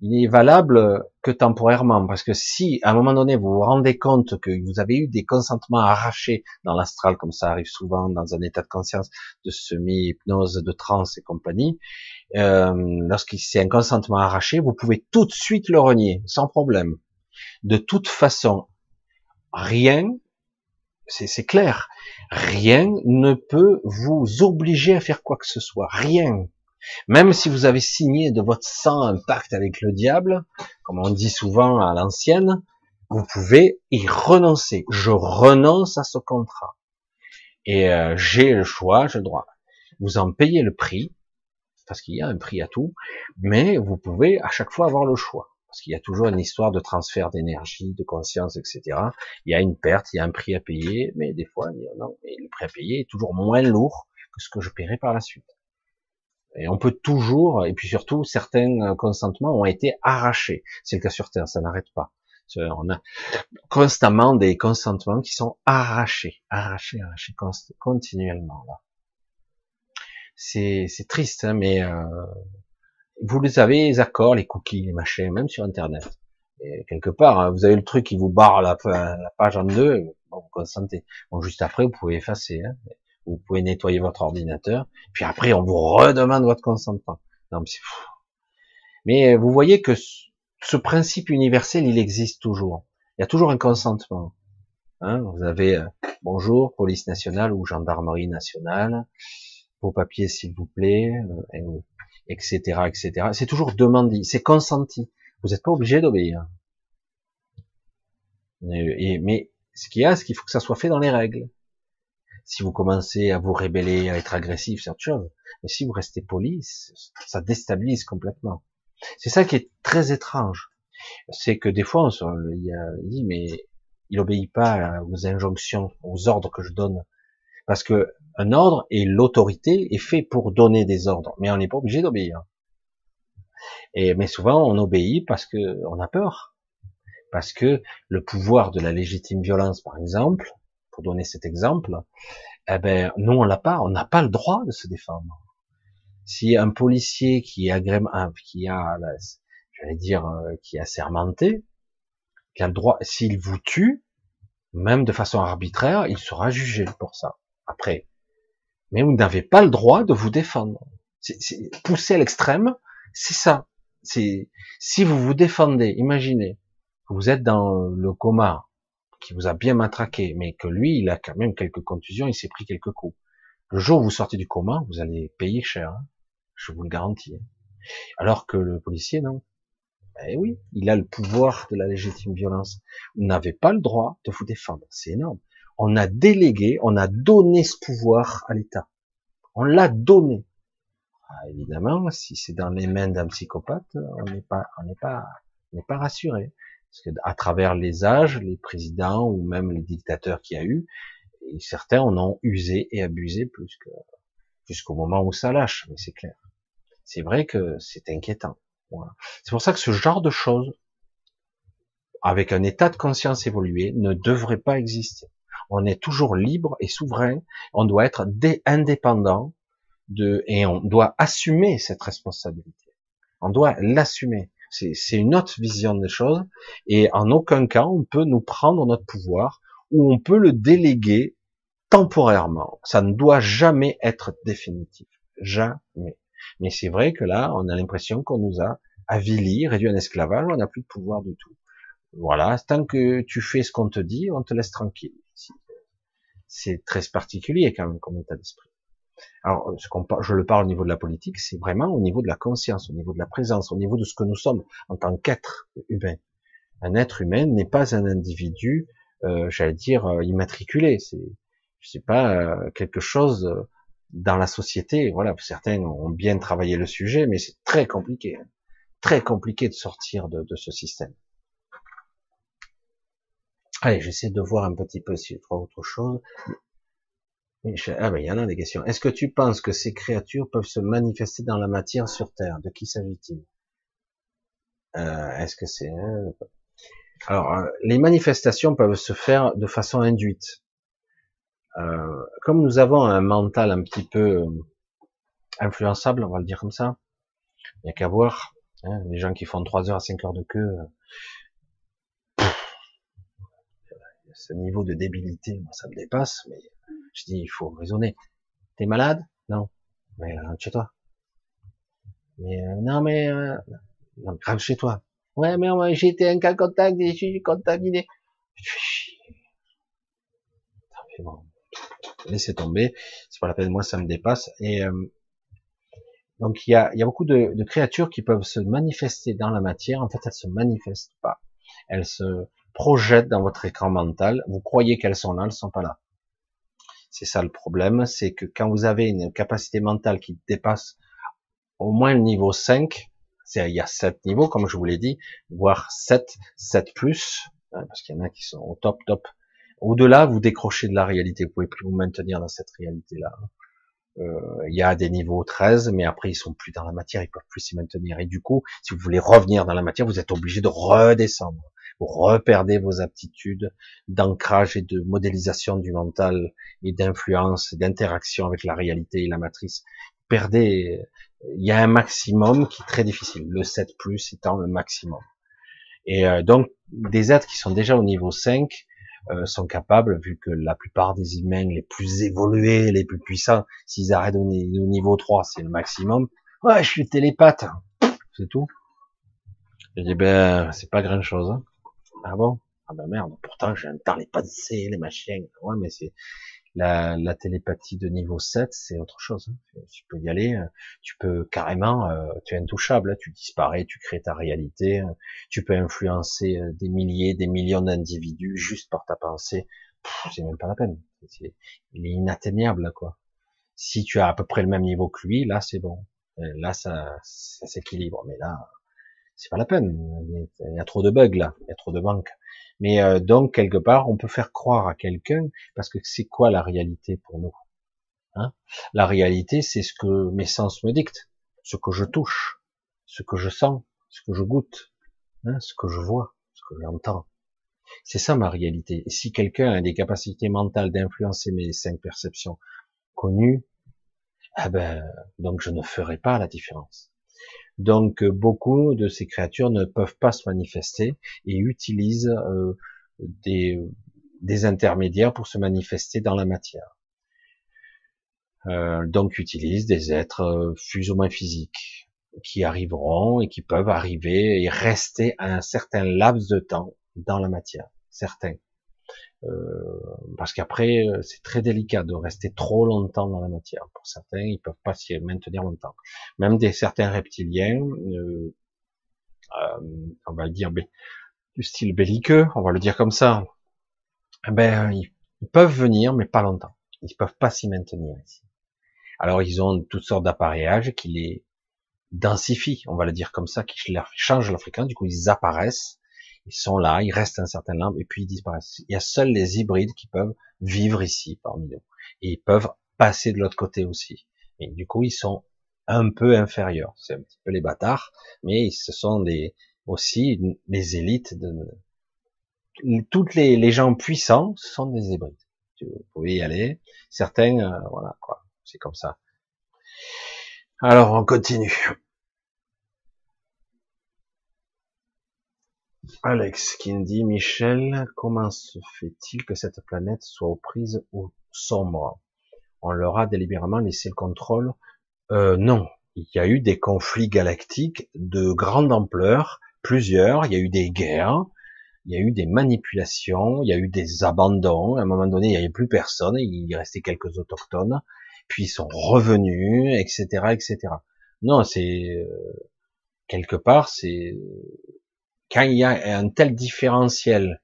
il est valable temporairement, parce que si à un moment donné vous vous rendez compte que vous avez eu des consentements arrachés dans l'astral, comme ça arrive souvent dans un état de conscience de semi-hypnose, de transe et compagnie, euh, lorsqu'il c'est un consentement arraché, vous pouvez tout de suite le renier, sans problème. De toute façon, rien, c'est clair, rien ne peut vous obliger à faire quoi que ce soit, rien. Même si vous avez signé de votre sang un pacte avec le diable, comme on dit souvent à l'ancienne, vous pouvez y renoncer. Je renonce à ce contrat. Et euh, j'ai le choix, j'ai le droit. Vous en payez le prix, parce qu'il y a un prix à tout, mais vous pouvez à chaque fois avoir le choix. Parce qu'il y a toujours une histoire de transfert d'énergie, de conscience, etc. Il y a une perte, il y a un prix à payer, mais des fois, non, mais le prix à payer est toujours moins lourd que ce que je paierai par la suite. Et on peut toujours, et puis surtout, certains consentements ont été arrachés. C'est le cas sur Terre, ça n'arrête pas. On a constamment des consentements qui sont arrachés, arrachés, arrachés continuellement. C'est, triste, hein, mais euh, vous les avez, les accords, les cookies, les machins, même sur Internet. Et quelque part, hein, vous avez le truc qui vous barre la, page en deux, vous consentez. Bon, juste après, vous pouvez effacer. Hein, vous pouvez nettoyer votre ordinateur, puis après on vous redemande votre consentement. Mais euh, vous voyez que ce principe universel, il existe toujours. Il y a toujours un consentement. Hein vous avez euh, bonjour, police nationale ou gendarmerie nationale, vos papiers s'il vous plaît, etc., euh, etc. C'est toujours demandé, c'est consenti. Vous n'êtes pas obligé d'obéir. mais ce qu'il y a, c'est qu'il faut que ça soit fait dans les règles. Si vous commencez à vous rébeller, à être agressif, c'est autre chose. Mais si vous restez poli, ça déstabilise complètement. C'est ça qui est très étrange. C'est que des fois, on se dit, mais il obéit pas aux injonctions, aux ordres que je donne. Parce que un ordre et l'autorité est fait pour donner des ordres, mais on n'est pas obligé d'obéir. Et mais souvent on obéit parce que on a peur, parce que le pouvoir de la légitime violence, par exemple, pour donner cet exemple, eh ben, nous, on l'a pas, on n'a pas le droit de se défendre. Si un policier qui, agrément, qui a, j'allais dire, euh, qui a sermenté, qui a le droit, s'il vous tue, même de façon arbitraire, il sera jugé pour ça. Après. Mais vous n'avez pas le droit de vous défendre. C'est, pousser à l'extrême, c'est ça. Si vous vous défendez, imaginez, vous êtes dans le coma, qui vous a bien matraqué, mais que lui, il a quand même quelques contusions, il s'est pris quelques coups. Le jour où vous sortez du coma, vous allez payer cher, hein. je vous le garantis. Alors que le policier, non. Eh oui, il a le pouvoir de la légitime violence. Vous n'avez pas le droit de vous défendre. C'est énorme. On a délégué, on a donné ce pouvoir à l'État. On l'a donné. Ah, évidemment, si c'est dans les mains d'un psychopathe, on n'est pas, on n'est pas, on n'est pas rassuré. Parce que à travers les âges, les présidents ou même les dictateurs qu'il y a eu, certains en ont usé et abusé plus jusqu'au moment où ça lâche. Mais c'est clair. C'est vrai que c'est inquiétant. C'est pour ça que ce genre de choses, avec un état de conscience évolué, ne devrait pas exister. On est toujours libre et souverain. On doit être indépendant et on doit assumer cette responsabilité. On doit l'assumer. C'est une autre vision des choses. Et en aucun cas, on peut nous prendre notre pouvoir ou on peut le déléguer temporairement. Ça ne doit jamais être définitif. Jamais. Mais c'est vrai que là, on a l'impression qu'on nous a avilis, réduit en esclavage, on n'a plus de pouvoir du tout. Voilà, tant que tu fais ce qu'on te dit, on te laisse tranquille. C'est très particulier quand même comme état d'esprit. Alors, ce qu'on, je le parle au niveau de la politique, c'est vraiment au niveau de la conscience, au niveau de la présence, au niveau de ce que nous sommes en tant qu'être humain. Un être humain n'est pas un individu, euh, j'allais dire, euh, immatriculé. C'est, je sais pas, euh, quelque chose euh, dans la société. Voilà, certains ont bien travaillé le sujet, mais c'est très compliqué. Hein. Très compliqué de sortir de, de ce système. Allez, j'essaie de voir un petit peu si je trouve autre chose. Ah ben, il y en a des questions. Est-ce que tu penses que ces créatures peuvent se manifester dans la matière sur Terre? De qui s'agit-il? Euh, Est-ce que c'est... Alors, euh, les manifestations peuvent se faire de façon induite. Euh, comme nous avons un mental un petit peu influençable, on va le dire comme ça, il n'y a qu'à voir hein, les gens qui font 3 heures à 5 heures de queue. ce niveau de débilité, moi, ça me dépasse, mais je dis, il faut raisonner. T'es malade? Non. Mais rentre chez toi. Mais euh, non, mais euh, non, rentre chez toi. Ouais, mais moi, j'ai été un cas contact et je suis contaminé. Fais chier. Bon. Laissez tomber. C'est pas la peine. Moi, ça me dépasse. Et euh, donc, il y a, y a beaucoup de, de, créatures qui peuvent se manifester dans la matière. En fait, elles se manifestent pas. Elles se projettent dans votre écran mental. Vous croyez qu'elles sont là, elles sont pas là. C'est ça le problème, c'est que quand vous avez une capacité mentale qui dépasse au moins le niveau 5, c'est il y a 7 niveaux, comme je vous l'ai dit, voire 7, 7 plus, hein, parce qu'il y en a qui sont au top, top. Au-delà, vous décrochez de la réalité, vous pouvez plus vous maintenir dans cette réalité-là. Euh, il y a des niveaux 13, mais après ils sont plus dans la matière, ils peuvent plus s'y maintenir. Et du coup, si vous voulez revenir dans la matière, vous êtes obligé de redescendre reperdez vos aptitudes d'ancrage et de modélisation du mental et d'influence, d'interaction avec la réalité et la matrice. perdez, il y a un maximum qui est très difficile, le 7 plus étant le maximum. Et euh, donc, des êtres qui sont déjà au niveau 5 euh, sont capables, vu que la plupart des humains les plus évolués, les plus puissants, s'ils arrêtent au, niveau 3, c'est le maximum. Ouais, je suis télépathe, c'est tout. Je dis ben, c'est pas grand chose. Hein. Ah bon? Ah ben merde, pourtant j'entends les pensées, les machines. Ouais, mais c'est la, la, télépathie de niveau 7, c'est autre chose. Hein. Tu peux y aller, euh, tu peux carrément, euh, tu es intouchable, hein. tu disparais, tu crées ta réalité, euh, tu peux influencer des milliers, des millions d'individus juste par ta pensée. C'est même pas la peine. il est inatteignable, quoi. Si tu as à peu près le même niveau que lui, là c'est bon. Là ça, ça s'équilibre. Mais là, c'est pas la peine. Il y a trop de bugs là, il y a trop de banques. Mais euh, donc quelque part, on peut faire croire à quelqu'un parce que c'est quoi la réalité pour nous hein? La réalité, c'est ce que mes sens me dictent, ce que je touche, ce que je sens, ce que je goûte, hein ce que je vois, ce que j'entends. C'est ça ma réalité. Et si quelqu'un a des capacités mentales d'influencer mes cinq perceptions connues, ah ben, donc je ne ferai pas la différence. Donc beaucoup de ces créatures ne peuvent pas se manifester et utilisent euh, des, intermédiaires pour se manifester dans la matière. Euh, donc utilisent des êtres euh, plus ou moins physiques qui arriveront et qui peuvent arriver et rester un certain laps de temps dans la matière, certains. Euh, parce qu'après, euh, c'est très délicat de rester trop longtemps dans la matière. Pour certains, ils peuvent pas s'y maintenir longtemps. Même des certains reptiliens, euh, on va le dire, du style belliqueux, on va le dire comme ça. Eh ben, ils, peuvent venir, mais pas longtemps. Ils peuvent pas s'y maintenir ici. Alors, ils ont toutes sortes d'appareillages qui les densifient, on va le dire comme ça, qui leur changent la fréquence. Du coup, ils apparaissent ils sont là, ils restent un certain nombre et puis ils disparaissent. Il y a seuls les hybrides qui peuvent vivre ici parmi nous. Et ils peuvent passer de l'autre côté aussi. Et du coup, ils sont un peu inférieurs. C'est un petit peu les bâtards, mais ce sont des, aussi les élites de, toutes les, gens puissants sont des hybrides. Vous pouvez y aller. Certains, euh, voilà, quoi. C'est comme ça. Alors, on continue. Alex qui dit Michel, comment se fait-il que cette planète soit aux prises au sombre? On leur a délibérément laissé le contrôle euh, Non, il y a eu des conflits galactiques de grande ampleur, plusieurs. Il y a eu des guerres, il y a eu des manipulations, il y a eu des abandons. À un moment donné, il n'y avait plus personne, il restait quelques autochtones, puis ils sont revenus, etc., etc. Non, c'est euh, quelque part, c'est quand il y a un tel différentiel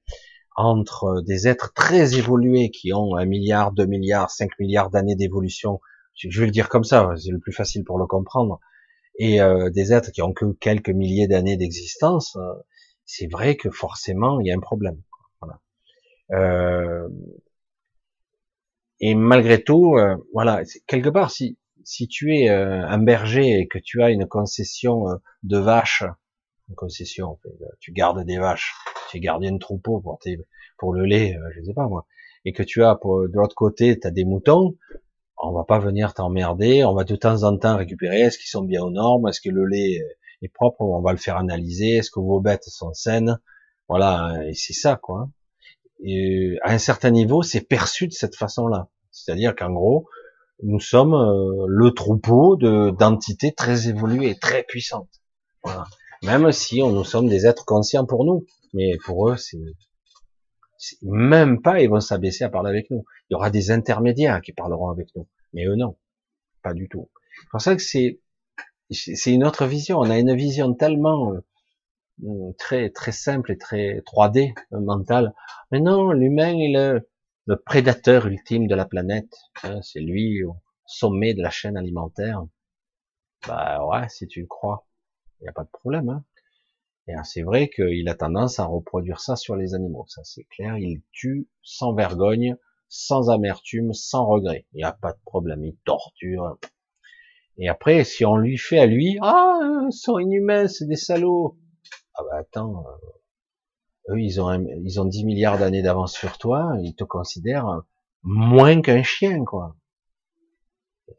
entre des êtres très évolués qui ont un milliard, deux milliards, cinq milliards d'années d'évolution, je vais le dire comme ça, c'est le plus facile pour le comprendre, et euh, des êtres qui ont que quelques milliers d'années d'existence, euh, c'est vrai que forcément il y a un problème. Voilà. Euh, et malgré tout, voilà, quelque part, si si tu es un berger et que tu as une concession de vaches une concession. Tu gardes des vaches, tu es gardien de troupeau pour, pour le lait, euh, je sais pas moi, et que tu as pour, de l'autre côté, tu as des moutons, on va pas venir t'emmerder, on va de temps en temps récupérer, est-ce qu'ils sont bien aux normes, est-ce que le lait est propre, on va le faire analyser, est-ce que vos bêtes sont saines, voilà, et c'est ça quoi. Et à un certain niveau, c'est perçu de cette façon-là. C'est-à-dire qu'en gros, nous sommes euh, le troupeau de d'entités très évoluées, très puissantes. Voilà. Même si on, nous sommes des êtres conscients pour nous. Mais pour eux, c'est même pas, ils vont s'abaisser à parler avec nous. Il y aura des intermédiaires qui parleront avec nous. Mais eux, non. Pas du tout. C'est pour ça que c'est, c'est une autre vision. On a une vision tellement euh, très, très simple et très 3D, euh, mentale. Mais non, l'humain est le, le prédateur ultime de la planète. Hein, c'est lui au sommet de la chaîne alimentaire. Bah ouais, si tu le crois. Il n'y a pas de problème. Hein. Et c'est vrai qu'il a tendance à reproduire ça sur les animaux. Ça, c'est clair. Il tue sans vergogne, sans amertume, sans regret. Il n'y a pas de problème. Il torture. Et après, si on lui fait à lui, ah, ils sont inhumains, c'est des salauds. Ah bah attends, euh, eux, ils ont, ils ont 10 milliards d'années d'avance sur toi, ils te considèrent moins qu'un chien, quoi.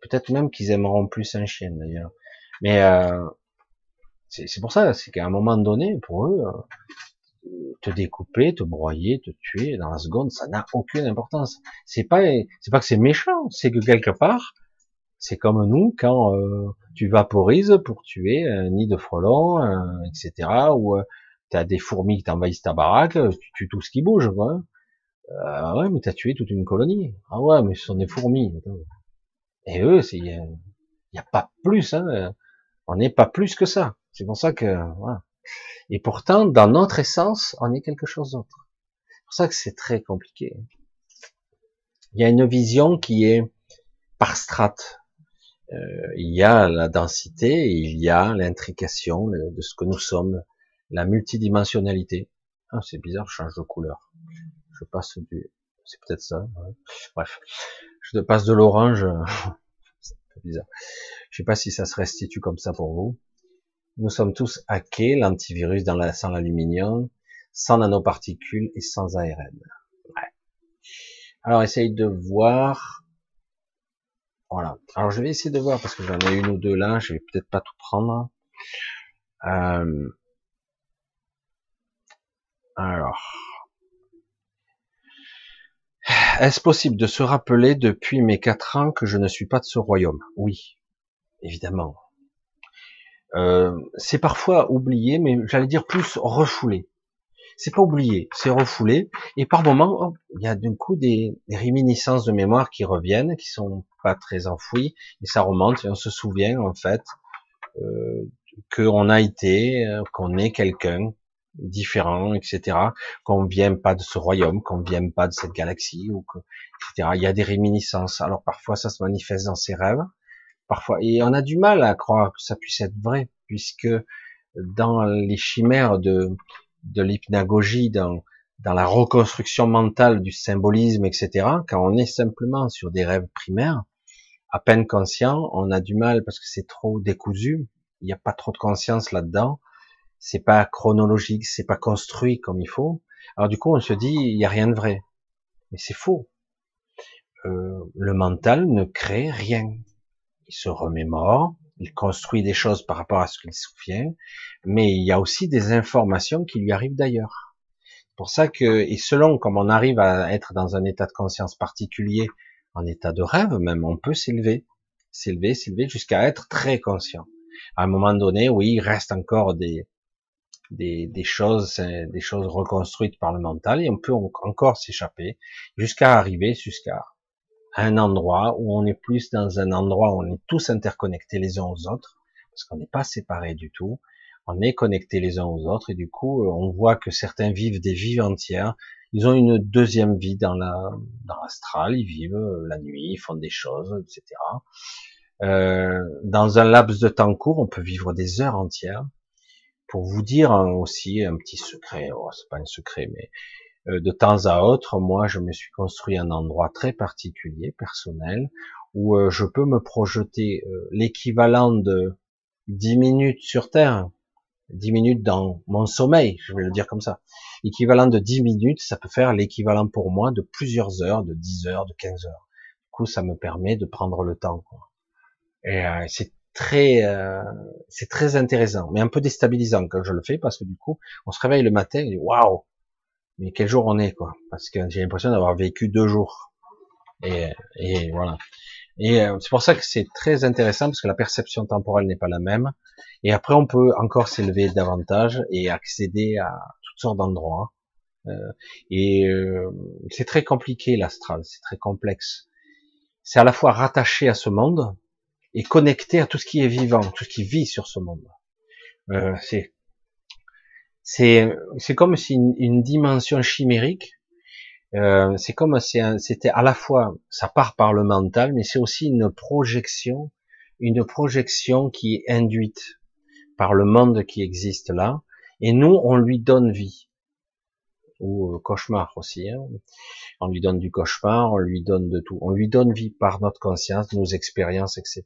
Peut-être même qu'ils aimeront plus un chien, d'ailleurs. Mais euh, c'est pour ça, c'est qu'à un moment donné, pour eux, euh, te découper, te broyer, te tuer dans la seconde, ça n'a aucune importance. C'est pas, c'est pas que c'est méchant, c'est que quelque part, c'est comme nous quand euh, tu vaporises pour tuer un nid de frelons, euh, etc. Ou tu as des fourmis qui t'envahissent ta baraque, tu tues tout ce qui bouge, quoi. Euh, ouais, mais t'as tué toute une colonie. Ah ouais, mais ce sont des fourmis. Et eux, il y, a pas plus. Hein. On n'est pas plus que ça. C'est pour ça que, voilà. Et pourtant, dans notre essence, on est quelque chose d'autre. C'est pour ça que c'est très compliqué. Il y a une vision qui est par strate. Euh, il y a la densité, il y a l'intrication de ce que nous sommes, la multidimensionnalité. Ah, c'est bizarre, je change de couleur. Je passe du, c'est peut-être ça. Bref, je passe de l'orange. Bizarre. Je sais pas si ça se restitue comme ça pour vous. Nous sommes tous hackés, l'antivirus dans la, sans l'aluminium. sans nanoparticules et sans ARN. Alors essaye de voir. Voilà. Alors je vais essayer de voir parce que j'en ai une ou deux là, je vais peut-être pas tout prendre. Euh, alors. Est-ce possible de se rappeler depuis mes quatre ans que je ne suis pas de ce royaume? Oui, évidemment. Euh, c'est parfois oublié, mais j'allais dire plus refoulé. C'est pas oublié, c'est refoulé, et par moments, il y a d'un coup des, réminiscences de mémoire qui reviennent, qui sont pas très enfouies, et ça remonte, et on se souvient en fait euh, qu'on a été, euh, qu'on est quelqu'un différent, etc., qu'on vient pas de ce royaume, qu'on vient pas de cette galaxie, ou que, etc. Il y a des réminiscences. Alors parfois ça se manifeste dans ses rêves, parfois, et on a du mal à croire que ça puisse être vrai, puisque dans les chimères de, de l'hypnagogie, dans, dans la reconstruction mentale du symbolisme, etc., quand on est simplement sur des rêves primaires, à peine conscient, on a du mal parce que c'est trop décousu, il n'y a pas trop de conscience là-dedans, c'est pas chronologique, c'est pas construit comme il faut. Alors du coup, on se dit, il n'y a rien de vrai. Mais c'est faux. Euh, le mental ne crée rien. Il se remémore, il construit des choses par rapport à ce qu'il souvient, mais il y a aussi des informations qui lui arrivent d'ailleurs. C'est pour ça que, et selon comme on arrive à être dans un état de conscience particulier, en état de rêve même, on peut s'élever, s'élever, s'élever jusqu'à être très conscient. À un moment donné, oui, il reste encore des, des, des, choses, des choses reconstruites par le mental, et on peut encore s'échapper jusqu'à arriver jusqu'à un endroit où on est plus dans un endroit où on est tous interconnectés les uns aux autres, parce qu'on n'est pas séparés du tout, on est connectés les uns aux autres, et du coup, on voit que certains vivent des vies entières, ils ont une deuxième vie dans la dans l'astral, ils vivent la nuit, ils font des choses, etc. Euh, dans un laps de temps court, on peut vivre des heures entières. Pour vous dire aussi un petit secret, oh, c'est pas un secret, mais euh, de temps à autre, moi, je me suis construit un endroit très particulier, personnel, où euh, je peux me projeter euh, l'équivalent de 10 minutes sur Terre, 10 minutes dans mon sommeil, je vais le dire comme ça. L'équivalent de 10 minutes, ça peut faire l'équivalent pour moi de plusieurs heures, de 10 heures, de 15 heures. Du coup, ça me permet de prendre le temps. Quoi. Et c'est très, c'est très intéressant, mais un peu déstabilisant quand je le fais parce que du coup, on se réveille le matin et waouh, mais quel jour on est, quoi. Parce que j'ai l'impression d'avoir vécu deux jours. Et, et voilà. Et euh, c'est pour ça que c'est très intéressant parce que la perception temporelle n'est pas la même. Et après, on peut encore s'élever davantage et accéder à toutes sortes d'endroits. Euh, et euh, c'est très compliqué l'astral, c'est très complexe. C'est à la fois rattaché à ce monde et connecté à tout ce qui est vivant, tout ce qui vit sur ce monde. Euh, c'est c'est comme si une, dimension chimérique. Euh, c'est comme c'était à la fois ça part par le mental, mais c'est aussi une projection, une projection qui est induite par le monde qui existe là, et nous on lui donne vie ou euh, cauchemar aussi. Hein. On lui donne du cauchemar, on lui donne de tout. On lui donne vie par notre conscience, nos expériences, etc.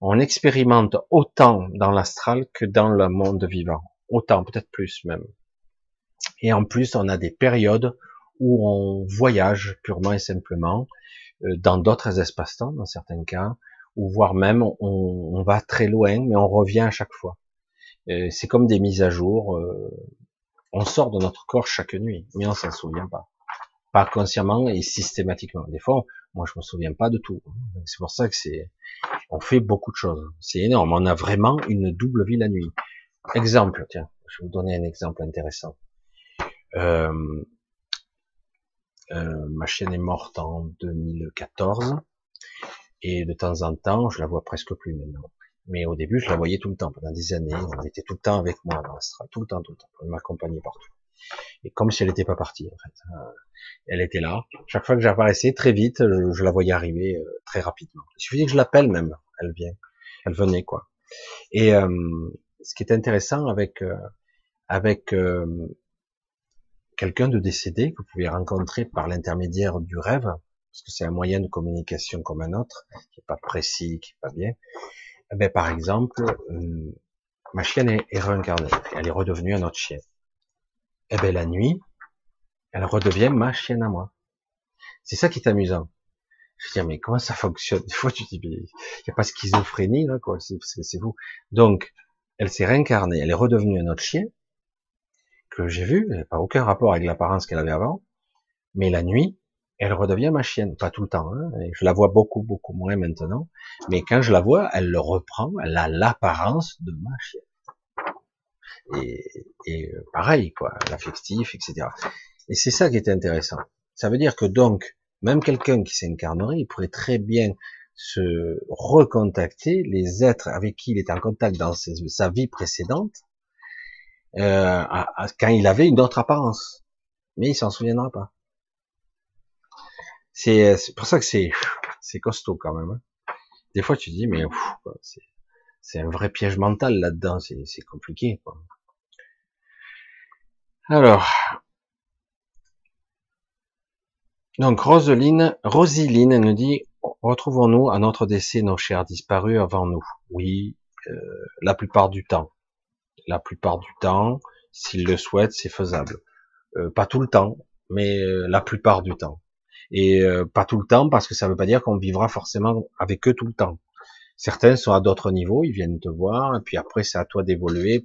On expérimente autant dans l'astral que dans le monde vivant autant, peut-être plus même. Et en plus, on a des périodes où on voyage purement et simplement euh, dans d'autres espaces-temps, dans certains cas, ou voire même on, va très loin, mais on revient à chaque fois. Euh, c'est comme des mises à jour. On sort de notre corps chaque nuit, mais on s'en souvient pas, pas consciemment et systématiquement. Des fois, moi, je me souviens pas de tout. C'est pour ça que c'est, on fait beaucoup de choses. C'est énorme. On a vraiment une double vie la nuit. Exemple, tiens, je vais vous donner un exemple intéressant. Euh, euh, ma chienne est morte en 2014 et de temps en temps, je la vois presque plus maintenant. Mais au début, je la voyais tout le temps pendant des années. Elle était tout le temps avec moi dans l'astral, tout le temps, tout le temps. Elle m'accompagnait partout. Et comme si elle n'était pas partie, en fait. Euh, elle était là. Chaque fois que j'apparaissais, très vite, je, la voyais arriver euh, très rapidement. Il suffisait que je l'appelle même, elle vient. Elle venait, quoi. Et, euh, ce qui est intéressant avec euh, avec euh, quelqu'un de décédé que vous pouvez rencontrer par l'intermédiaire du rêve, parce que c'est un moyen de communication comme un autre, qui est pas précis, qui est pas bien. Eh ben, par exemple, euh, ma chienne est, réincarnée, elle est redevenue un autre chien. eh ben la nuit, elle redevient ma chienne à moi. C'est ça qui est amusant. Je veux dire, mais comment ça fonctionne? Des fois, tu dis, il n'y a pas schizophrénie, là, quoi, c'est vous. Donc, elle s'est réincarnée, elle est redevenue un autre chien, que j'ai vu, elle n'a pas aucun rapport avec l'apparence qu'elle avait avant, mais la nuit, elle redevient ma chienne, pas tout le temps, hein, je la vois beaucoup, beaucoup moins maintenant, mais quand je la vois, elle le reprend, elle a l'apparence de ma chienne. Et, et euh, pareil, quoi, l'affectif, etc. Et c'est ça qui est intéressant. Ça veut dire que donc, même quelqu'un qui s'incarnerait, il pourrait très bien se recontacter les êtres avec qui il était en contact dans sa vie précédente, euh, quand il avait une autre apparence. Mais il s'en souviendra pas. C'est pour ça que c'est c'est costaud quand même. Hein. Des fois tu dis mais c'est un vrai piège mental là-dedans, c'est compliqué. Quoi. Alors, donc Roseline, Rosiline nous dit retrouvons-nous à notre décès nos chers disparus avant nous. Oui, euh, la plupart du temps. La plupart du temps, s'ils le souhaitent, c'est faisable. Euh, pas tout le temps, mais euh, la plupart du temps. Et pas tout le temps parce que ça ne veut pas dire qu'on vivra forcément avec eux tout le temps. Certains sont à d'autres niveaux, ils viennent te voir, et puis après c'est à toi d'évoluer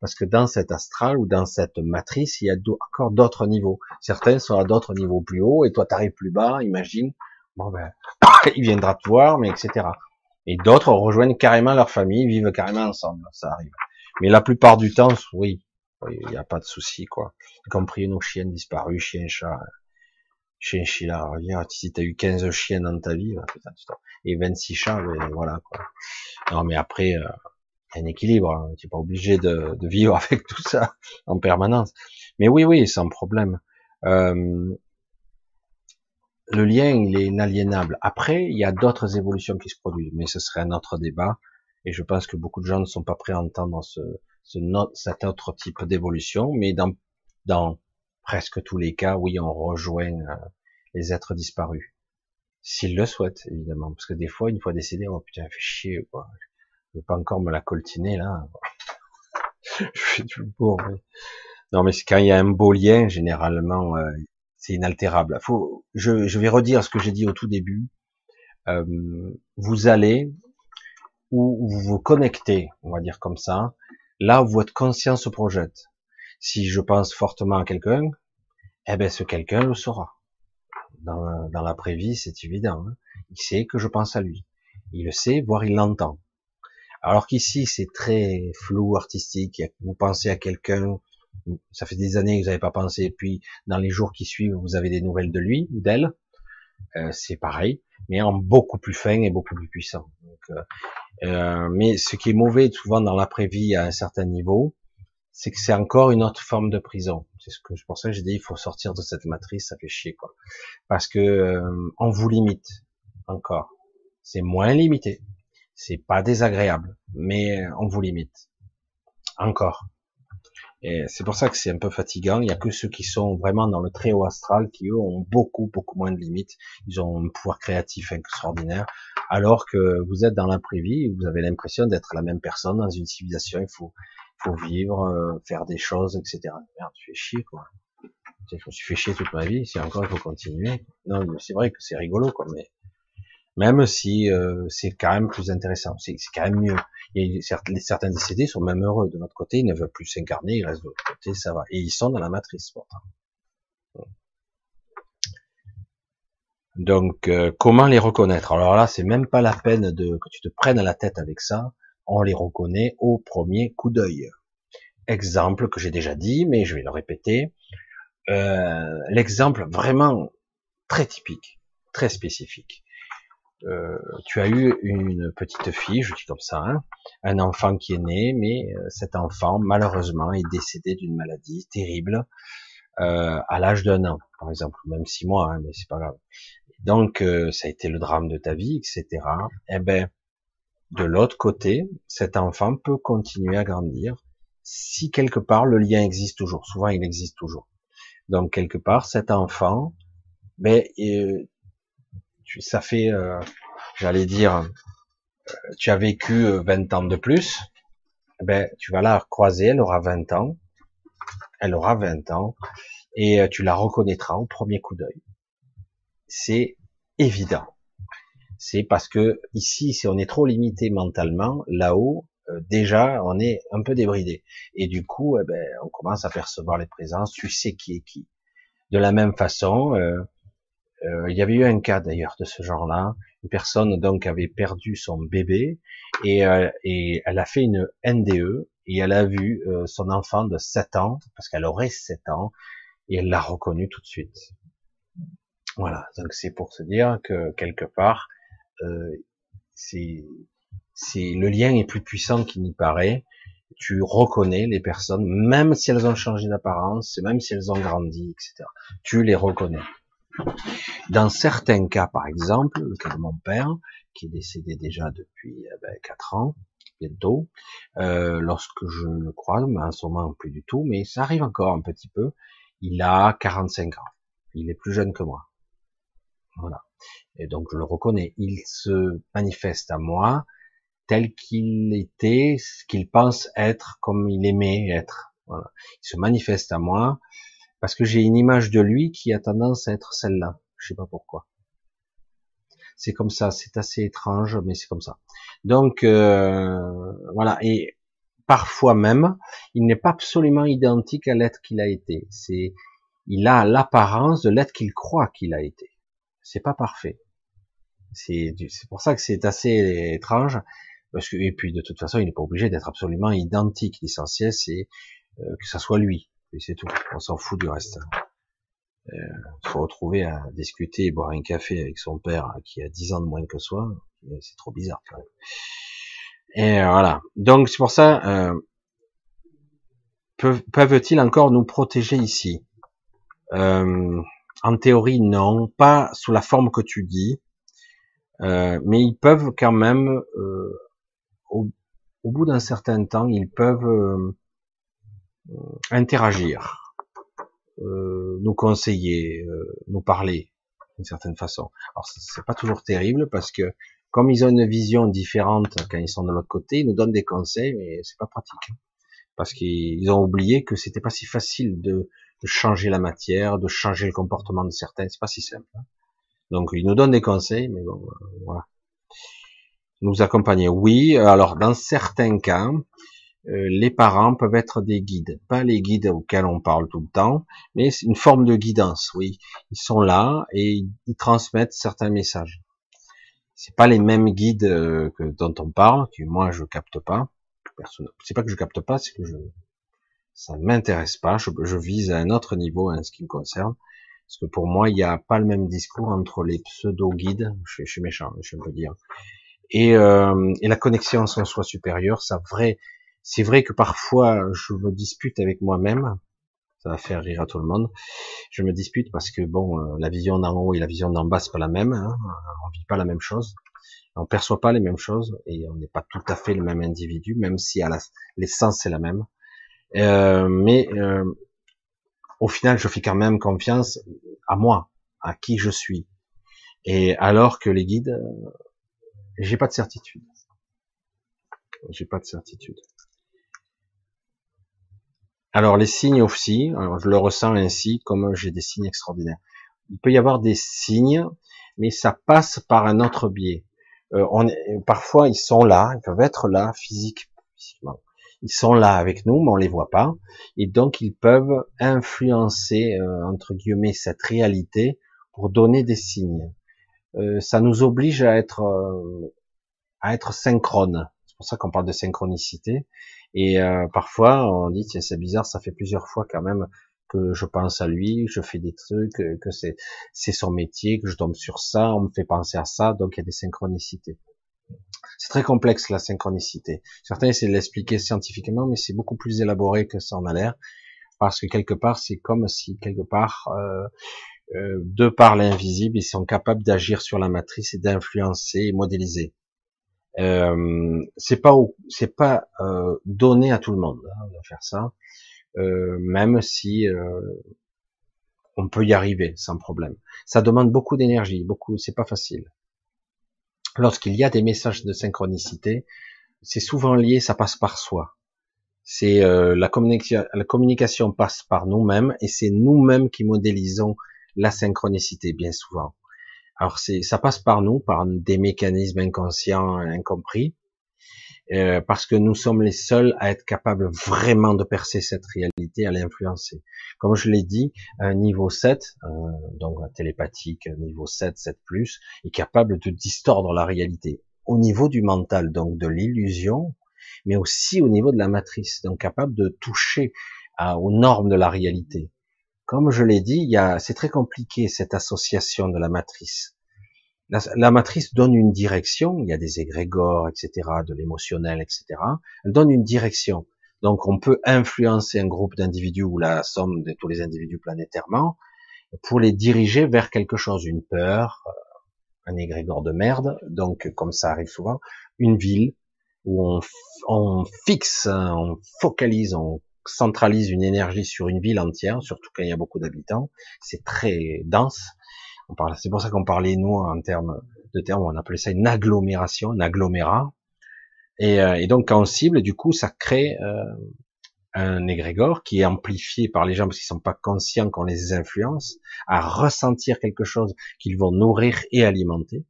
parce que dans cet astral ou dans cette matrice, il y a encore d'autres niveaux. Certains sont à d'autres niveaux plus haut, et toi t'arrives plus bas, imagine. Bon ben, il viendra te voir, mais etc. Et d'autres rejoignent carrément leur famille, vivent carrément ensemble, ça arrive. Mais la plupart du temps, oui, il n'y a pas de souci, quoi. Y compris nos chiens disparus, chiens, chats, chien, chien, regarde, si t'as eu 15 chiens dans ta vie, et 26 chats, ben, voilà, quoi. Non, mais après, euh, un équilibre, hein. tu n'es pas obligé de, de, vivre avec tout ça en permanence. Mais oui, oui, sans problème. Euh, le lien, il est inaliénable. Après, il y a d'autres évolutions qui se produisent, mais ce serait un autre débat. Et je pense que beaucoup de gens ne sont pas prêts à entendre ce, ce cet autre type d'évolution. Mais dans, dans presque tous les cas, oui, on rejoint euh, les êtres disparus. S'ils le souhaitent, évidemment. Parce que des fois, une fois décédé, oh putain, fait chier, quoi. Je veux pas encore me la coltiner, là. je fais du beau, Non, mais quand il y a un beau lien, généralement, euh, c'est inaltérable. Faut, je, je, vais redire ce que j'ai dit au tout début. Euh, vous allez ou vous vous connectez, on va dire comme ça, là où votre conscience se projette. Si je pense fortement à quelqu'un, eh ben ce quelqu'un le saura. Dans, dans l'après-vie, c'est évident. Hein. Il sait que je pense à lui. Il le sait, voire il l'entend. Alors qu'ici, c'est très flou, artistique. Vous pensez à quelqu'un, ça fait des années que vous n'avez pas pensé, puis dans les jours qui suivent, vous avez des nouvelles de lui ou d'elle. Euh, c'est pareil, mais en beaucoup plus fin et beaucoup plus puissant. Euh, euh, mais ce qui est mauvais souvent dans l'après-vie à un certain niveau, c'est que c'est encore une autre forme de prison. C'est ce que ça que j'ai dit, il faut sortir de cette matrice, ça fait chier quoi, parce que on vous limite encore. C'est moins limité, c'est pas désagréable, mais on vous limite encore. Et c'est pour ça que c'est un peu fatigant. Il y a que ceux qui sont vraiment dans le très haut astral qui eux ont beaucoup beaucoup moins de limites. Ils ont un pouvoir créatif extraordinaire, alors que vous êtes dans l'imprévu, vous avez l'impression d'être la même personne dans une civilisation. Il faut faut vivre, euh, faire des choses, etc. Merde, tu fais chier quoi. Je me suis fait chier toute ma vie. Si encore il faut continuer. Non, c'est vrai que c'est rigolo quoi, mais même si euh, c'est quand même plus intéressant, c'est quand même mieux. Et certains décédés sont même heureux de notre côté, ils ne veulent plus s'incarner, ils restent de l'autre côté, ça va. Et ils sont dans la matrice pourtant. Donc, euh, comment les reconnaître? Alors là, c'est même pas la peine de que tu te prennes à la tête avec ça. On les reconnaît au premier coup d'œil. Exemple que j'ai déjà dit, mais je vais le répéter. Euh, l'exemple vraiment très typique, très spécifique. Euh, tu as eu une petite fille, je dis comme ça, hein, un enfant qui est né, mais euh, cet enfant malheureusement est décédé d'une maladie terrible euh, à l'âge d'un an, par exemple, même six mois, hein, mais c'est pas grave. Donc ça a été le drame de ta vie, etc. Eh ben, de l'autre côté, cet enfant peut continuer à grandir si quelque part le lien existe toujours. Souvent, il existe toujours. Donc quelque part, cet enfant, ben, ça fait, euh, j'allais dire, euh, tu as vécu 20 euh, ans de plus, eh ben tu vas la croiser, elle aura 20 ans, Elle aura 20 ans et euh, tu la reconnaîtras au premier coup d'œil. C'est évident. C'est parce que ici, si on est trop limité mentalement, là-haut, euh, déjà, on est un peu débridé. Et du coup, eh ben, on commence à percevoir les présences. Tu sais qui est qui. De la même façon, euh, il y avait eu un cas d'ailleurs de ce genre-là. Une personne donc avait perdu son bébé et, et elle a fait une NDE et elle a vu son enfant de 7 ans, parce qu'elle aurait 7 ans, et elle l'a reconnu tout de suite. Voilà, donc c'est pour se dire que quelque part, euh, c'est, c'est le lien est plus puissant qu'il n'y paraît. Tu reconnais les personnes, même si elles ont changé d'apparence, même si elles ont grandi, etc. Tu les reconnais. Dans certains cas, par exemple, le cas de mon père, qui est décédé déjà depuis eh ben, 4 ans, bientôt, euh, lorsque je le croise, mais en ce moment plus du tout, mais ça arrive encore un petit peu, il a 45 ans. Il est plus jeune que moi. Voilà. Et donc je le reconnais. Il se manifeste à moi tel qu'il était, ce qu'il pense être, comme il aimait être. Il se manifeste à moi parce que j'ai une image de lui qui a tendance à être celle-là. Je sais pas pourquoi. C'est comme ça. C'est assez étrange, mais c'est comme ça. Donc euh, voilà. Et parfois même, il n'est pas absolument identique à l'être qu'il a été. C'est, il a l'apparence de l'être qu'il croit qu'il a été. C'est pas parfait. C'est, pour ça que c'est assez étrange, parce que et puis de toute façon, il n'est pas obligé d'être absolument identique. L'essentiel, c'est euh, que ça soit lui. Et c'est tout. On s'en fout du reste. Euh, retrouver à discuter et boire un café avec son père qui a 10 ans de moins que soi, c'est trop bizarre. Quand même. Et voilà. Donc c'est pour ça, euh, peuvent-ils encore nous protéger ici? Euh, En théorie, non, pas sous la forme que tu dis, euh, mais ils peuvent quand même, euh, au, au, bout d'un certain temps, ils peuvent euh, interagir, nous conseiller, nous parler d'une certaine façon. Alors c'est pas toujours terrible parce que comme ils ont une vision différente quand ils sont de l'autre côté, ils nous donnent des conseils, mais c'est pas pratique. Parce qu'ils ont oublié que c'était pas si facile de, changer la matière, de changer le comportement de certains, c'est pas si simple. Hein. Donc ils nous donnent des conseils, mais bon, euh, voilà. Nous accompagner, oui. Alors dans certains cas, euh, les parents peuvent être des guides, pas les guides auxquels on parle tout le temps, mais c'est une forme de guidance, oui. Ils sont là et ils transmettent certains messages c'est pas les mêmes guides euh, que dont on parle, que moi je capte pas. C'est pas que je capte pas, c'est que je ça ne m'intéresse pas. Je, je, vise à un autre niveau en ce qui me concerne, parce que pour moi il n'y a pas le même discours entre les pseudo guides. Je, je suis méchant, je peux dire. Et, euh, et la connexion son soi supérieur, ça vrai. C'est vrai que parfois je me dispute avec moi-même ça va faire rire à tout le monde. Je me dispute parce que bon, euh, la vision d'en haut et la vision d'en bas c'est pas la même. Hein. On vit pas la même chose, on perçoit pas les mêmes choses et on n'est pas tout à fait le même individu, même si à l'essence c'est la même. Euh, mais euh, au final, je fais quand même confiance à moi, à qui je suis. Et alors que les guides, euh, j'ai pas de certitude. J'ai pas de certitude. Alors les signes aussi, je le ressens ainsi, comme j'ai des signes extraordinaires. Il peut y avoir des signes, mais ça passe par un autre biais. Euh, on parfois ils sont là, ils peuvent être là physiquement. Ils sont là avec nous, mais on les voit pas, et donc ils peuvent influencer euh, entre guillemets cette réalité pour donner des signes. Euh, ça nous oblige à être à être synchrone. C'est pour ça qu'on parle de synchronicité. Et euh, parfois, on dit tiens c'est bizarre, ça fait plusieurs fois quand même que je pense à lui, je fais des trucs, que c'est c'est son métier, que je tombe sur ça, on me fait penser à ça, donc il y a des synchronicités. C'est très complexe la synchronicité. Certains essaient de l'expliquer scientifiquement, mais c'est beaucoup plus élaboré que ça en a l'air, parce que quelque part c'est comme si quelque part euh, euh, de par l'invisible, ils sont capables d'agir sur la matrice et d'influencer et modéliser. Euh, c'est pas c'est pas euh, donné à tout le monde hein, de faire ça, euh, même si euh, on peut y arriver sans problème. Ça demande beaucoup d'énergie, beaucoup, c'est pas facile. Lorsqu'il y a des messages de synchronicité, c'est souvent lié, ça passe par soi. C'est euh, la, communication, la communication passe par nous-mêmes et c'est nous-mêmes qui modélisons la synchronicité bien souvent. Alors c'est, ça passe par nous, par des mécanismes inconscients, incompris, euh, parce que nous sommes les seuls à être capables vraiment de percer cette réalité, à l'influencer. Comme je l'ai dit, un niveau 7, euh, donc télépathique, niveau 7, 7+, est capable de distordre la réalité au niveau du mental, donc de l'illusion, mais aussi au niveau de la matrice, donc capable de toucher aux normes de la réalité. Comme je l'ai dit, c'est très compliqué cette association de la matrice. La, matrice donne une direction, il y a des égrégores, etc., de l'émotionnel, etc. Elle donne une direction. Donc on peut influencer un groupe d'individus ou la somme de tous les individus planétairement pour les diriger vers quelque chose, une peur, un égrégore de merde, donc comme ça arrive souvent, une ville, où on, on fixe, hein, on focalise, on centralise une énergie sur une ville entière, surtout quand il y a beaucoup d'habitants. C'est très dense. On parle, c'est pour ça qu'on parlait nous en termes de termes, on appelait ça une agglomération, un agglomérat. Et, euh, et donc quand on cible, du coup, ça crée euh, un égrégore qui est amplifié par les gens parce qu'ils sont pas conscients qu'on les influence à ressentir quelque chose qu'ils vont nourrir et alimenter.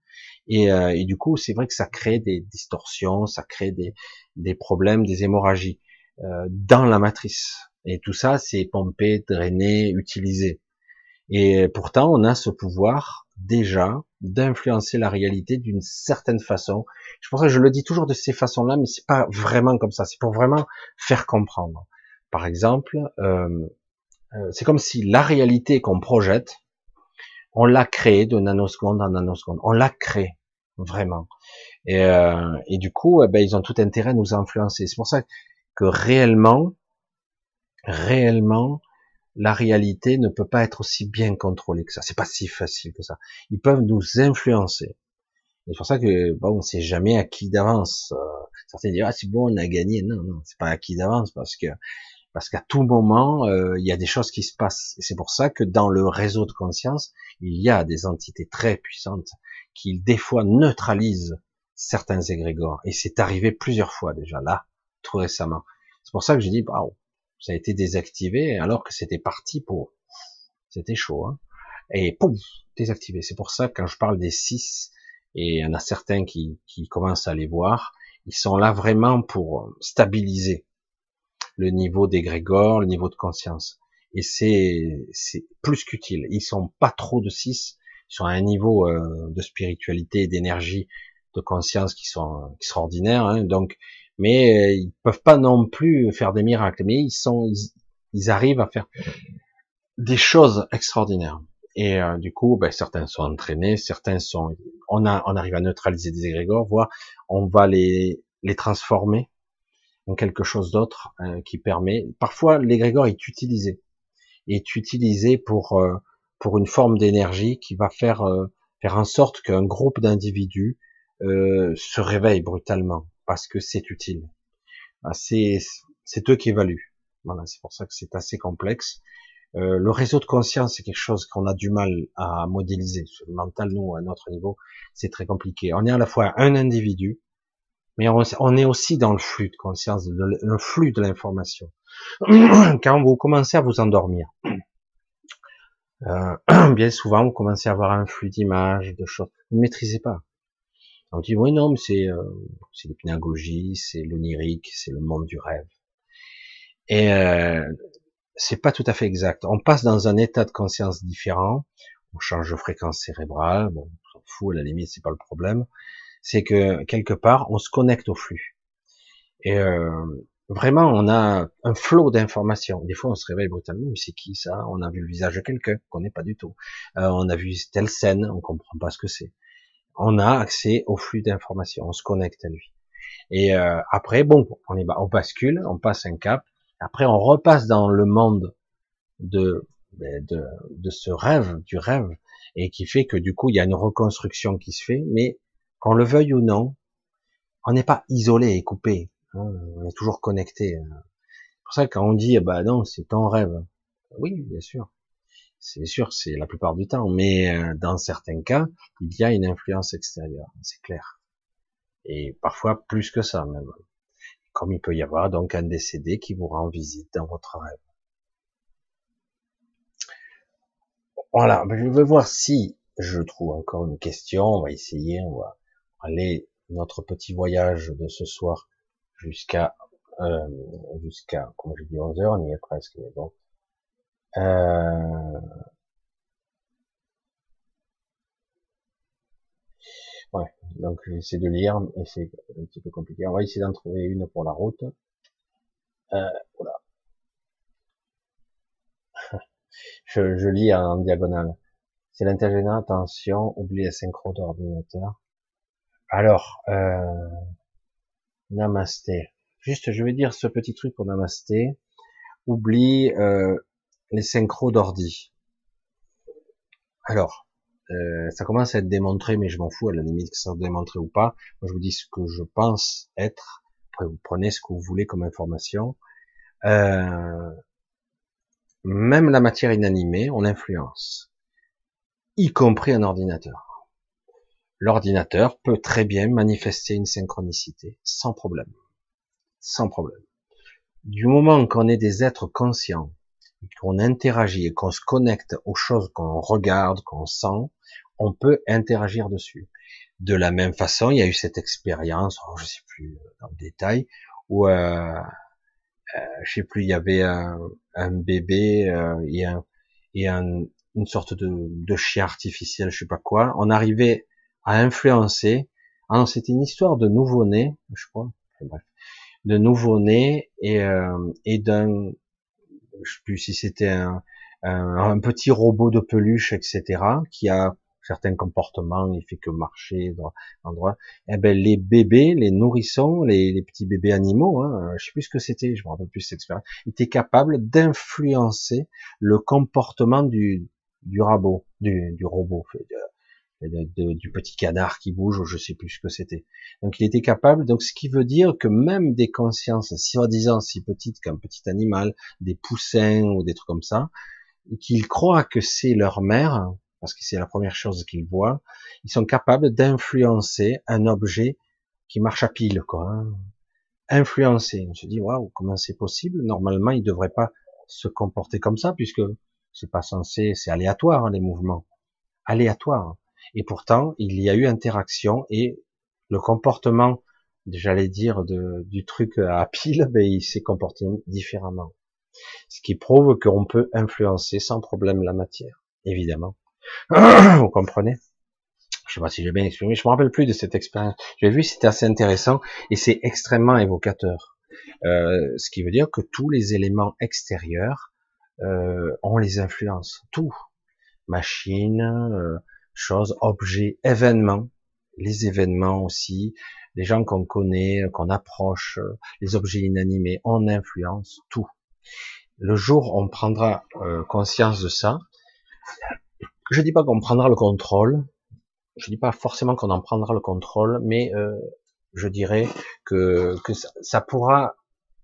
Et, euh, et du coup, c'est vrai que ça crée des distorsions, ça crée des, des problèmes, des hémorragies euh, dans la matrice. Et tout ça, c'est pompé, drainé, utilisé. Et pourtant, on a ce pouvoir déjà d'influencer la réalité d'une certaine façon. Je pense que je le dis toujours de ces façons-là, mais c'est pas vraiment comme ça. C'est pour vraiment faire comprendre. Par exemple, euh, euh c'est comme si la réalité qu'on projette, on l'a créée de nanoseconde en nanoseconde. On l'a créée vraiment. Et, euh, et du coup, eh ben, ils ont tout intérêt à nous influencer. C'est pour ça que réellement, réellement, la réalité ne peut pas être aussi bien contrôlée que ça. C'est pas si facile que ça. Ils peuvent nous influencer. C'est pour ça que bon, c'est jamais acquis d'avance. Euh, certains disent ah c'est bon, on a gagné. Non, non, c'est pas acquis d'avance parce que parce qu'à tout moment euh, il y a des choses qui se passent. Et c'est pour ça que dans le réseau de conscience, il y a des entités très puissantes qui des fois neutralisent certains égrégores. Et c'est arrivé plusieurs fois déjà là, tout récemment. C'est pour ça que j'ai dit, bah, ça a été désactivé alors que c'était parti pour. C'était chaud. Hein et pouf, désactivé. C'est pour ça que quand je parle des six, et il y en a certains qui, qui commencent à les voir, ils sont là vraiment pour stabiliser le niveau d'égrégore, le niveau de conscience. Et c'est, c'est plus qu'utile. Ils sont pas trop de six, sur un niveau euh, de spiritualité, d'énergie, de conscience qui sont extraordinaires. Hein, donc, mais euh, ils peuvent pas non plus faire des miracles. Mais ils sont, ils, arrivent à faire des choses extraordinaires. Et euh, du coup, ben, certains sont entraînés, certains sont, on a, on arrive à neutraliser des égrégores, voire on va les les transformer en quelque chose d'autre qui permet. Parfois, l'égrégore est utilisé, est utilisé pour pour une forme d'énergie qui va faire euh, faire en sorte qu'un groupe d'individus euh, se réveille brutalement parce que c'est utile. Ah, c'est eux qui évaluent. Voilà, c'est pour ça que c'est assez complexe. Euh, le réseau de conscience, c'est quelque chose qu'on a du mal à modéliser. Le mental, nous, à notre niveau, c'est très compliqué. On est à la fois un individu, mais on, est aussi dans le flux de conscience, le flux de l'information. Quand vous commencez à vous endormir, euh, bien souvent, vous commencez à avoir un flux d'images, de choses. Vous ne maîtrisez pas. On dit, oui, non, mais c'est euh, l'hypnagogie, c'est l'onirique, c'est le monde du rêve. Et euh, c'est pas tout à fait exact. On passe dans un état de conscience différent, on change de fréquence cérébrale, bon, on s'en fout, à la limite, c'est pas le problème. C'est que, quelque part, on se connecte au flux. Et euh, vraiment, on a un flot d'informations. Des fois, on se réveille brutalement, mais c'est qui ça? On a vu le visage de quelqu'un qu'on n'est pas du tout. Euh, on a vu telle scène, on comprend pas ce que c'est. On a accès au flux d'informations, on se connecte à lui. Et euh, après, bon, on, est, on bascule, on passe un cap. Après, on repasse dans le monde de, ben, de, de ce rêve, du rêve, et qui fait que du coup, il y a une reconstruction qui se fait, mais qu'on le veuille ou non, on n'est pas isolé et coupé Hein, on est toujours connecté. Hein. C'est pour ça que quand on dit, bah non, c'est ton rêve. Oui, bien sûr. C'est sûr, c'est la plupart du temps. Mais euh, dans certains cas, il y a une influence extérieure, c'est clair. Et parfois plus que ça même. Comme il peut y avoir donc un décédé qui vous rend visite dans votre rêve. Voilà, je vais voir si je trouve encore une question. On va essayer, on va aller notre petit voyage de ce soir jusqu'à euh, jusqu'à, comme je dis, 11 heures, on y est presque, mais bon. Euh... Ouais, donc j'essaie de lire, et c'est un petit peu compliqué. On va essayer d'en trouver une pour la route. Euh, voilà. je, je lis en diagonale. C'est l'intergénéral, attention, oublie la synchro d'ordinateur. Alors, euh, namasté. Juste, je vais dire ce petit truc pour namasté. Oublie euh, les synchros d'ordi. Alors, euh, ça commence à être démontré, mais je m'en fous à la limite que ça soit démontré ou pas. Moi, je vous dis ce que je pense être. Après, vous prenez ce que vous voulez comme information. Euh, même la matière inanimée, on influence, y compris un ordinateur. L'ordinateur peut très bien manifester une synchronicité, sans problème. Sans problème. Du moment qu'on est des êtres conscients, qu'on interagit et qu'on se connecte aux choses qu'on regarde, qu'on sent, on peut interagir dessus. De la même façon, il y a eu cette expérience, oh, je sais plus euh, dans le détail, où euh, euh, je sais plus, il y avait un, bébé euh, et, un, une sorte de, chien artificiel, je sais pas quoi. On arrivait à influencer. Ah c'était une histoire de nouveau-né, je crois. bref, de nouveau-né et, euh, et d'un, je sais plus si c'était un, un, petit robot de peluche, etc., qui a certains comportements, il fait que marcher dans l'endroit. Eh ben les bébés, les nourrissons, les, les petits bébés animaux, hein, je sais plus ce que c'était, je me rappelle plus cette expérience, étaient capables d'influencer le comportement du du robot, du, du robot, du petit canard qui bouge, je sais plus ce que c'était. Donc il était capable, donc ce qui veut dire que même des consciences soi-disant si petites qu'un petit animal, des poussins ou des trucs comme ça, qu'ils croient que c'est leur mère, parce que c'est la première chose qu'ils voient, ils sont capables d'influencer un objet qui marche à pile, quoi. Hein. Influencer. On se dit, waouh, comment c'est possible? Normalement, ils devraient pas se comporter comme ça, puisque c'est pas censé, c'est aléatoire, hein, les mouvements. Aléatoire. Et pourtant, il y a eu interaction et le comportement, j'allais dire, de, du truc à pile, ben, il s'est comporté différemment. Ce qui prouve qu'on peut influencer sans problème la matière, évidemment. Vous comprenez? Je sais pas si j'ai bien exprimé. Je me rappelle plus de cette expérience. J'ai vu, c'était assez intéressant et c'est extrêmement évocateur. Euh, ce qui veut dire que tous les éléments extérieurs euh, ont les influences. Tout. Machines, euh, choses, objets, événements. Les événements aussi. Les gens qu'on connaît, qu'on approche, les objets inanimés, on influence tout. Le jour on prendra euh, conscience de ça, je dis pas qu'on prendra le contrôle, je dis pas forcément qu'on en prendra le contrôle, mais euh, je dirais que, ça, pourra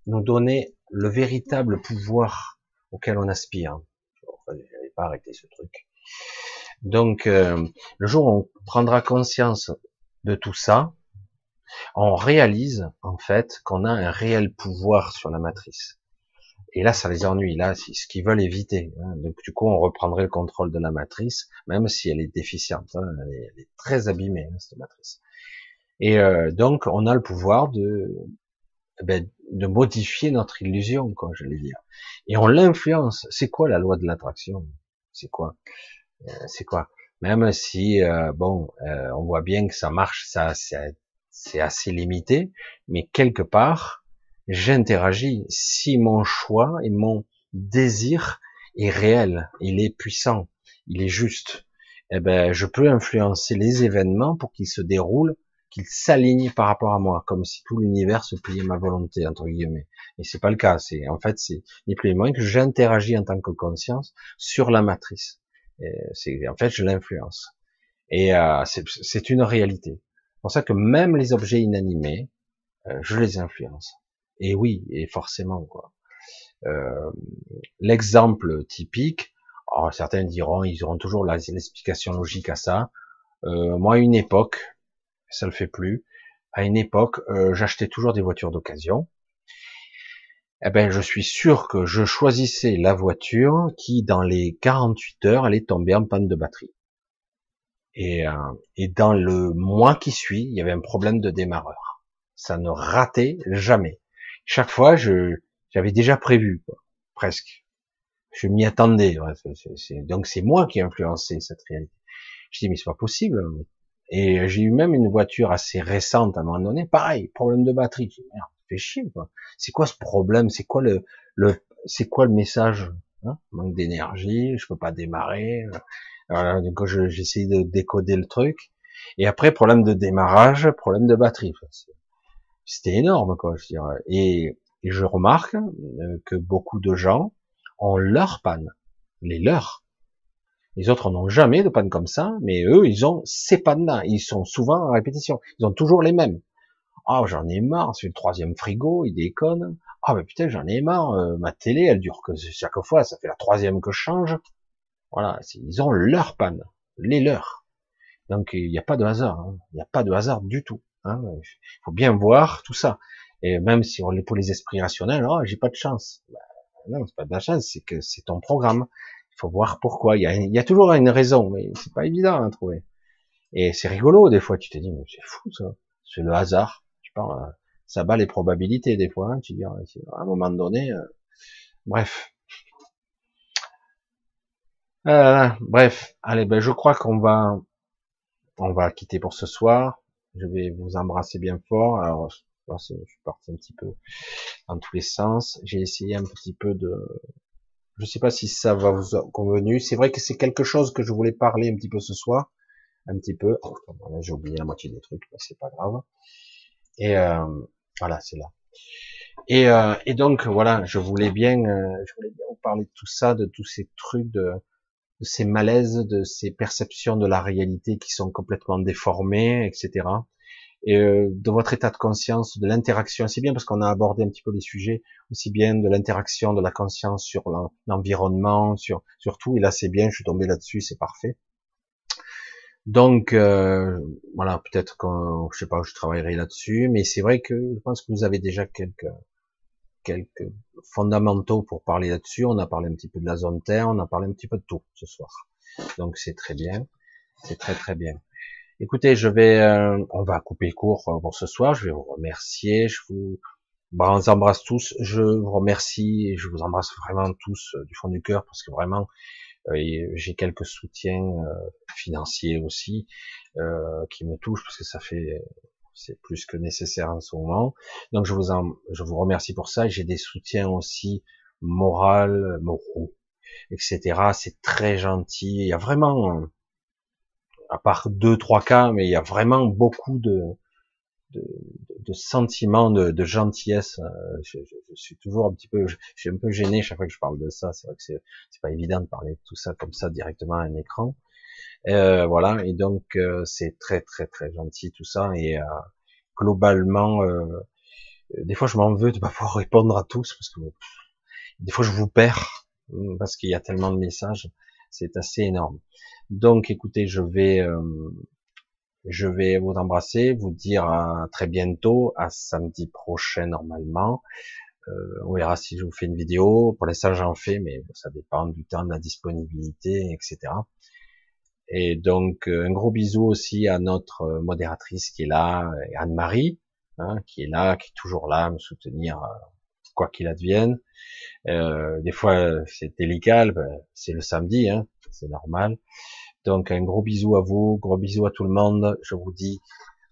nous donner le véritable pouvoir auquel on aspire. je n'avais pas arrêté ce truc. Donc, euh, le jour où on prendra conscience de tout ça, on réalise en fait qu'on a un réel pouvoir sur la matrice. Et là, ça les ennuie. Là, c'est ce qu'ils veulent éviter. Hein. Donc, du coup, on reprendrait le contrôle de la matrice, même si elle est déficiente. Hein. Elle, est, très abîmée, hein, cette matrice. Et euh, donc, on a le pouvoir de, ben, de modifier notre illusion, quoi, je dire. Et on l'influence. C'est quoi la loi de l'attraction? C'est quoi? C'est quoi? Même si, euh, bon, euh, on voit bien que ça marche, ça, c'est assez limité, mais quelque part, j'interagis. Si mon choix et mon désir est réel, il est puissant, il est juste, eh ben, je peux influencer les événements pour qu'ils se déroulent, qu'ils s'alignent par rapport à moi, comme si tout l'univers se pliait ma volonté, entre guillemets. Et c'est pas le cas. C'est, en fait, c'est ni plus ni moins que j'interagis en tant que conscience sur la matrice. C'est, en fait, je l'influence. Et euh, c'est une réalité. C'est pour ça que même les objets inanimés, euh, je les influence. Et oui, et forcément quoi. Euh, L'exemple typique, alors certains diront, ils auront toujours l'explication logique à ça. Euh, moi, à une époque, ça le fait plus. À une époque, euh, j'achetais toujours des voitures d'occasion. Eh ben, je suis sûr que je choisissais la voiture qui, dans les 48 heures, allait tomber en panne de batterie. Et, euh, et dans le mois qui suit, il y avait un problème de démarreur. Ça ne ratait jamais. Chaque fois, je j'avais déjà prévu, quoi, presque. Je m'y attendais. donc c'est moi qui ai influencé cette réalité. Je dis mais c'est pas possible. Et j'ai eu même une voiture assez récente à un moment donné, pareil, problème de batterie. Fais chier quoi. C'est quoi ce problème? C'est quoi le, le c'est quoi le message hein? Manque d'énergie, je peux pas démarrer. Alors, donc j'ai essayé de décoder le truc. Et après problème de démarrage, problème de batterie. C'était énorme quoi. Je dirais. Et, et je remarque euh, que beaucoup de gens ont leur panne, les leurs. Les autres n'ont jamais de panne comme ça, mais eux, ils ont ces pannes-là. Ils sont souvent en répétition. Ils ont toujours les mêmes. Ah, oh, j'en ai marre, c'est le troisième frigo, il déconne. Ah, mais putain, j'en ai marre, euh, ma télé, elle dure que chaque fois, ça fait la troisième que je change. Voilà, ils ont leur panne, les leurs. Donc, il n'y a pas de hasard, hein. il n'y a pas de hasard du tout. Hein. Il faut bien voir tout ça. Et même si on est pour les esprits rationnels, oh, j'ai pas de chance. Ben, non, c'est pas de la chance, c'est que c'est ton programme. Il faut voir pourquoi. Il y a, il y a toujours une raison, mais c'est pas évident à trouver. Et c'est rigolo, des fois, tu te dis, mais c'est fou, ça. C'est le hasard. Euh, ça bat les probabilités, des fois. Hein. Tu dis, à un moment donné, euh, bref. Euh, bref. Allez, ben, je crois qu'on va, on va quitter pour ce soir. Je vais vous embrasser bien fort. Alors, je suis parti un petit peu dans tous les sens. J'ai essayé un petit peu de, je sais pas si ça va vous convenu. C'est vrai que c'est quelque chose que je voulais parler un petit peu ce soir, un petit peu. Oh, j'ai oublié la moitié des trucs, mais c'est pas grave. Et euh, voilà, c'est là. Et, euh, et, donc voilà, je voulais bien, euh, je voulais bien vous parler de tout ça, de tous ces trucs, de, de ces malaises, de ces perceptions de la réalité qui sont complètement déformées, etc et euh, de votre état de conscience, de l'interaction. C'est bien parce qu'on a abordé un petit peu les sujets, aussi bien de l'interaction de la conscience sur l'environnement, sur, sur tout. Et là, c'est bien, je suis tombé là-dessus, c'est parfait. Donc euh, voilà, peut-être que je sais pas, je travaillerai là-dessus, mais c'est vrai que je pense que vous avez déjà quelques fondamentaux pour parler là-dessus. On a parlé un petit peu de la zone Terre, on a parlé un petit peu de tout ce soir. Donc c'est très bien, c'est très très bien. Écoutez, je vais, euh, on va couper court euh, pour ce soir. Je vais vous remercier. Je vous, embrasse tous. Je vous remercie et je vous embrasse vraiment tous du fond du cœur parce que vraiment, j'ai quelques soutiens financiers aussi qui me touchent parce que ça fait, c'est plus que nécessaire en ce moment. Donc je vous en, je vous remercie pour ça. J'ai des soutiens aussi moral, moraux, etc. C'est très gentil. Il y a vraiment à part deux trois cas, mais il y a vraiment beaucoup de de, de sentiments de, de gentillesse. Euh, je, je, je, suis toujours un petit peu, je, suis un peu gêné chaque fois que je parle de ça. C'est vrai que c'est c'est pas évident de parler de tout ça comme ça directement à un écran. Euh, voilà, et donc euh, c'est très très très gentil tout ça et euh, globalement, des fois je m'en veux de pas pouvoir répondre à tous parce que des fois je vous perds parce qu'il y a tellement de messages, c'est assez énorme. Donc, écoutez, je vais, euh, je vais vous embrasser, vous dire à très bientôt, à samedi prochain normalement. Euh, on verra si je vous fais une vidéo. Pour l'instant, j'en fais, mais ça dépend du temps, de la disponibilité, etc. Et donc, euh, un gros bisou aussi à notre modératrice qui est là, Anne-Marie, hein, qui est là, qui est toujours là, à me soutenir quoi qu'il advienne. Euh, des fois, c'est délicat, c'est le samedi, hein, c'est normal. Donc un gros bisou à vous, gros bisou à tout le monde. Je vous dis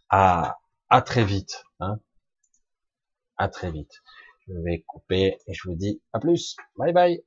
à, très vite. Hein. À très vite. Je vais couper et je vous dis à plus. Bye bye.